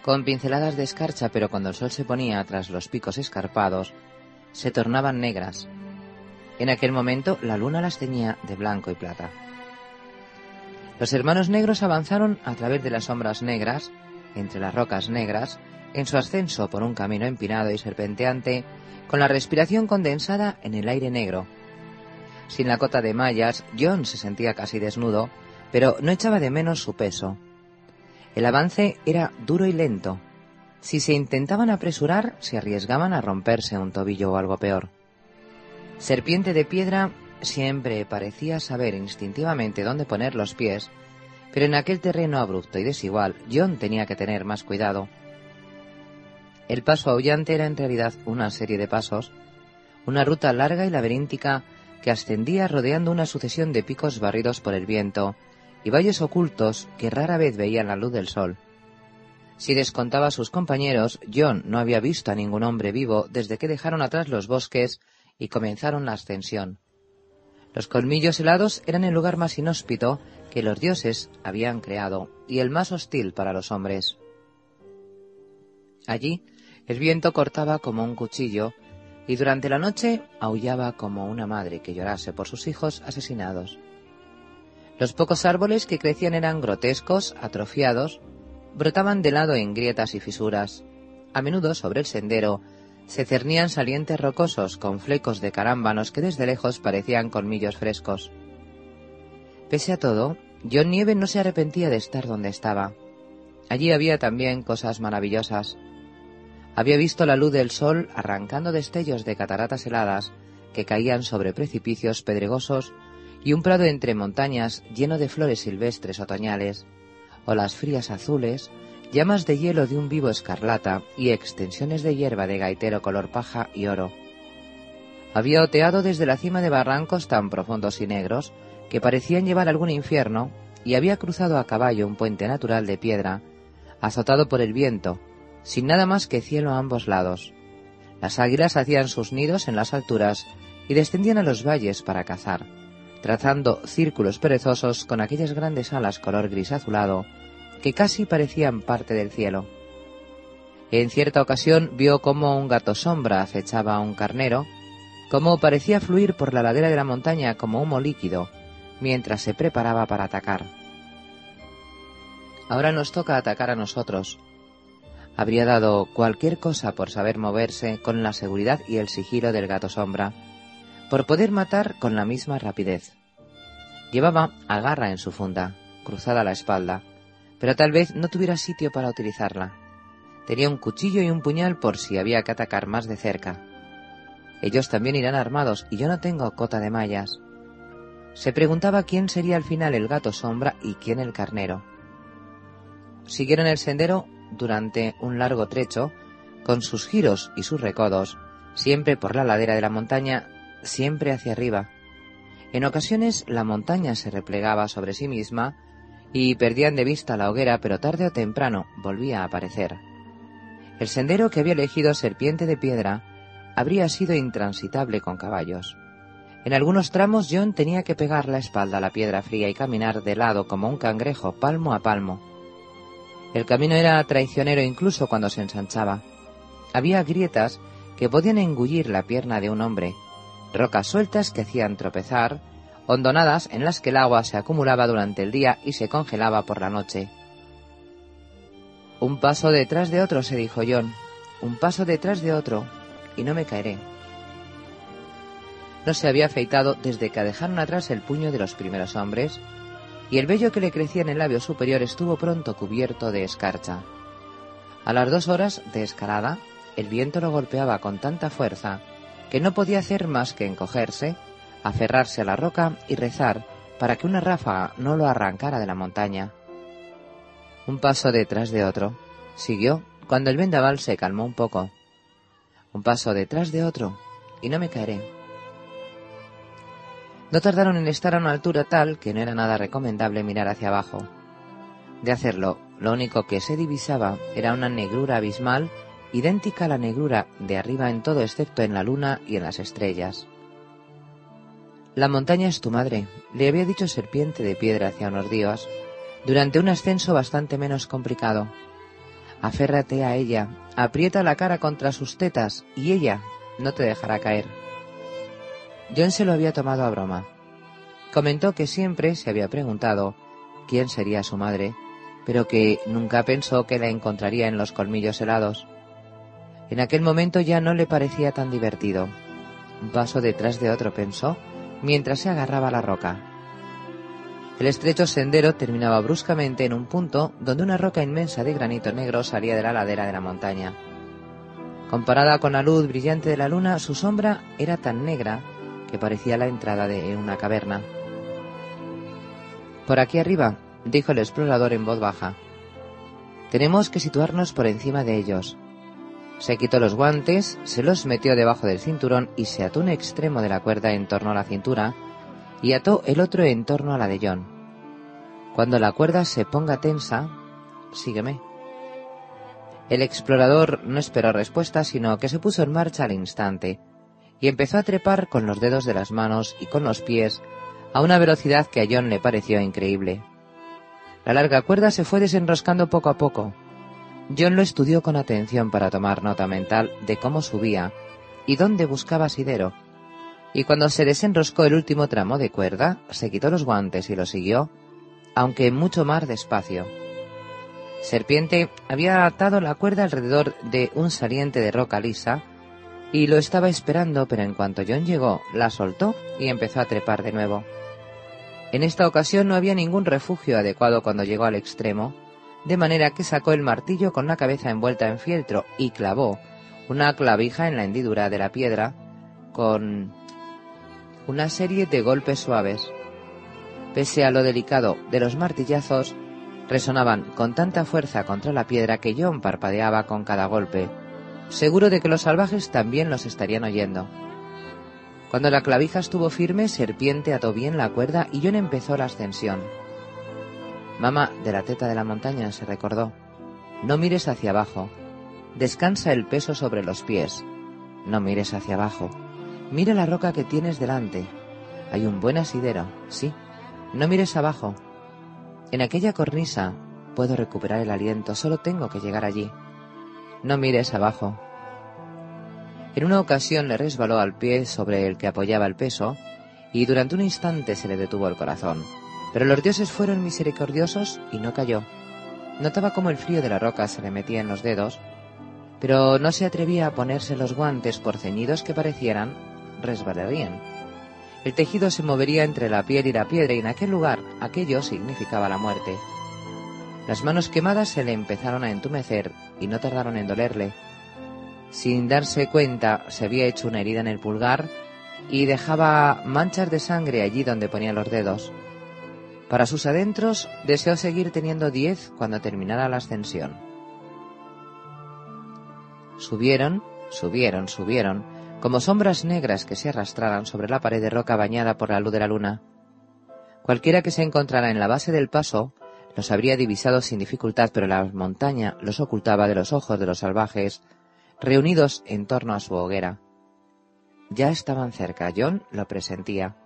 con pinceladas de escarcha, pero cuando el sol se ponía tras los picos escarpados, se tornaban negras. En aquel momento la luna las teñía de blanco y plata. Los hermanos negros avanzaron a través de las sombras negras, entre las rocas negras, en su ascenso por un camino empinado y serpenteante, con la respiración condensada en el aire negro. Sin la cota de mallas, John se sentía casi desnudo, pero no echaba de menos su peso. El avance era duro y lento. Si se intentaban apresurar, se arriesgaban a romperse un tobillo o algo peor. Serpiente de piedra siempre parecía saber instintivamente dónde poner los pies, pero en aquel terreno abrupto y desigual, John tenía que tener más cuidado. El paso aullante era en realidad una serie de pasos, una ruta larga y laberíntica que ascendía rodeando una sucesión de picos barridos por el viento y valles ocultos que rara vez veían la luz del sol. Si descontaba a sus compañeros, John no había visto a ningún hombre vivo desde que dejaron atrás los bosques y comenzaron la ascensión. Los colmillos helados eran el lugar más inhóspito que los dioses habían creado y el más hostil para los hombres. Allí el viento cortaba como un cuchillo y durante la noche aullaba como una madre que llorase por sus hijos asesinados. Los pocos árboles que crecían eran grotescos, atrofiados, brotaban de lado en grietas y fisuras. A menudo sobre el sendero se cernían salientes rocosos con flecos de carámbanos que desde lejos parecían colmillos frescos. Pese a todo, John Nieve no se arrepentía de estar donde estaba. Allí había también cosas maravillosas. Había visto la luz del sol arrancando destellos de cataratas heladas que caían sobre precipicios pedregosos y un prado entre montañas lleno de flores silvestres otoñales, o las frías azules, llamas de hielo de un vivo escarlata y extensiones de hierba de gaitero color paja y oro. Había oteado desde la cima de barrancos tan profundos y negros que parecían llevar algún infierno y había cruzado a caballo un puente natural de piedra azotado por el viento, sin nada más que cielo a ambos lados. Las águilas hacían sus nidos en las alturas y descendían a los valles para cazar, trazando círculos perezosos con aquellas grandes alas color gris azulado que casi parecían parte del cielo. En cierta ocasión vio cómo un gato sombra acechaba a un carnero, cómo parecía fluir por la ladera de la montaña como humo líquido, mientras se preparaba para atacar. Ahora nos toca atacar a nosotros. Habría dado cualquier cosa por saber moverse con la seguridad y el sigilo del gato sombra, por poder matar con la misma rapidez. Llevaba agarra en su funda, cruzada la espalda, pero tal vez no tuviera sitio para utilizarla. Tenía un cuchillo y un puñal por si había que atacar más de cerca. Ellos también irán armados y yo no tengo cota de mallas. Se preguntaba quién sería al final el gato sombra y quién el carnero. Siguieron el sendero durante un largo trecho, con sus giros y sus recodos, siempre por la ladera de la montaña, siempre hacia arriba. En ocasiones la montaña se replegaba sobre sí misma y perdían de vista la hoguera, pero tarde o temprano volvía a aparecer. El sendero que había elegido Serpiente de Piedra habría sido intransitable con caballos. En algunos tramos John tenía que pegar la espalda a la piedra fría y caminar de lado como un cangrejo, palmo a palmo. El camino era traicionero incluso cuando se ensanchaba. Había grietas que podían engullir la pierna de un hombre, rocas sueltas que hacían tropezar, hondonadas en las que el agua se acumulaba durante el día y se congelaba por la noche. Un paso detrás de otro, se dijo John, un paso detrás de otro, y no me caeré. No se había afeitado desde que dejaron atrás el puño de los primeros hombres, y el vello que le crecía en el labio superior estuvo pronto cubierto de escarcha. A las dos horas de escalada, el viento lo golpeaba con tanta fuerza que no podía hacer más que encogerse, aferrarse a la roca y rezar para que una ráfaga no lo arrancara de la montaña. Un paso detrás de otro. Siguió cuando el vendaval se calmó un poco. Un paso detrás de otro, y no me caeré. No tardaron en estar a una altura tal que no era nada recomendable mirar hacia abajo. De hacerlo, lo único que se divisaba era una negrura abismal idéntica a la negrura de arriba en todo excepto en la luna y en las estrellas. La montaña es tu madre, le había dicho Serpiente de Piedra hacia unos días, durante un ascenso bastante menos complicado. Aférrate a ella, aprieta la cara contra sus tetas y ella no te dejará caer. John se lo había tomado a broma. Comentó que siempre se había preguntado quién sería su madre, pero que nunca pensó que la encontraría en los colmillos helados. En aquel momento ya no le parecía tan divertido. Un paso detrás de otro pensó, mientras se agarraba a la roca. El estrecho sendero terminaba bruscamente en un punto donde una roca inmensa de granito negro salía de la ladera de la montaña. Comparada con la luz brillante de la luna, su sombra era tan negra que parecía la entrada de una caverna. Por aquí arriba, dijo el explorador en voz baja. Tenemos que situarnos por encima de ellos. Se quitó los guantes, se los metió debajo del cinturón y se ató un extremo de la cuerda en torno a la cintura y ató el otro en torno a la de John. Cuando la cuerda se ponga tensa, sígueme. El explorador no esperó respuesta, sino que se puso en marcha al instante y empezó a trepar con los dedos de las manos y con los pies a una velocidad que a John le pareció increíble. La larga cuerda se fue desenroscando poco a poco. John lo estudió con atención para tomar nota mental de cómo subía y dónde buscaba asidero, y cuando se desenroscó el último tramo de cuerda, se quitó los guantes y lo siguió, aunque mucho más despacio. Serpiente había atado la cuerda alrededor de un saliente de roca lisa y lo estaba esperando, pero en cuanto John llegó, la soltó y empezó a trepar de nuevo. En esta ocasión no había ningún refugio adecuado cuando llegó al extremo, de manera que sacó el martillo con la cabeza envuelta en fieltro y clavó una clavija en la hendidura de la piedra con una serie de golpes suaves. Pese a lo delicado de los martillazos, resonaban con tanta fuerza contra la piedra que John parpadeaba con cada golpe seguro de que los salvajes también los estarían oyendo. Cuando la clavija estuvo firme, Serpiente ató bien la cuerda y John empezó la ascensión. Mamá de la teta de la montaña se recordó. No mires hacia abajo. Descansa el peso sobre los pies. No mires hacia abajo. Mira la roca que tienes delante. Hay un buen asidero, sí. No mires abajo. En aquella cornisa puedo recuperar el aliento, solo tengo que llegar allí. No mires abajo. En una ocasión le resbaló al pie sobre el que apoyaba el peso y durante un instante se le detuvo el corazón. Pero los dioses fueron misericordiosos y no cayó. Notaba cómo el frío de la roca se le metía en los dedos, pero no se atrevía a ponerse los guantes por ceñidos que parecieran resbalarían. El tejido se movería entre la piel y la piedra y en aquel lugar aquello significaba la muerte. Las manos quemadas se le empezaron a entumecer y no tardaron en dolerle. Sin darse cuenta se había hecho una herida en el pulgar y dejaba manchas de sangre allí donde ponía los dedos. Para sus adentros deseó seguir teniendo diez cuando terminara la ascensión. Subieron, subieron, subieron, como sombras negras que se arrastraran sobre la pared de roca bañada por la luz de la luna. Cualquiera que se encontrara en la base del paso los habría divisado sin dificultad, pero la montaña los ocultaba de los ojos de los salvajes, reunidos en torno a su hoguera. Ya estaban cerca, John lo presentía,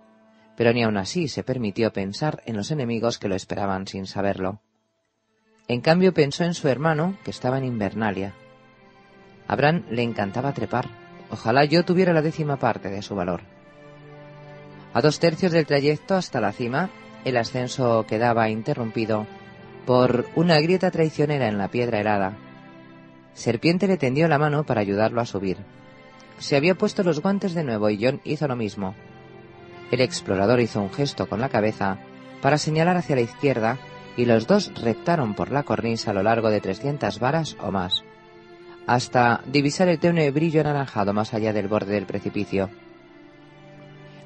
pero ni aun así se permitió pensar en los enemigos que lo esperaban sin saberlo. En cambio pensó en su hermano, que estaba en Invernalia. A Bran le encantaba trepar. Ojalá yo tuviera la décima parte de su valor. A dos tercios del trayecto hasta la cima, el ascenso quedaba interrumpido por una grieta traicionera en la piedra helada. Serpiente le tendió la mano para ayudarlo a subir. Se había puesto los guantes de nuevo y John hizo lo mismo. El explorador hizo un gesto con la cabeza para señalar hacia la izquierda y los dos reptaron por la cornisa a lo largo de 300 varas o más, hasta divisar el tenue brillo anaranjado más allá del borde del precipicio.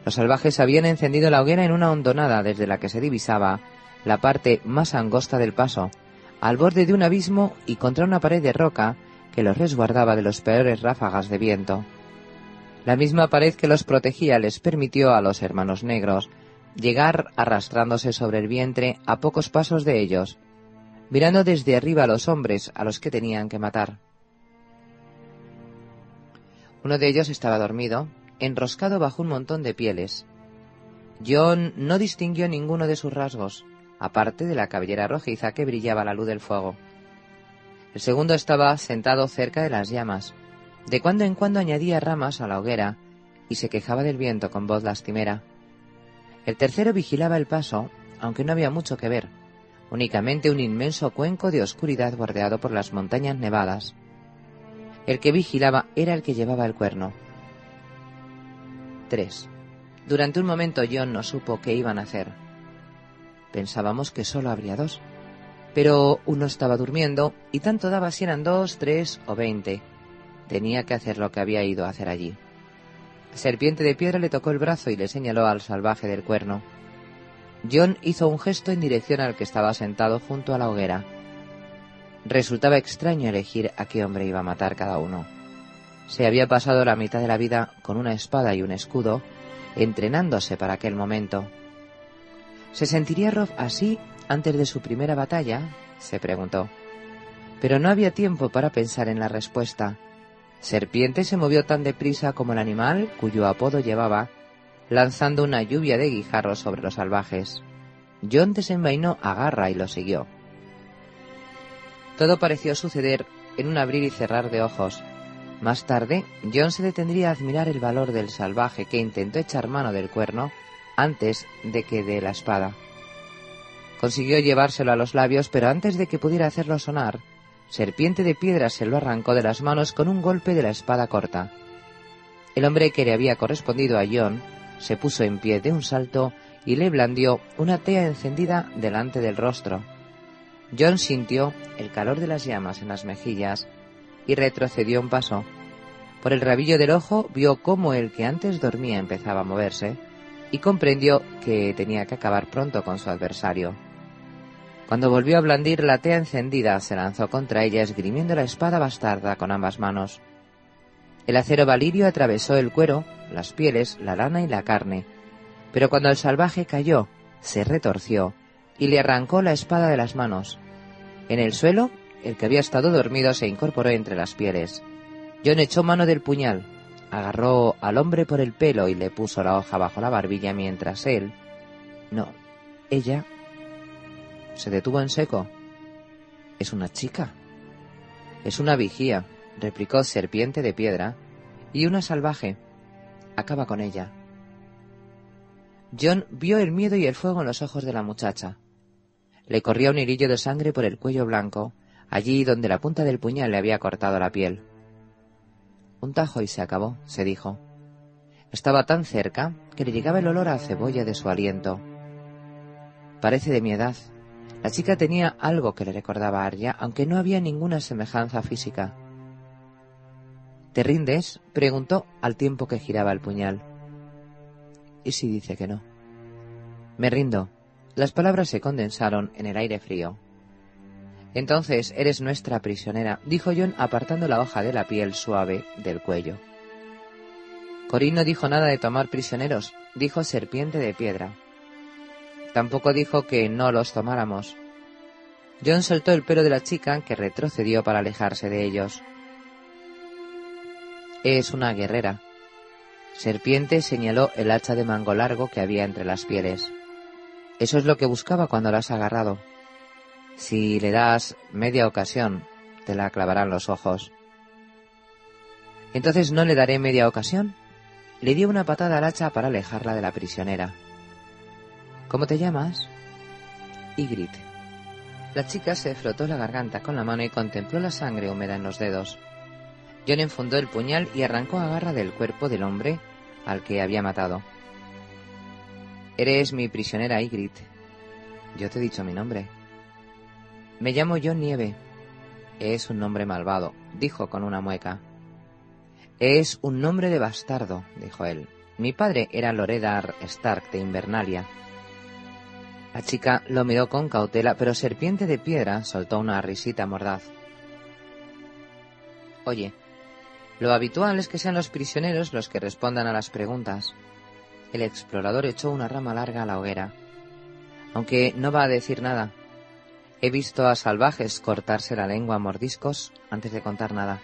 Los salvajes habían encendido la hoguera en una hondonada desde la que se divisaba la parte más angosta del paso, al borde de un abismo y contra una pared de roca que los resguardaba de los peores ráfagas de viento. La misma pared que los protegía les permitió a los hermanos negros llegar arrastrándose sobre el vientre a pocos pasos de ellos, mirando desde arriba a los hombres a los que tenían que matar. Uno de ellos estaba dormido, enroscado bajo un montón de pieles. John no distinguió ninguno de sus rasgos, aparte de la cabellera rojiza que brillaba a la luz del fuego. El segundo estaba sentado cerca de las llamas, de cuando en cuando añadía ramas a la hoguera y se quejaba del viento con voz lastimera. El tercero vigilaba el paso, aunque no había mucho que ver, únicamente un inmenso cuenco de oscuridad bordeado por las montañas nevadas. El que vigilaba era el que llevaba el cuerno. 3. Durante un momento John no supo qué iban a hacer. Pensábamos que solo habría dos. Pero uno estaba durmiendo y tanto daba si eran dos, tres o veinte. Tenía que hacer lo que había ido a hacer allí. Serpiente de piedra le tocó el brazo y le señaló al salvaje del cuerno. John hizo un gesto en dirección al que estaba sentado junto a la hoguera. Resultaba extraño elegir a qué hombre iba a matar cada uno. Se había pasado la mitad de la vida con una espada y un escudo, entrenándose para aquel momento. ¿Se sentiría Rob así antes de su primera batalla? se preguntó. Pero no había tiempo para pensar en la respuesta. Serpiente se movió tan deprisa como el animal cuyo apodo llevaba, lanzando una lluvia de guijarros sobre los salvajes. John desenvainó a Garra y lo siguió. Todo pareció suceder en un abrir y cerrar de ojos. Más tarde, John se detendría a admirar el valor del salvaje que intentó echar mano del cuerno antes de que de la espada. Consiguió llevárselo a los labios, pero antes de que pudiera hacerlo sonar, Serpiente de Piedra se lo arrancó de las manos con un golpe de la espada corta. El hombre que le había correspondido a John se puso en pie de un salto y le blandió una tea encendida delante del rostro. John sintió el calor de las llamas en las mejillas y retrocedió un paso. Por el rabillo del ojo vio cómo el que antes dormía empezaba a moverse y comprendió que tenía que acabar pronto con su adversario. Cuando volvió a blandir la tea encendida, se lanzó contra ella esgrimiendo la espada bastarda con ambas manos. El acero valirio atravesó el cuero, las pieles, la lana y la carne, pero cuando el salvaje cayó, se retorció y le arrancó la espada de las manos. En el suelo el que había estado dormido, se incorporó entre las pieles. John echó mano del puñal, agarró al hombre por el pelo y le puso la hoja bajo la barbilla mientras él... No, ella... se detuvo en seco. Es una chica. Es una vigía, replicó Serpiente de Piedra, y una salvaje. Acaba con ella. John vio el miedo y el fuego en los ojos de la muchacha. Le corría un hirillo de sangre por el cuello blanco, allí donde la punta del puñal le había cortado la piel. Un tajo y se acabó, se dijo. Estaba tan cerca que le llegaba el olor a cebolla de su aliento. Parece de mi edad. La chica tenía algo que le recordaba a Arya, aunque no había ninguna semejanza física. ¿Te rindes? preguntó al tiempo que giraba el puñal. ¿Y si dice que no? Me rindo. Las palabras se condensaron en el aire frío. Entonces eres nuestra prisionera, dijo John apartando la hoja de la piel suave del cuello. Corín no dijo nada de tomar prisioneros, dijo serpiente de piedra. Tampoco dijo que no los tomáramos. John soltó el pelo de la chica, que retrocedió para alejarse de ellos. Es una guerrera. Serpiente señaló el hacha de mango largo que había entre las pieles. Eso es lo que buscaba cuando la has agarrado. Si le das media ocasión, te la clavarán los ojos. Entonces no le daré media ocasión. Le dio una patada al hacha para alejarla de la prisionera. ¿Cómo te llamas? Ygritte. La chica se frotó la garganta con la mano y contempló la sangre húmeda en los dedos. John enfundó el puñal y arrancó a garra del cuerpo del hombre al que había matado. Eres mi prisionera, Ygritte. Yo te he dicho mi nombre. Me llamo John Nieve. Es un nombre malvado, dijo con una mueca. Es un nombre de bastardo, dijo él. Mi padre era Loredar Stark de Invernalia. La chica lo miró con cautela, pero Serpiente de Piedra soltó una risita mordaz. Oye, lo habitual es que sean los prisioneros los que respondan a las preguntas. El explorador echó una rama larga a la hoguera. Aunque no va a decir nada, He visto a salvajes cortarse la lengua a mordiscos antes de contar nada.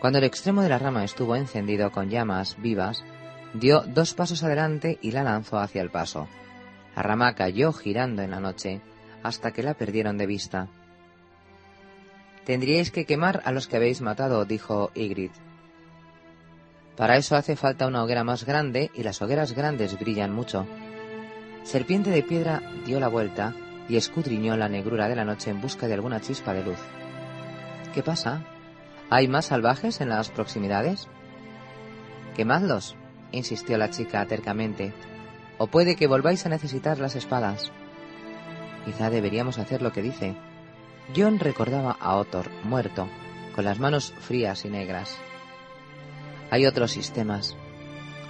Cuando el extremo de la rama estuvo encendido con llamas vivas, dio dos pasos adelante y la lanzó hacia el paso. La rama cayó girando en la noche hasta que la perdieron de vista. Tendríais que quemar a los que habéis matado, dijo Ygritte. Para eso hace falta una hoguera más grande y las hogueras grandes brillan mucho. Serpiente de piedra dio la vuelta y escudriñó la negrura de la noche en busca de alguna chispa de luz. ¿Qué pasa? ¿Hay más salvajes en las proximidades? Quemadlos, insistió la chica tercamente, o puede que volváis a necesitar las espadas. Quizá deberíamos hacer lo que dice. John recordaba a Othor, muerto, con las manos frías y negras. Hay otros sistemas.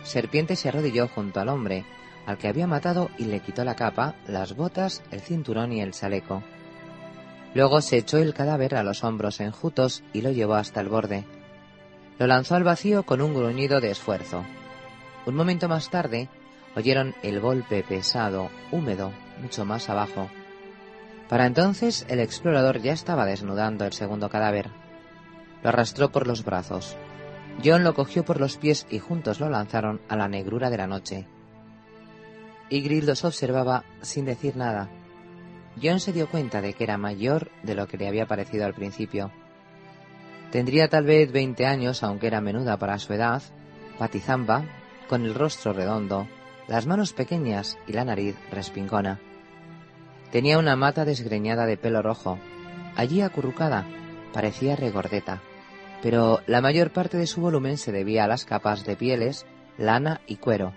Serpiente se arrodilló junto al hombre, al que había matado y le quitó la capa, las botas, el cinturón y el chaleco. Luego se echó el cadáver a los hombros enjutos y lo llevó hasta el borde. Lo lanzó al vacío con un gruñido de esfuerzo. Un momento más tarde, oyeron el golpe pesado, húmedo, mucho más abajo. Para entonces el explorador ya estaba desnudando el segundo cadáver. Lo arrastró por los brazos. John lo cogió por los pies y juntos lo lanzaron a la negrura de la noche y los observaba sin decir nada. John se dio cuenta de que era mayor de lo que le había parecido al principio. Tendría tal vez veinte años, aunque era menuda para su edad, patizamba, con el rostro redondo, las manos pequeñas y la nariz respingona. Tenía una mata desgreñada de pelo rojo. Allí acurrucada, parecía regordeta, pero la mayor parte de su volumen se debía a las capas de pieles, lana y cuero,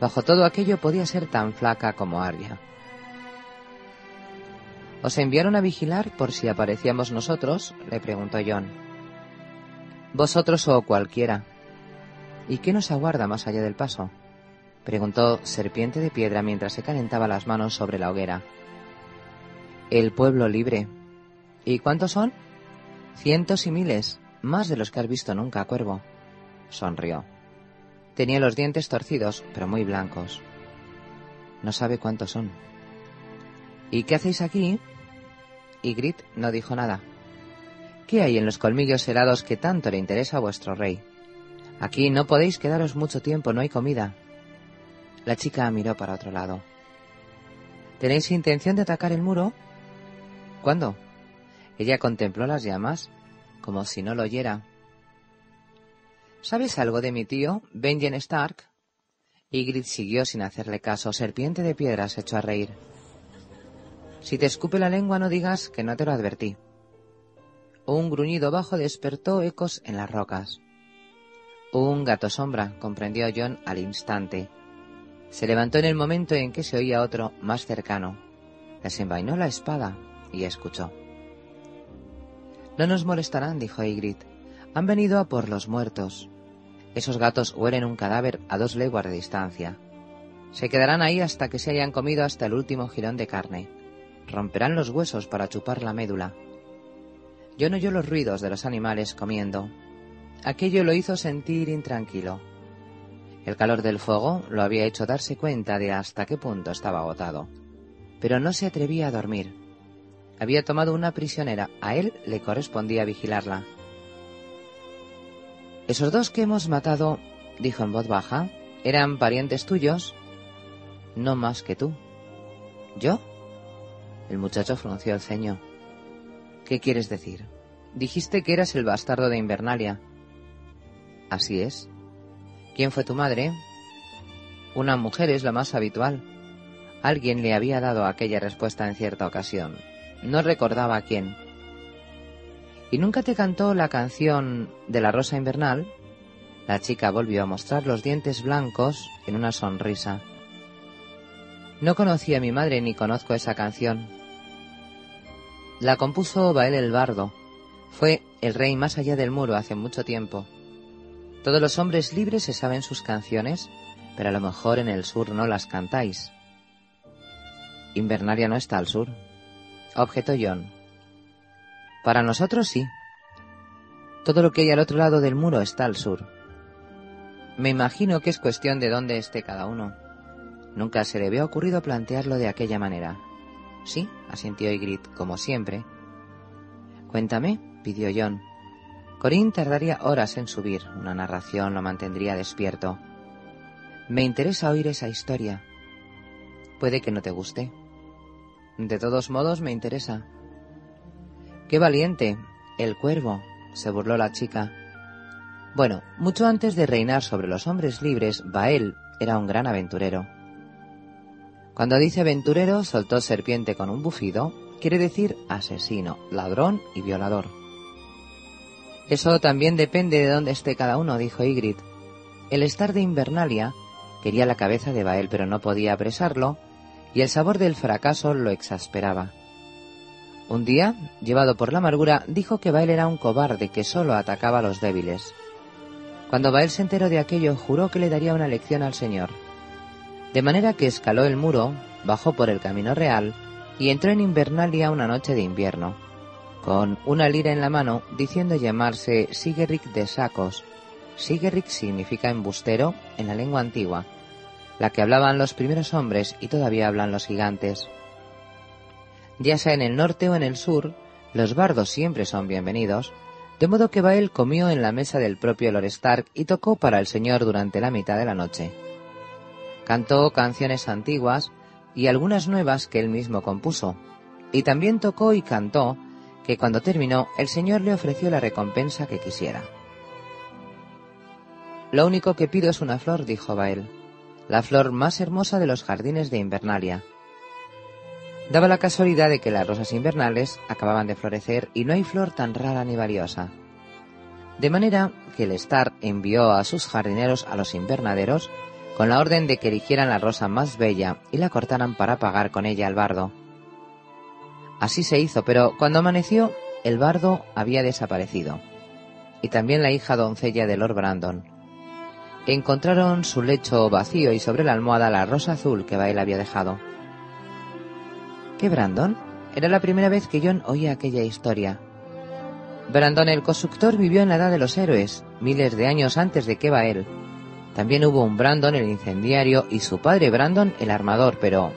Bajo todo aquello podía ser tan flaca como Arya. ¿Os enviaron a vigilar por si aparecíamos nosotros? le preguntó John. Vosotros o cualquiera. ¿Y qué nos aguarda más allá del paso? Preguntó Serpiente de Piedra mientras se calentaba las manos sobre la hoguera. El pueblo libre. ¿Y cuántos son? Cientos y miles, más de los que has visto nunca, cuervo. Sonrió. Tenía los dientes torcidos, pero muy blancos. No sabe cuántos son. ¿Y qué hacéis aquí? Ygritte no dijo nada. ¿Qué hay en los colmillos helados que tanto le interesa a vuestro rey? Aquí no podéis quedaros mucho tiempo, no hay comida. La chica miró para otro lado. ¿Tenéis intención de atacar el muro? ¿Cuándo? Ella contempló las llamas, como si no lo oyera. ¿Sabes algo de mi tío, Benjen Stark? Ygritte siguió sin hacerle caso. Serpiente de piedra se echó a reír. Si te escupe la lengua no digas que no te lo advertí. Un gruñido bajo despertó ecos en las rocas. Un gato sombra, comprendió John al instante. Se levantó en el momento en que se oía otro más cercano. Desenvainó la espada y escuchó. No nos molestarán, dijo Ygritte. Han venido a por los muertos. Esos gatos huelen un cadáver a dos leguas de distancia. Se quedarán ahí hasta que se hayan comido hasta el último jirón de carne. Romperán los huesos para chupar la médula. Yo no oyó los ruidos de los animales comiendo. Aquello lo hizo sentir intranquilo. El calor del fuego lo había hecho darse cuenta de hasta qué punto estaba agotado. Pero no se atrevía a dormir. Había tomado una prisionera, a él le correspondía vigilarla. Esos dos que hemos matado, dijo en voz baja, eran parientes tuyos, no más que tú. ¿Yo? El muchacho frunció el ceño. ¿Qué quieres decir? Dijiste que eras el bastardo de Invernalia. Así es. ¿Quién fue tu madre? Una mujer es lo más habitual. Alguien le había dado aquella respuesta en cierta ocasión. No recordaba a quién. ¿Y nunca te cantó la canción de la rosa invernal? La chica volvió a mostrar los dientes blancos en una sonrisa. No conocí a mi madre ni conozco esa canción. La compuso Bael el Bardo. Fue el rey más allá del muro hace mucho tiempo. Todos los hombres libres se saben sus canciones, pero a lo mejor en el sur no las cantáis. Invernaria no está al sur, objetó John. Para nosotros sí. Todo lo que hay al otro lado del muro está al sur. Me imagino que es cuestión de dónde esté cada uno. Nunca se le había ocurrido plantearlo de aquella manera. Sí, asintió Ygritte, como siempre. Cuéntame, pidió John. Corín tardaría horas en subir, una narración lo mantendría despierto. Me interesa oír esa historia. Puede que no te guste. De todos modos me interesa. ¡Qué valiente! El cuervo, se burló la chica. Bueno, mucho antes de reinar sobre los hombres libres, Bael era un gran aventurero. Cuando dice aventurero, soltó serpiente con un bufido, quiere decir asesino, ladrón y violador. Eso también depende de dónde esté cada uno, dijo Ygritte. El estar de Invernalia quería la cabeza de Bael, pero no podía apresarlo, y el sabor del fracaso lo exasperaba. Un día, llevado por la amargura, dijo que Bael era un cobarde que solo atacaba a los débiles. Cuando Bael se enteró de aquello, juró que le daría una lección al Señor. De manera que escaló el muro, bajó por el camino real y entró en Invernalia una noche de invierno con una lira en la mano, diciendo llamarse Sigeric de Sacos. Sigeric significa embustero en la lengua antigua, la que hablaban los primeros hombres y todavía hablan los gigantes. Ya sea en el norte o en el sur, los bardos siempre son bienvenidos, de modo que Bael comió en la mesa del propio Lord Stark y tocó para el señor durante la mitad de la noche. Cantó canciones antiguas y algunas nuevas que él mismo compuso, y también tocó y cantó que cuando terminó el señor le ofreció la recompensa que quisiera. Lo único que pido es una flor, dijo Bael, la flor más hermosa de los jardines de Invernalia. Daba la casualidad de que las rosas invernales acababan de florecer y no hay flor tan rara ni valiosa. De manera que el Star envió a sus jardineros a los invernaderos con la orden de que eligieran la rosa más bella y la cortaran para pagar con ella al bardo. Así se hizo, pero cuando amaneció, el bardo había desaparecido, y también la hija doncella de Lord Brandon. Encontraron su lecho vacío y sobre la almohada la rosa azul que Bael había dejado. ¿Qué Brandon? Era la primera vez que John oía aquella historia. Brandon el constructor vivió en la edad de los héroes, miles de años antes de que Bael. También hubo un Brandon el incendiario y su padre Brandon el armador, pero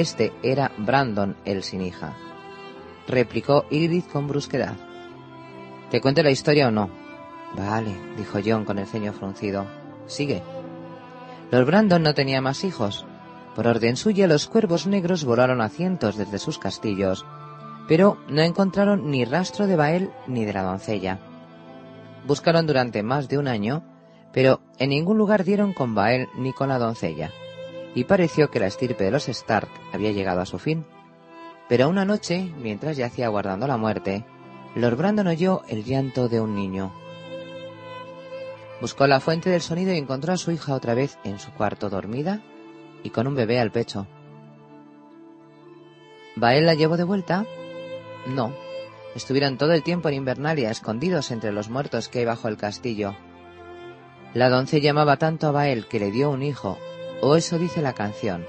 este era Brandon el sin hija. replicó Irid con brusquedad. ¿Te cuente la historia o no? Vale, dijo John con el ceño fruncido. Sigue. Lord Brandon no tenía más hijos. Por orden suya, los cuervos negros volaron a cientos desde sus castillos, pero no encontraron ni rastro de Bael ni de la doncella. Buscaron durante más de un año, pero en ningún lugar dieron con Bael ni con la doncella, y pareció que la estirpe de los Stark había llegado a su fin. Pero una noche, mientras yacía aguardando la muerte, Lord Brandon oyó el llanto de un niño. Buscó la fuente del sonido y encontró a su hija otra vez en su cuarto dormida y con un bebé al pecho. ¿Bael la llevó de vuelta? No. Estuvieron todo el tiempo en Invernalia, escondidos entre los muertos que hay bajo el castillo. La doncella llamaba tanto a Bael que le dio un hijo, o eso dice la canción.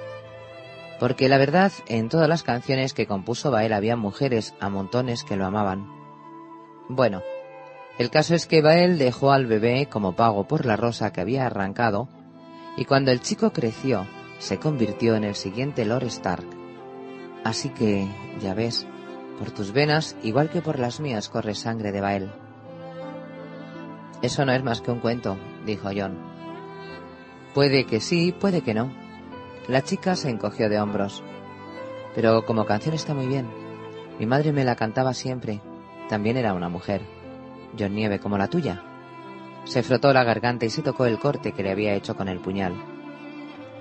Porque la verdad, en todas las canciones que compuso Bael había mujeres a montones que lo amaban. Bueno, el caso es que Bael dejó al bebé como pago por la rosa que había arrancado, y cuando el chico creció, se convirtió en el siguiente Lord Stark. Así que, ya ves, por tus venas, igual que por las mías, corre sangre de Bael. Eso no es más que un cuento, dijo John. Puede que sí, puede que no. La chica se encogió de hombros. Pero como canción está muy bien. Mi madre me la cantaba siempre. También era una mujer. John Nieve como la tuya. Se frotó la garganta y se tocó el corte que le había hecho con el puñal.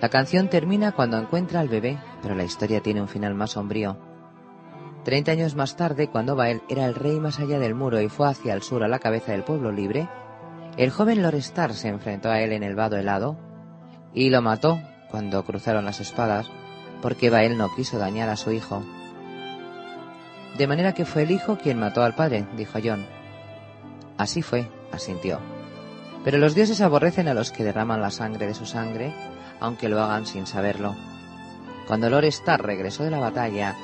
La canción termina cuando encuentra al bebé, pero la historia tiene un final más sombrío. Treinta años más tarde, cuando Bael era el rey más allá del muro y fue hacia el sur a la cabeza del pueblo libre, el joven Lorestar se enfrentó a él en el vado helado y lo mató cuando cruzaron las espadas porque Bael no quiso dañar a su hijo. De manera que fue el hijo quien mató al padre, dijo John. Así fue, asintió. Pero los dioses aborrecen a los que derraman la sangre de su sangre, aunque lo hagan sin saberlo. Cuando Lorestar regresó de la batalla,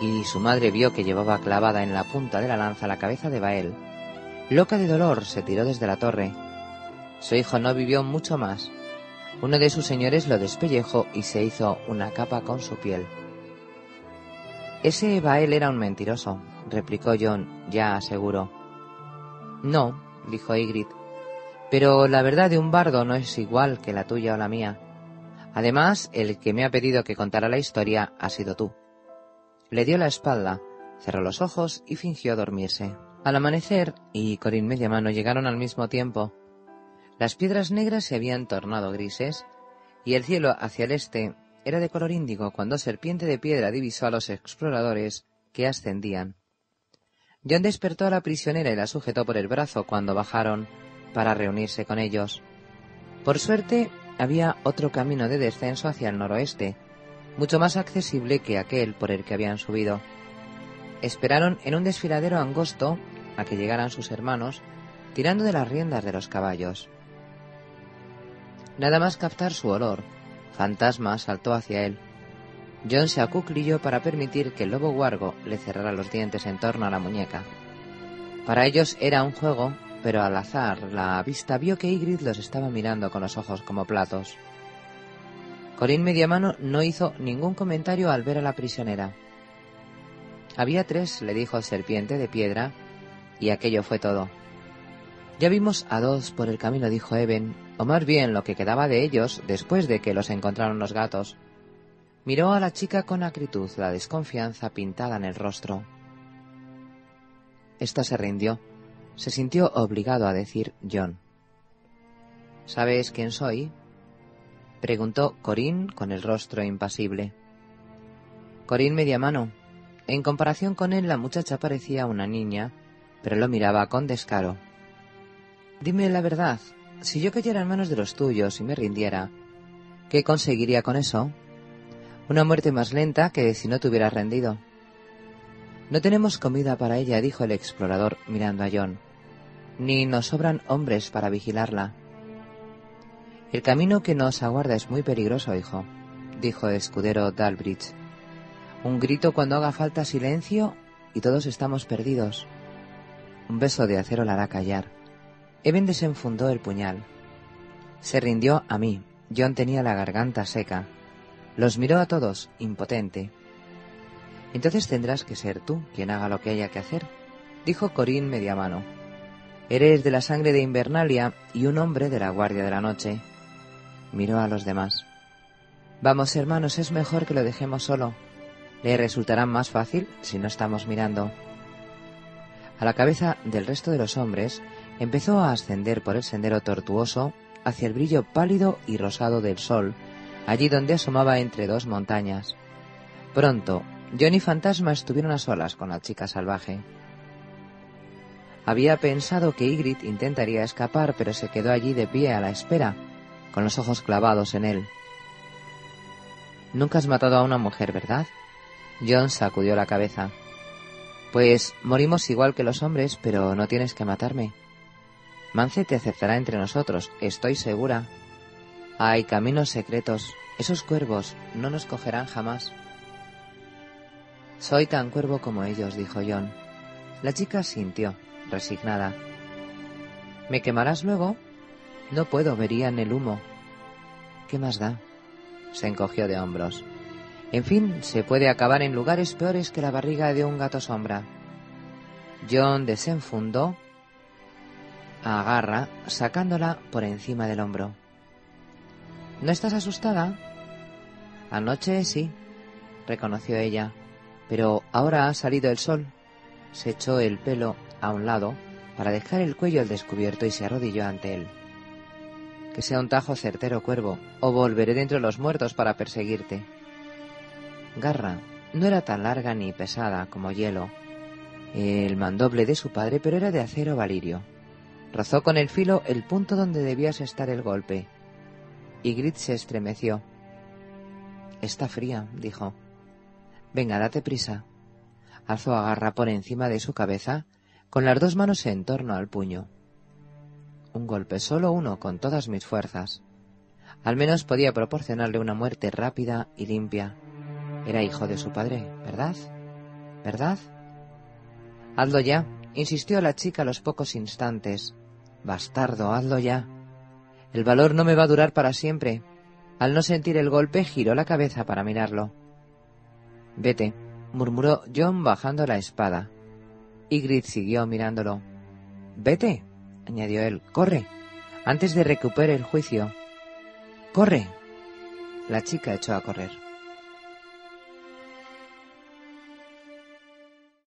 y su madre vio que llevaba clavada en la punta de la lanza la cabeza de Bael. Loca de dolor, se tiró desde la torre. Su hijo no vivió mucho más. Uno de sus señores lo despellejó y se hizo una capa con su piel. Ese Bael era un mentiroso, replicó John, ya aseguró. No, dijo Ygritte, pero la verdad de un bardo no es igual que la tuya o la mía. Además, el que me ha pedido que contara la historia ha sido tú. Le dio la espalda, cerró los ojos y fingió dormirse. Al amanecer, y Corín media mano llegaron al mismo tiempo. Las piedras negras se habían tornado grises, y el cielo hacia el este era de color índigo cuando Serpiente de Piedra divisó a los exploradores que ascendían. John despertó a la prisionera y la sujetó por el brazo cuando bajaron para reunirse con ellos. Por suerte, había otro camino de descenso hacia el noroeste, mucho más accesible que aquel por el que habían subido. Esperaron en un desfiladero angosto a que llegaran sus hermanos, tirando de las riendas de los caballos. Nada más captar su olor, Fantasma saltó hacia él. John se acuclilló para permitir que el lobo guargo le cerrara los dientes en torno a la muñeca. Para ellos era un juego, pero al azar la vista vio que Ygritte los estaba mirando con los ojos como platos. Corín Mediamano no hizo ningún comentario al ver a la prisionera. Había tres, le dijo Serpiente de Piedra, y aquello fue todo. Ya vimos a dos por el camino, dijo Eben, o más bien lo que quedaba de ellos después de que los encontraron los gatos. Miró a la chica con acritud, la desconfianza pintada en el rostro. Esta se rindió. Se sintió obligado a decir John. ¿Sabes quién soy? preguntó Corín con el rostro impasible. Corín media mano. En comparación con él, la muchacha parecía una niña, pero lo miraba con descaro. Dime la verdad, si yo cayera en manos de los tuyos y me rindiera, ¿qué conseguiría con eso? Una muerte más lenta que si no te hubieras rendido. No tenemos comida para ella, dijo el explorador mirando a John, ni nos sobran hombres para vigilarla. El camino que nos aguarda es muy peligroso, hijo, dijo el escudero Dalbridge. Un grito cuando haga falta silencio y todos estamos perdidos. Un beso de acero la hará callar. Eben desenfundó el puñal. Se rindió a mí. John tenía la garganta seca. Los miró a todos, impotente. Entonces tendrás que ser tú quien haga lo que haya que hacer, dijo Corín media mano. Eres de la sangre de Invernalia y un hombre de la Guardia de la Noche. Miró a los demás. Vamos, hermanos, es mejor que lo dejemos solo. Le resultará más fácil si no estamos mirando. A la cabeza del resto de los hombres empezó a ascender por el sendero tortuoso hacia el brillo pálido y rosado del sol, allí donde asomaba entre dos montañas. Pronto, John y Fantasma estuvieron a solas con la chica salvaje. Había pensado que Ygritte intentaría escapar, pero se quedó allí de pie a la espera, con los ojos clavados en él. Nunca has matado a una mujer, ¿verdad? John sacudió la cabeza. Pues morimos igual que los hombres, pero no tienes que matarme. Mance te aceptará entre nosotros, estoy segura. Hay caminos secretos. Esos cuervos no nos cogerán jamás. Soy tan cuervo como ellos, dijo John. La chica sintió, resignada. ¿Me quemarás luego? No puedo, verían el humo. ¿Qué más da? Se encogió de hombros. En fin, se puede acabar en lugares peores que la barriga de un gato sombra. John desenfundó a Garra, sacándola por encima del hombro. ¿No estás asustada? Anoche sí, reconoció ella, pero ahora ha salido el sol. Se echó el pelo a un lado para dejar el cuello al descubierto y se arrodilló ante él. Que sea un tajo certero, cuervo, o volveré dentro de los muertos para perseguirte. Garra no era tan larga ni pesada como hielo, el mandoble de su padre, pero era de acero valirio. Rozó con el filo el punto donde debías estar el golpe. Y Grit se estremeció. Está fría, dijo. Venga, date prisa. Alzó a por encima de su cabeza, con las dos manos en torno al puño. Un golpe, solo uno, con todas mis fuerzas. Al menos podía proporcionarle una muerte rápida y limpia. Era hijo de su padre, ¿verdad? ¿Verdad? Hazlo ya, insistió la chica a los pocos instantes. Bastardo, hazlo ya. El valor no me va a durar para siempre. Al no sentir el golpe, giró la cabeza para mirarlo. Vete, murmuró John bajando la espada. Ygritte siguió mirándolo. Vete, añadió él, corre, antes de recuperar el juicio. Corre. La chica echó a correr.